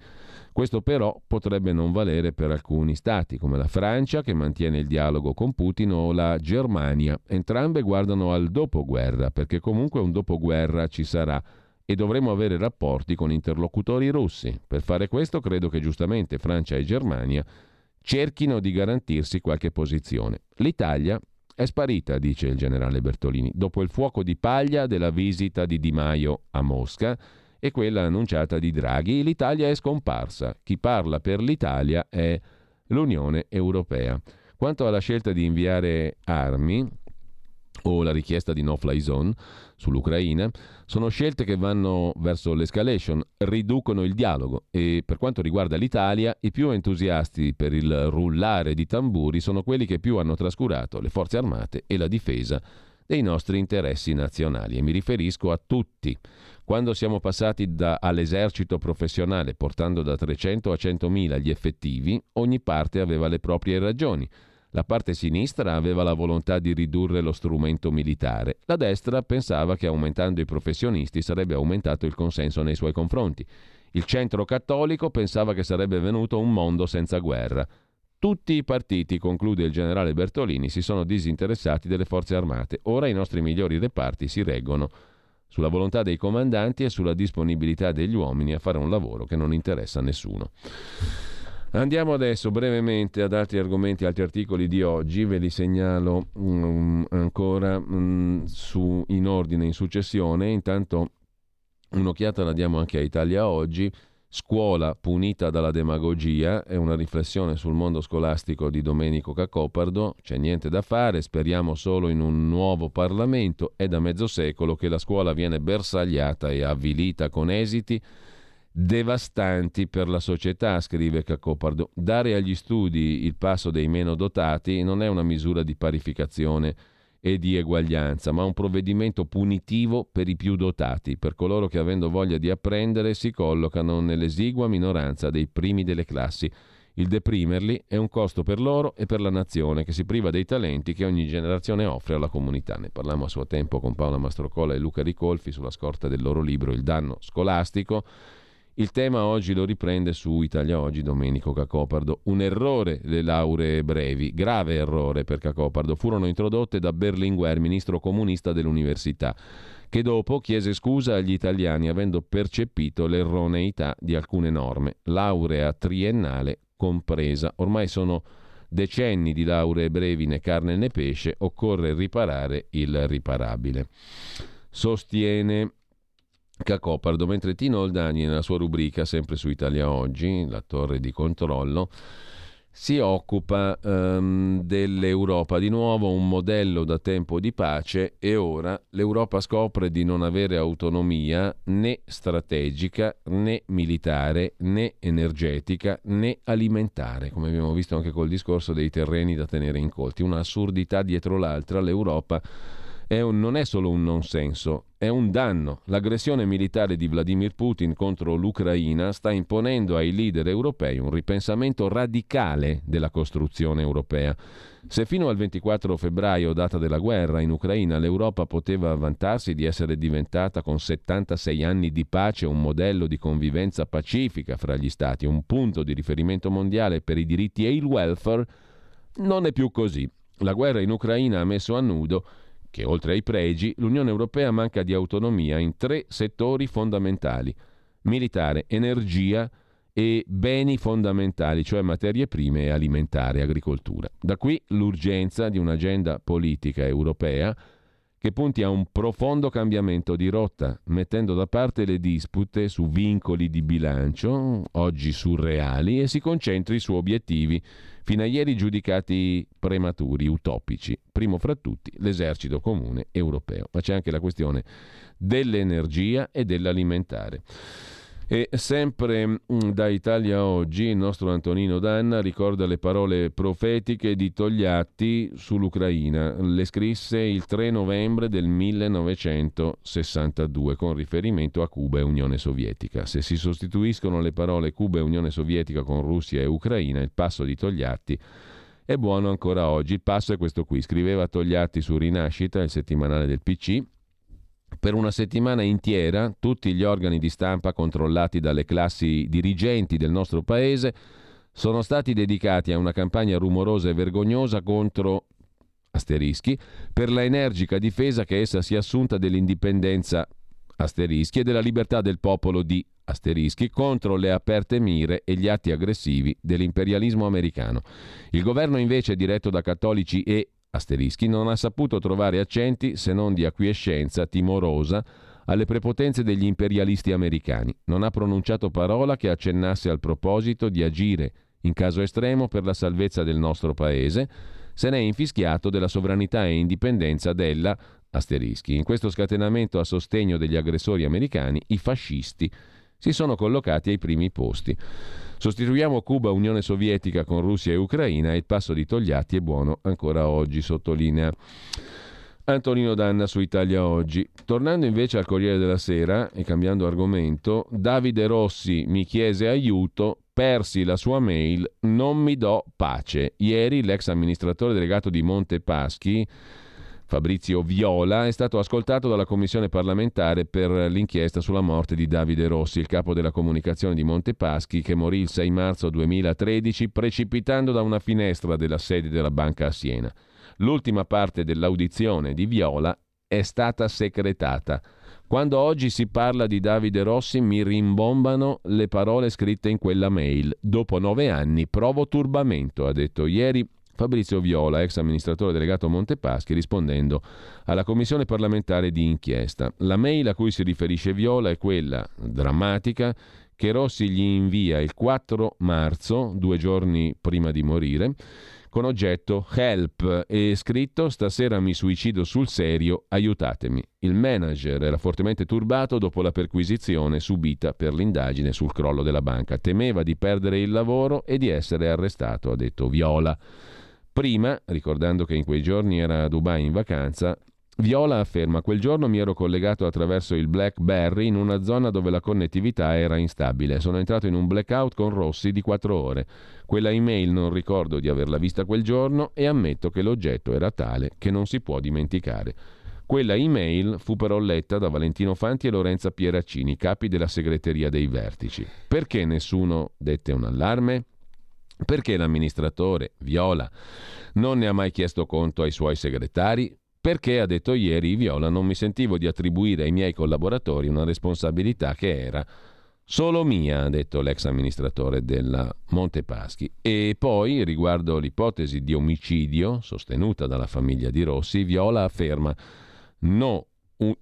Questo però potrebbe non valere per alcuni stati, come la Francia, che mantiene il dialogo con Putin, o la Germania. Entrambe guardano al dopoguerra, perché comunque un dopoguerra ci sarà e dovremo avere rapporti con interlocutori russi. Per fare questo credo che giustamente Francia e Germania cerchino di garantirsi qualche posizione. L'Italia è sparita, dice il generale Bertolini, dopo il fuoco di paglia della visita di Di Maio a Mosca e quella annunciata di Draghi, l'Italia è scomparsa. Chi parla per l'Italia è l'Unione Europea. Quanto alla scelta di inviare armi o la richiesta di no-fly zone sull'Ucraina, sono scelte che vanno verso l'escalation, riducono il dialogo e per quanto riguarda l'Italia, i più entusiasti per il rullare di tamburi sono quelli che più hanno trascurato le forze armate e la difesa dei nostri interessi nazionali e mi riferisco a tutti. Quando siamo passati da, all'esercito professionale portando da 300 a 100.000 gli effettivi, ogni parte aveva le proprie ragioni. La parte sinistra aveva la volontà di ridurre lo strumento militare, la destra pensava che aumentando i professionisti sarebbe aumentato il consenso nei suoi confronti. Il centro cattolico pensava che sarebbe venuto un mondo senza guerra. Tutti i partiti, conclude il generale Bertolini, si sono disinteressati delle forze armate. Ora i nostri migliori reparti si reggono sulla volontà dei comandanti e sulla disponibilità degli uomini a fare un lavoro che non interessa a nessuno. Andiamo adesso brevemente ad altri argomenti, altri articoli di oggi, ve li segnalo um, ancora um, su, in ordine, in successione. Intanto un'occhiata la diamo anche a Italia Oggi. Scuola punita dalla demagogia è una riflessione sul mondo scolastico di Domenico Cacopardo. C'è niente da fare, speriamo solo in un nuovo Parlamento. È da mezzo secolo che la scuola viene bersagliata e avvilita con esiti devastanti per la società, scrive Cacopardo. Dare agli studi il passo dei meno dotati non è una misura di parificazione e di eguaglianza, ma un provvedimento punitivo per i più dotati, per coloro che avendo voglia di apprendere si collocano nell'esigua minoranza dei primi delle classi. Il deprimerli è un costo per loro e per la nazione che si priva dei talenti che ogni generazione offre alla comunità. Ne parlammo a suo tempo con Paola Mastrocola e Luca Ricolfi sulla scorta del loro libro Il danno scolastico il tema oggi lo riprende su Italia Oggi Domenico Cacopardo. Un errore le lauree brevi, grave errore per Cacopardo, furono introdotte da Berlinguer, ministro comunista dell'università, che dopo chiese scusa agli italiani avendo percepito l'erroneità di alcune norme, laurea triennale compresa. Ormai sono decenni di lauree brevi né carne né pesce, occorre riparare il riparabile. Sostiene Cacopardo, mentre Tino Oldani nella sua rubrica, sempre su Italia Oggi, la torre di controllo, si occupa um, dell'Europa. Di nuovo un modello da tempo di pace e ora l'Europa scopre di non avere autonomia né strategica né militare né energetica né alimentare, come abbiamo visto anche col discorso dei terreni da tenere in colti. Una assurdità dietro l'altra, l'Europa è un, non è solo un non senso, è un danno. L'aggressione militare di Vladimir Putin contro l'Ucraina sta imponendo ai leader europei un ripensamento radicale della costruzione europea. Se fino al 24 febbraio, data della guerra in Ucraina, l'Europa poteva vantarsi di essere diventata con 76 anni di pace un modello di convivenza pacifica fra gli stati, un punto di riferimento mondiale per i diritti e il welfare, non è più così. La guerra in Ucraina ha messo a nudo che oltre ai pregi l'Unione Europea manca di autonomia in tre settori fondamentali, militare, energia e beni fondamentali, cioè materie prime e alimentare, agricoltura. Da qui l'urgenza di un'agenda politica europea che punti a un profondo cambiamento di rotta, mettendo da parte le dispute su vincoli di bilancio, oggi surreali, e si concentri su obiettivi fino a ieri giudicati prematuri, utopici. Primo fra tutti l'esercito comune europeo. Ma c'è anche la questione dell'energia e dell'alimentare. E sempre mm, da Italia Oggi il nostro Antonino Danna ricorda le parole profetiche di Togliatti sull'Ucraina. Le scrisse il 3 novembre del 1962 con riferimento a Cuba e Unione Sovietica. Se si sostituiscono le parole Cuba e Unione Sovietica con Russia e Ucraina, il passo di Togliatti è buono ancora oggi. Il passo è questo qui. Scriveva Togliatti su Rinascita, il settimanale del PC, per una settimana intera tutti gli organi di stampa controllati dalle classi dirigenti del nostro paese sono stati dedicati a una campagna rumorosa e vergognosa contro asterischi per la energica difesa che essa si è assunta dell'indipendenza asterischi e della libertà del popolo di asterischi contro le aperte mire e gli atti aggressivi dell'imperialismo americano. Il governo invece diretto da cattolici e asterischi, non ha saputo trovare accenti se non di acquiescenza timorosa alle prepotenze degli imperialisti americani. Non ha pronunciato parola che accennasse al proposito di agire, in caso estremo, per la salvezza del nostro paese, se ne è infischiato della sovranità e indipendenza della asterischi. In questo scatenamento a sostegno degli aggressori americani, i fascisti si sono collocati ai primi posti. Sostituiamo Cuba, Unione Sovietica con Russia e Ucraina e il passo di Togliatti è buono ancora oggi, sottolinea. Antonino Danna su Italia Oggi. Tornando invece al Corriere della Sera e cambiando argomento, Davide Rossi mi chiese aiuto, persi la sua mail, non mi do pace. Ieri l'ex amministratore delegato di Monte Paschi Fabrizio Viola, è stato ascoltato dalla commissione parlamentare per l'inchiesta sulla morte di Davide Rossi, il capo della comunicazione di Montepaschi, che morì il 6 marzo 2013 precipitando da una finestra della sede della banca a Siena. L'ultima parte dell'audizione di Viola è stata secretata. Quando oggi si parla di Davide Rossi mi rimbombano le parole scritte in quella mail. Dopo nove anni provo turbamento, ha detto ieri Fabrizio Viola, ex amministratore delegato Montepaschi, rispondendo alla commissione parlamentare di inchiesta. La mail a cui si riferisce Viola è quella drammatica che Rossi gli invia il 4 marzo, due giorni prima di morire, con oggetto Help e scritto Stasera mi suicido sul serio, aiutatemi. Il manager era fortemente turbato dopo la perquisizione subita per l'indagine sul crollo della banca. Temeva di perdere il lavoro e di essere arrestato, ha detto Viola. Prima, ricordando che in quei giorni era a Dubai in vacanza, Viola afferma quel giorno mi ero collegato attraverso il BlackBerry in una zona dove la connettività era instabile. Sono entrato in un blackout con Rossi di quattro ore. Quella email non ricordo di averla vista quel giorno e ammetto che l'oggetto era tale che non si può dimenticare. Quella email fu però letta da Valentino Fanti e Lorenza Pieraccini, capi della segreteria dei vertici. Perché nessuno dette un allarme? Perché l'amministratore Viola non ne ha mai chiesto conto ai suoi segretari? Perché, ha detto ieri Viola, non mi sentivo di attribuire ai miei collaboratori una responsabilità che era solo mia, ha detto l'ex amministratore della Montepaschi. E poi, riguardo l'ipotesi di omicidio sostenuta dalla famiglia di Rossi, Viola afferma no,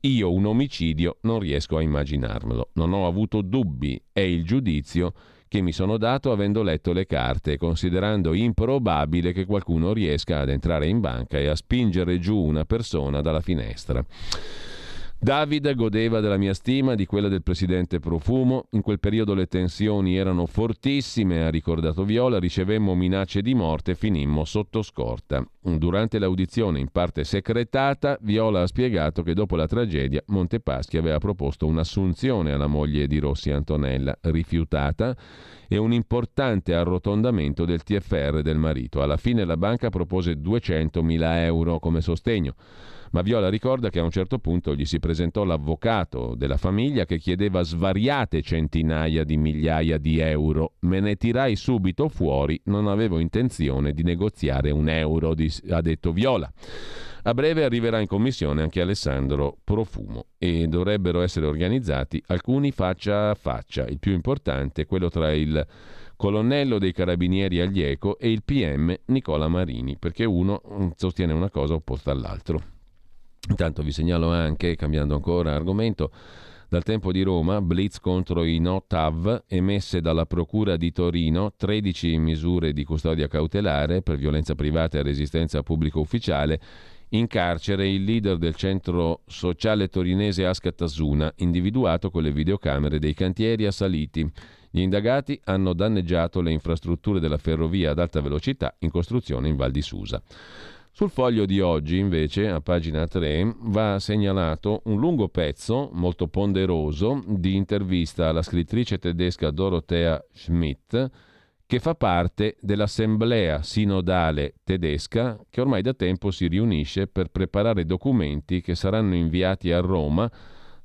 io un omicidio non riesco a immaginarmelo, non ho avuto dubbi, è il giudizio che mi sono dato avendo letto le carte, considerando improbabile che qualcuno riesca ad entrare in banca e a spingere giù una persona dalla finestra. David godeva della mia stima, di quella del presidente Profumo. In quel periodo le tensioni erano fortissime, ha ricordato Viola, ricevemmo minacce di morte e finimmo sotto scorta. Durante l'audizione, in parte secretata, Viola ha spiegato che dopo la tragedia Montepaschi aveva proposto un'assunzione alla moglie di Rossi Antonella, rifiutata, e un importante arrotondamento del TFR del marito. Alla fine la banca propose 200.000 euro come sostegno. Ma Viola ricorda che a un certo punto gli si presentò l'avvocato della famiglia che chiedeva svariate centinaia di migliaia di euro. Me ne tirai subito fuori, non avevo intenzione di negoziare un euro, ha detto Viola. A breve arriverà in commissione anche Alessandro Profumo e dovrebbero essere organizzati alcuni faccia a faccia. Il più importante è quello tra il colonnello dei carabinieri Aglieco e il PM Nicola Marini, perché uno sostiene una cosa opposta all'altro. Intanto vi segnalo anche, cambiando ancora argomento, dal tempo di Roma, blitz contro i no-TAV emesse dalla Procura di Torino, 13 misure di custodia cautelare per violenza privata e resistenza pubblico ufficiale, in carcere il leader del centro sociale torinese Ascat Asuna, individuato con le videocamere dei cantieri assaliti. Gli indagati hanno danneggiato le infrastrutture della ferrovia ad alta velocità in costruzione in Val di Susa. Sul foglio di oggi, invece, a pagina 3, va segnalato un lungo pezzo, molto ponderoso, di intervista alla scrittrice tedesca Dorothea Schmidt, che fa parte dell'assemblea sinodale tedesca che ormai da tempo si riunisce per preparare documenti che saranno inviati a Roma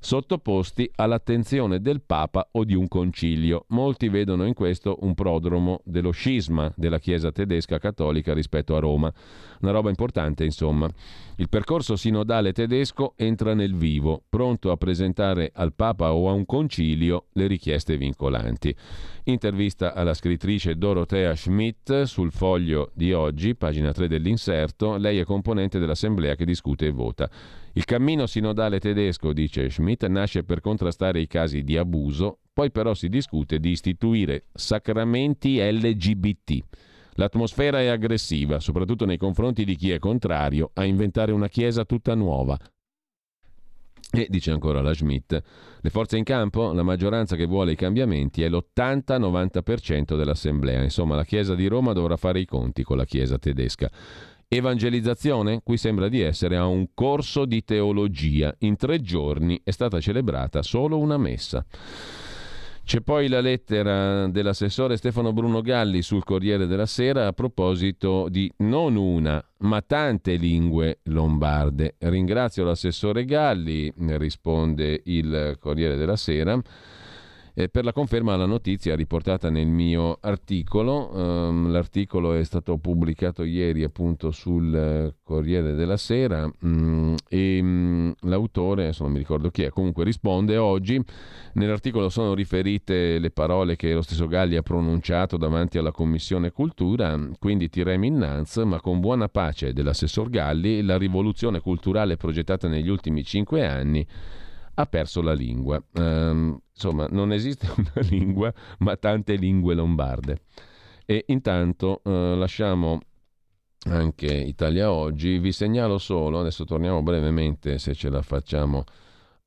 sottoposti all'attenzione del Papa o di un concilio. Molti vedono in questo un prodromo dello scisma della Chiesa tedesca cattolica rispetto a Roma. Una roba importante, insomma. Il percorso sinodale tedesco entra nel vivo, pronto a presentare al Papa o a un concilio le richieste vincolanti. Intervista alla scrittrice Dorothea Schmidt sul foglio di oggi, pagina 3 dell'inserto. Lei è componente dell'assemblea che discute e vota. Il cammino sinodale tedesco, dice Schmidt, nasce per contrastare i casi di abuso, poi però si discute di istituire sacramenti LGBT. L'atmosfera è aggressiva, soprattutto nei confronti di chi è contrario a inventare una chiesa tutta nuova. E dice ancora la Schmidt, le forze in campo, la maggioranza che vuole i cambiamenti è l'80-90% dell'assemblea. Insomma, la Chiesa di Roma dovrà fare i conti con la Chiesa tedesca. Evangelizzazione? Qui sembra di essere a un corso di teologia. In tre giorni è stata celebrata solo una messa. C'è poi la lettera dell'assessore Stefano Bruno Galli sul Corriere della Sera a proposito di non una, ma tante lingue lombarde. Ringrazio l'assessore Galli, risponde il Corriere della Sera eh, per la conferma alla notizia riportata nel mio articolo. Um, l'articolo è stato pubblicato ieri appunto sul uh, Corriere della Sera um, e um, l'autore, adesso non mi ricordo chi è, comunque risponde oggi. Nell'articolo sono riferite le parole che lo stesso Galli ha pronunciato davanti alla Commissione Cultura, quindi tirem innanzi, ma con buona pace dell'assessor Galli, la rivoluzione culturale progettata negli ultimi cinque anni ha perso la lingua. Um, insomma, non esiste [laughs] una lingua, ma tante lingue lombarde. E intanto uh, lasciamo anche Italia Oggi. Vi segnalo solo, adesso torniamo brevemente, se ce la facciamo,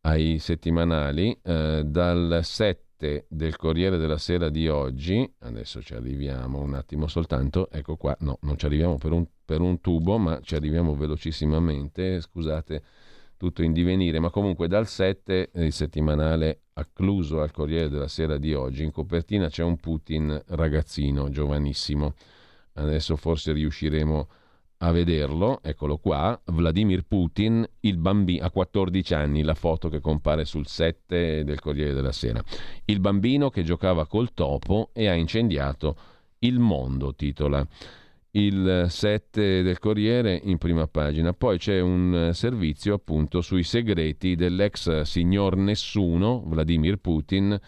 ai settimanali, uh, dal 7 del Corriere della Sera di oggi, adesso ci arriviamo un attimo soltanto, ecco qua, no, non ci arriviamo per un, per un tubo, ma ci arriviamo velocissimamente, scusate tutto in divenire, ma comunque dal 7 il settimanale accluso al Corriere della Sera di oggi, in copertina c'è un Putin ragazzino, giovanissimo. Adesso forse riusciremo a vederlo, eccolo qua, Vladimir Putin, il bambino, a 14 anni, la foto che compare sul 7 del Corriere della Sera. Il bambino che giocava col topo e ha incendiato il mondo, titola il 7 del Corriere in prima pagina. Poi c'è un servizio appunto sui segreti dell'ex signor Nessuno, Vladimir Putin,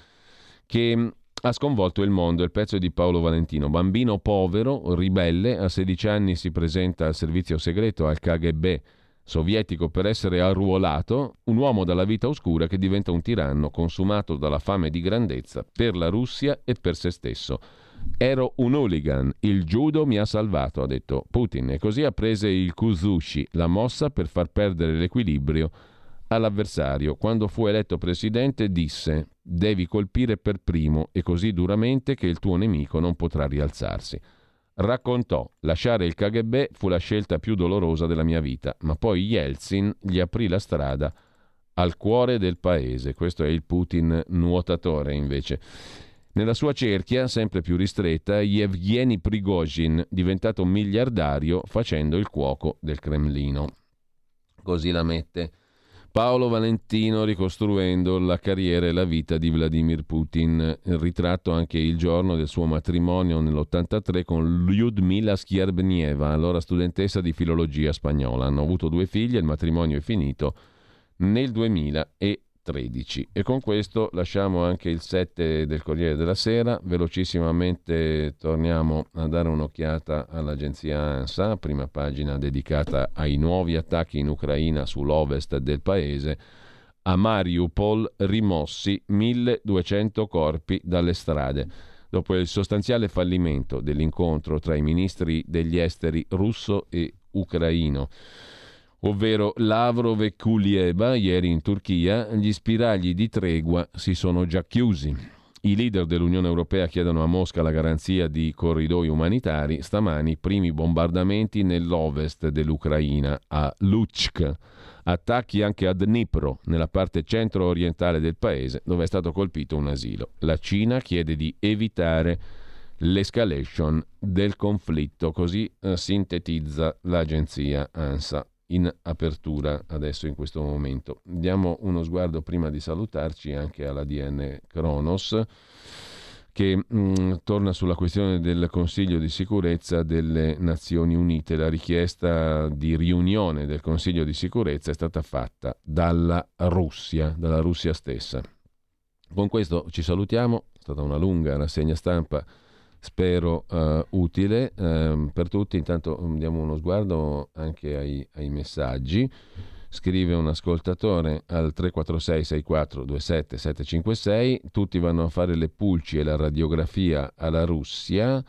che ha sconvolto il mondo. Il pezzo di Paolo Valentino. Bambino povero, ribelle, a 16 anni si presenta al servizio segreto al KGB sovietico per essere arruolato, un uomo dalla vita oscura che diventa un tiranno consumato dalla fame di grandezza per la Russia e per se stesso. Ero un hooligan, il judo mi ha salvato, ha detto Putin, e così ha preso il Kuzushi, la mossa per far perdere l'equilibrio all'avversario. Quando fu eletto presidente disse devi colpire per primo e così duramente che il tuo nemico non potrà rialzarsi. Raccontò, lasciare il KGB fu la scelta più dolorosa della mia vita, ma poi Yeltsin gli aprì la strada al cuore del paese. Questo è il Putin nuotatore invece. Nella sua cerchia, sempre più ristretta, Yevgeny Prigozhin, diventato miliardario facendo il cuoco del Cremlino. Così la mette Paolo Valentino ricostruendo la carriera e la vita di Vladimir Putin, ritratto anche il giorno del suo matrimonio nell'83 con Lyudmila Skierbnieva, allora studentessa di filologia spagnola. Hanno avuto due figli e il matrimonio è finito nel 2013. E con questo lasciamo anche il 7 del Corriere della Sera. Velocissimamente torniamo a dare un'occhiata all'agenzia ANSA, prima pagina dedicata ai nuovi attacchi in Ucraina sull'ovest del paese. A Mariupol rimossi 1200 corpi dalle strade. Dopo il sostanziale fallimento dell'incontro tra i ministri degli esteri russo e ucraino ovvero Lavrov e Kulieba, ieri in Turchia, gli spiragli di tregua si sono già chiusi. I leader dell'Unione Europea chiedono a Mosca la garanzia di corridoi umanitari. Stamani primi bombardamenti nell'ovest dell'Ucraina, a Luchk. Attacchi anche a Dnipro, nella parte centro-orientale del paese, dove è stato colpito un asilo. La Cina chiede di evitare l'escalation del conflitto, così eh, sintetizza l'agenzia ANSA in apertura adesso in questo momento. Diamo uno sguardo prima di salutarci anche alla DN Kronos che mh, mm, torna sulla questione del Consiglio di sicurezza delle Nazioni Unite. La richiesta di riunione del Consiglio di sicurezza è stata fatta dalla Russia, dalla Russia stessa. Con questo ci salutiamo, è stata una lunga rassegna stampa spero uh, utile uh, per tutti. Intanto mm, diamo uno sguardo anche ai, ai, messaggi. Scrive un ascoltatore al 346 64 27 756. Tutti vanno a fare le pulci e la radiografia alla Russia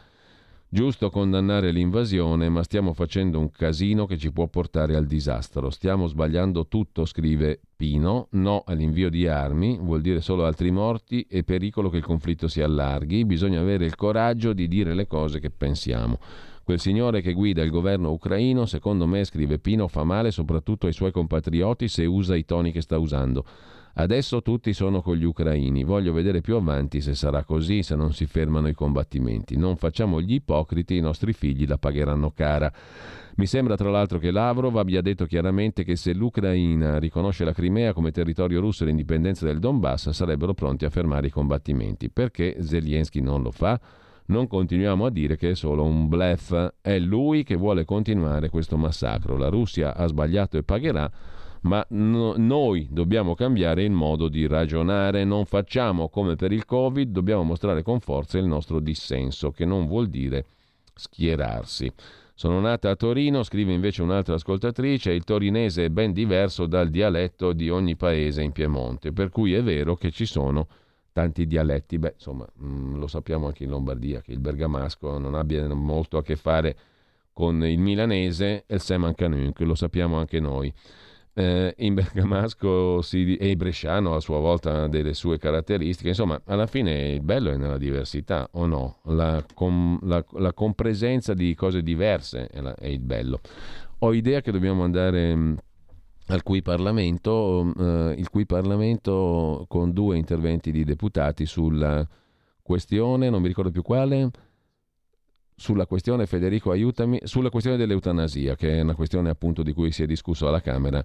Giusto condannare l'invasione, ma stiamo facendo un casino che ci può portare al disastro. Stiamo sbagliando tutto, scrive Pino. No all'invio di armi, vuol dire solo altri morti e pericolo che il conflitto si allarghi. Bisogna avere il coraggio di dire le cose che pensiamo. Quel signore che guida il governo ucraino, secondo me, scrive Pino, fa male soprattutto ai suoi compatrioti se usa i toni che sta usando. Adesso tutti sono con gli ucraini, voglio vedere più avanti se sarà così, se non si fermano i combattimenti. Non facciamo gli ipocriti, i nostri figli la pagheranno cara. Mi sembra tra l'altro che Lavrov abbia detto chiaramente che se l'Ucraina riconosce la Crimea come territorio russo e l'indipendenza del Donbass sarebbero pronti a fermare i combattimenti. Perché Zelensky non lo fa? Non continuiamo a dire che è solo un bluff, è lui che vuole continuare questo massacro. La Russia ha sbagliato e pagherà ma no, noi dobbiamo cambiare il modo di ragionare, non facciamo come per il Covid, dobbiamo mostrare con forza il nostro dissenso, che non vuol dire schierarsi. Sono nata a Torino, scrive invece un'altra ascoltatrice, il torinese è ben diverso dal dialetto di ogni paese in Piemonte, per cui è vero che ci sono tanti dialetti. Beh, insomma, mh, mm, lo sappiamo anche in Lombardia, che il bergamasco non abbia molto a che fare con il milanese e il semancanunc, lo sappiamo anche noi. Eh, in Bergamasco si, e Bresciano a sua volta ha delle sue caratteristiche, insomma alla fine il bello è nella diversità o no? La, com, la, la compresenza di cose diverse è, la, è, il bello. Ho idea che dobbiamo andare mm, al cui Parlamento, eh, il cui Parlamento con due interventi di deputati sulla questione, non mi ricordo più quale, sulla questione, Federico aiutami, sulla questione dell'eutanasia, che è una questione appunto di cui si è discusso alla Camera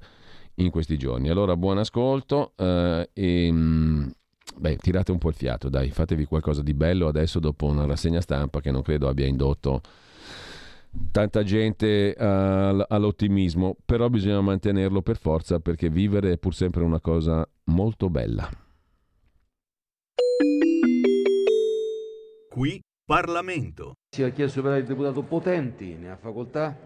in questi giorni. Allora buon ascolto eh, e mm, beh, tirate un po' il fiato, dai, fatevi qualcosa di bello adesso dopo una rassegna stampa che non credo abbia indotto tanta gente all'ottimismo, però bisogna mantenerlo per forza perché vivere è pur sempre una cosa molto bella. Qui Parlamento. Si è chiesto per il deputato Potenti, ne ha facoltà.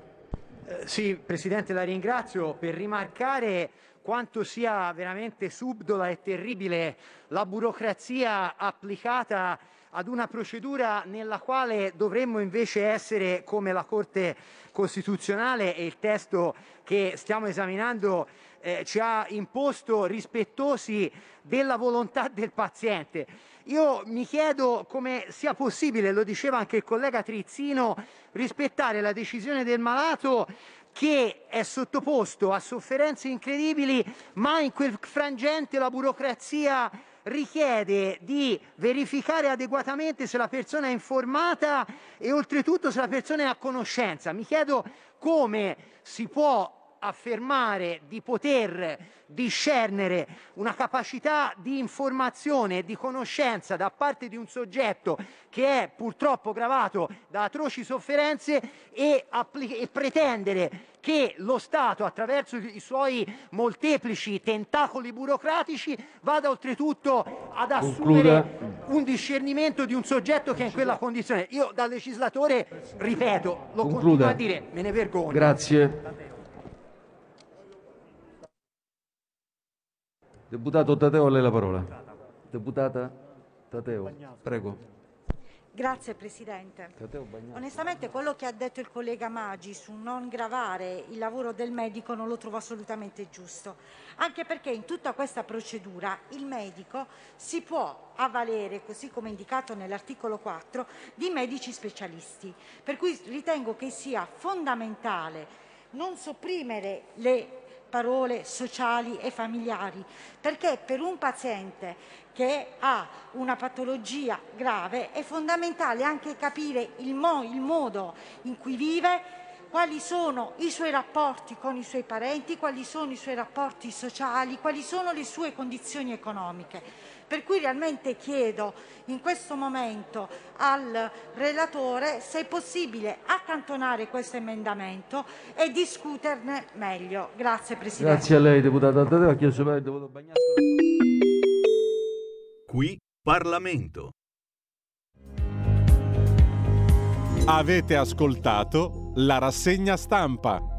Eh, sì, Presidente, la ringrazio per rimarcare quanto sia veramente subdola e terribile la burocrazia applicata ad una procedura nella quale dovremmo invece essere come la Corte Costituzionale e il testo che stiamo esaminando eh, ci ha imposto rispettosi della volontà del paziente. Io mi chiedo come sia possibile, lo diceva anche il collega Trizzino, rispettare la decisione del malato che è sottoposto a sofferenze incredibili, ma in quel frangente la burocrazia richiede di verificare adeguatamente se la persona è informata e oltretutto se la persona è a conoscenza. Mi chiedo come si può affermare di poter discernere una capacità di informazione e di conoscenza da parte di un soggetto che è purtroppo gravato da atroci sofferenze e, e pretendere che lo Stato, attraverso i suoi molteplici tentacoli burocratici, vada oltretutto ad assumere Concluda. un discernimento di un soggetto che è in quella condizione. Io da legislatore, ripeto, lo Concluda. continuo a dire, me ne vergogno. Grazie. Deputato Tateo, a lei la parola. Deputata Tateo, prego. Grazie Presidente. Onestamente quello che ha detto il collega Maggi su non gravare il lavoro del medico non lo trovo assolutamente giusto, anche perché in tutta questa procedura il medico si può avvalere, così come indicato nell'articolo 4, di medici specialisti. Per cui ritengo che sia fondamentale non sopprimere le parole sociali e familiari, perché per un paziente che ha una patologia grave è fondamentale anche capire il, mo- il modo in cui vive, quali sono i suoi rapporti con i suoi parenti, quali sono i suoi rapporti sociali, quali sono le sue condizioni economiche. Per cui realmente chiedo in questo momento al relatore se è possibile accantonare questo emendamento e discuterne meglio. Grazie Presidente. Grazie a lei, deputata Tadeo. Ha chiesto il deputato Bagnasco. Qui Parlamento. Avete ascoltato la rassegna stampa.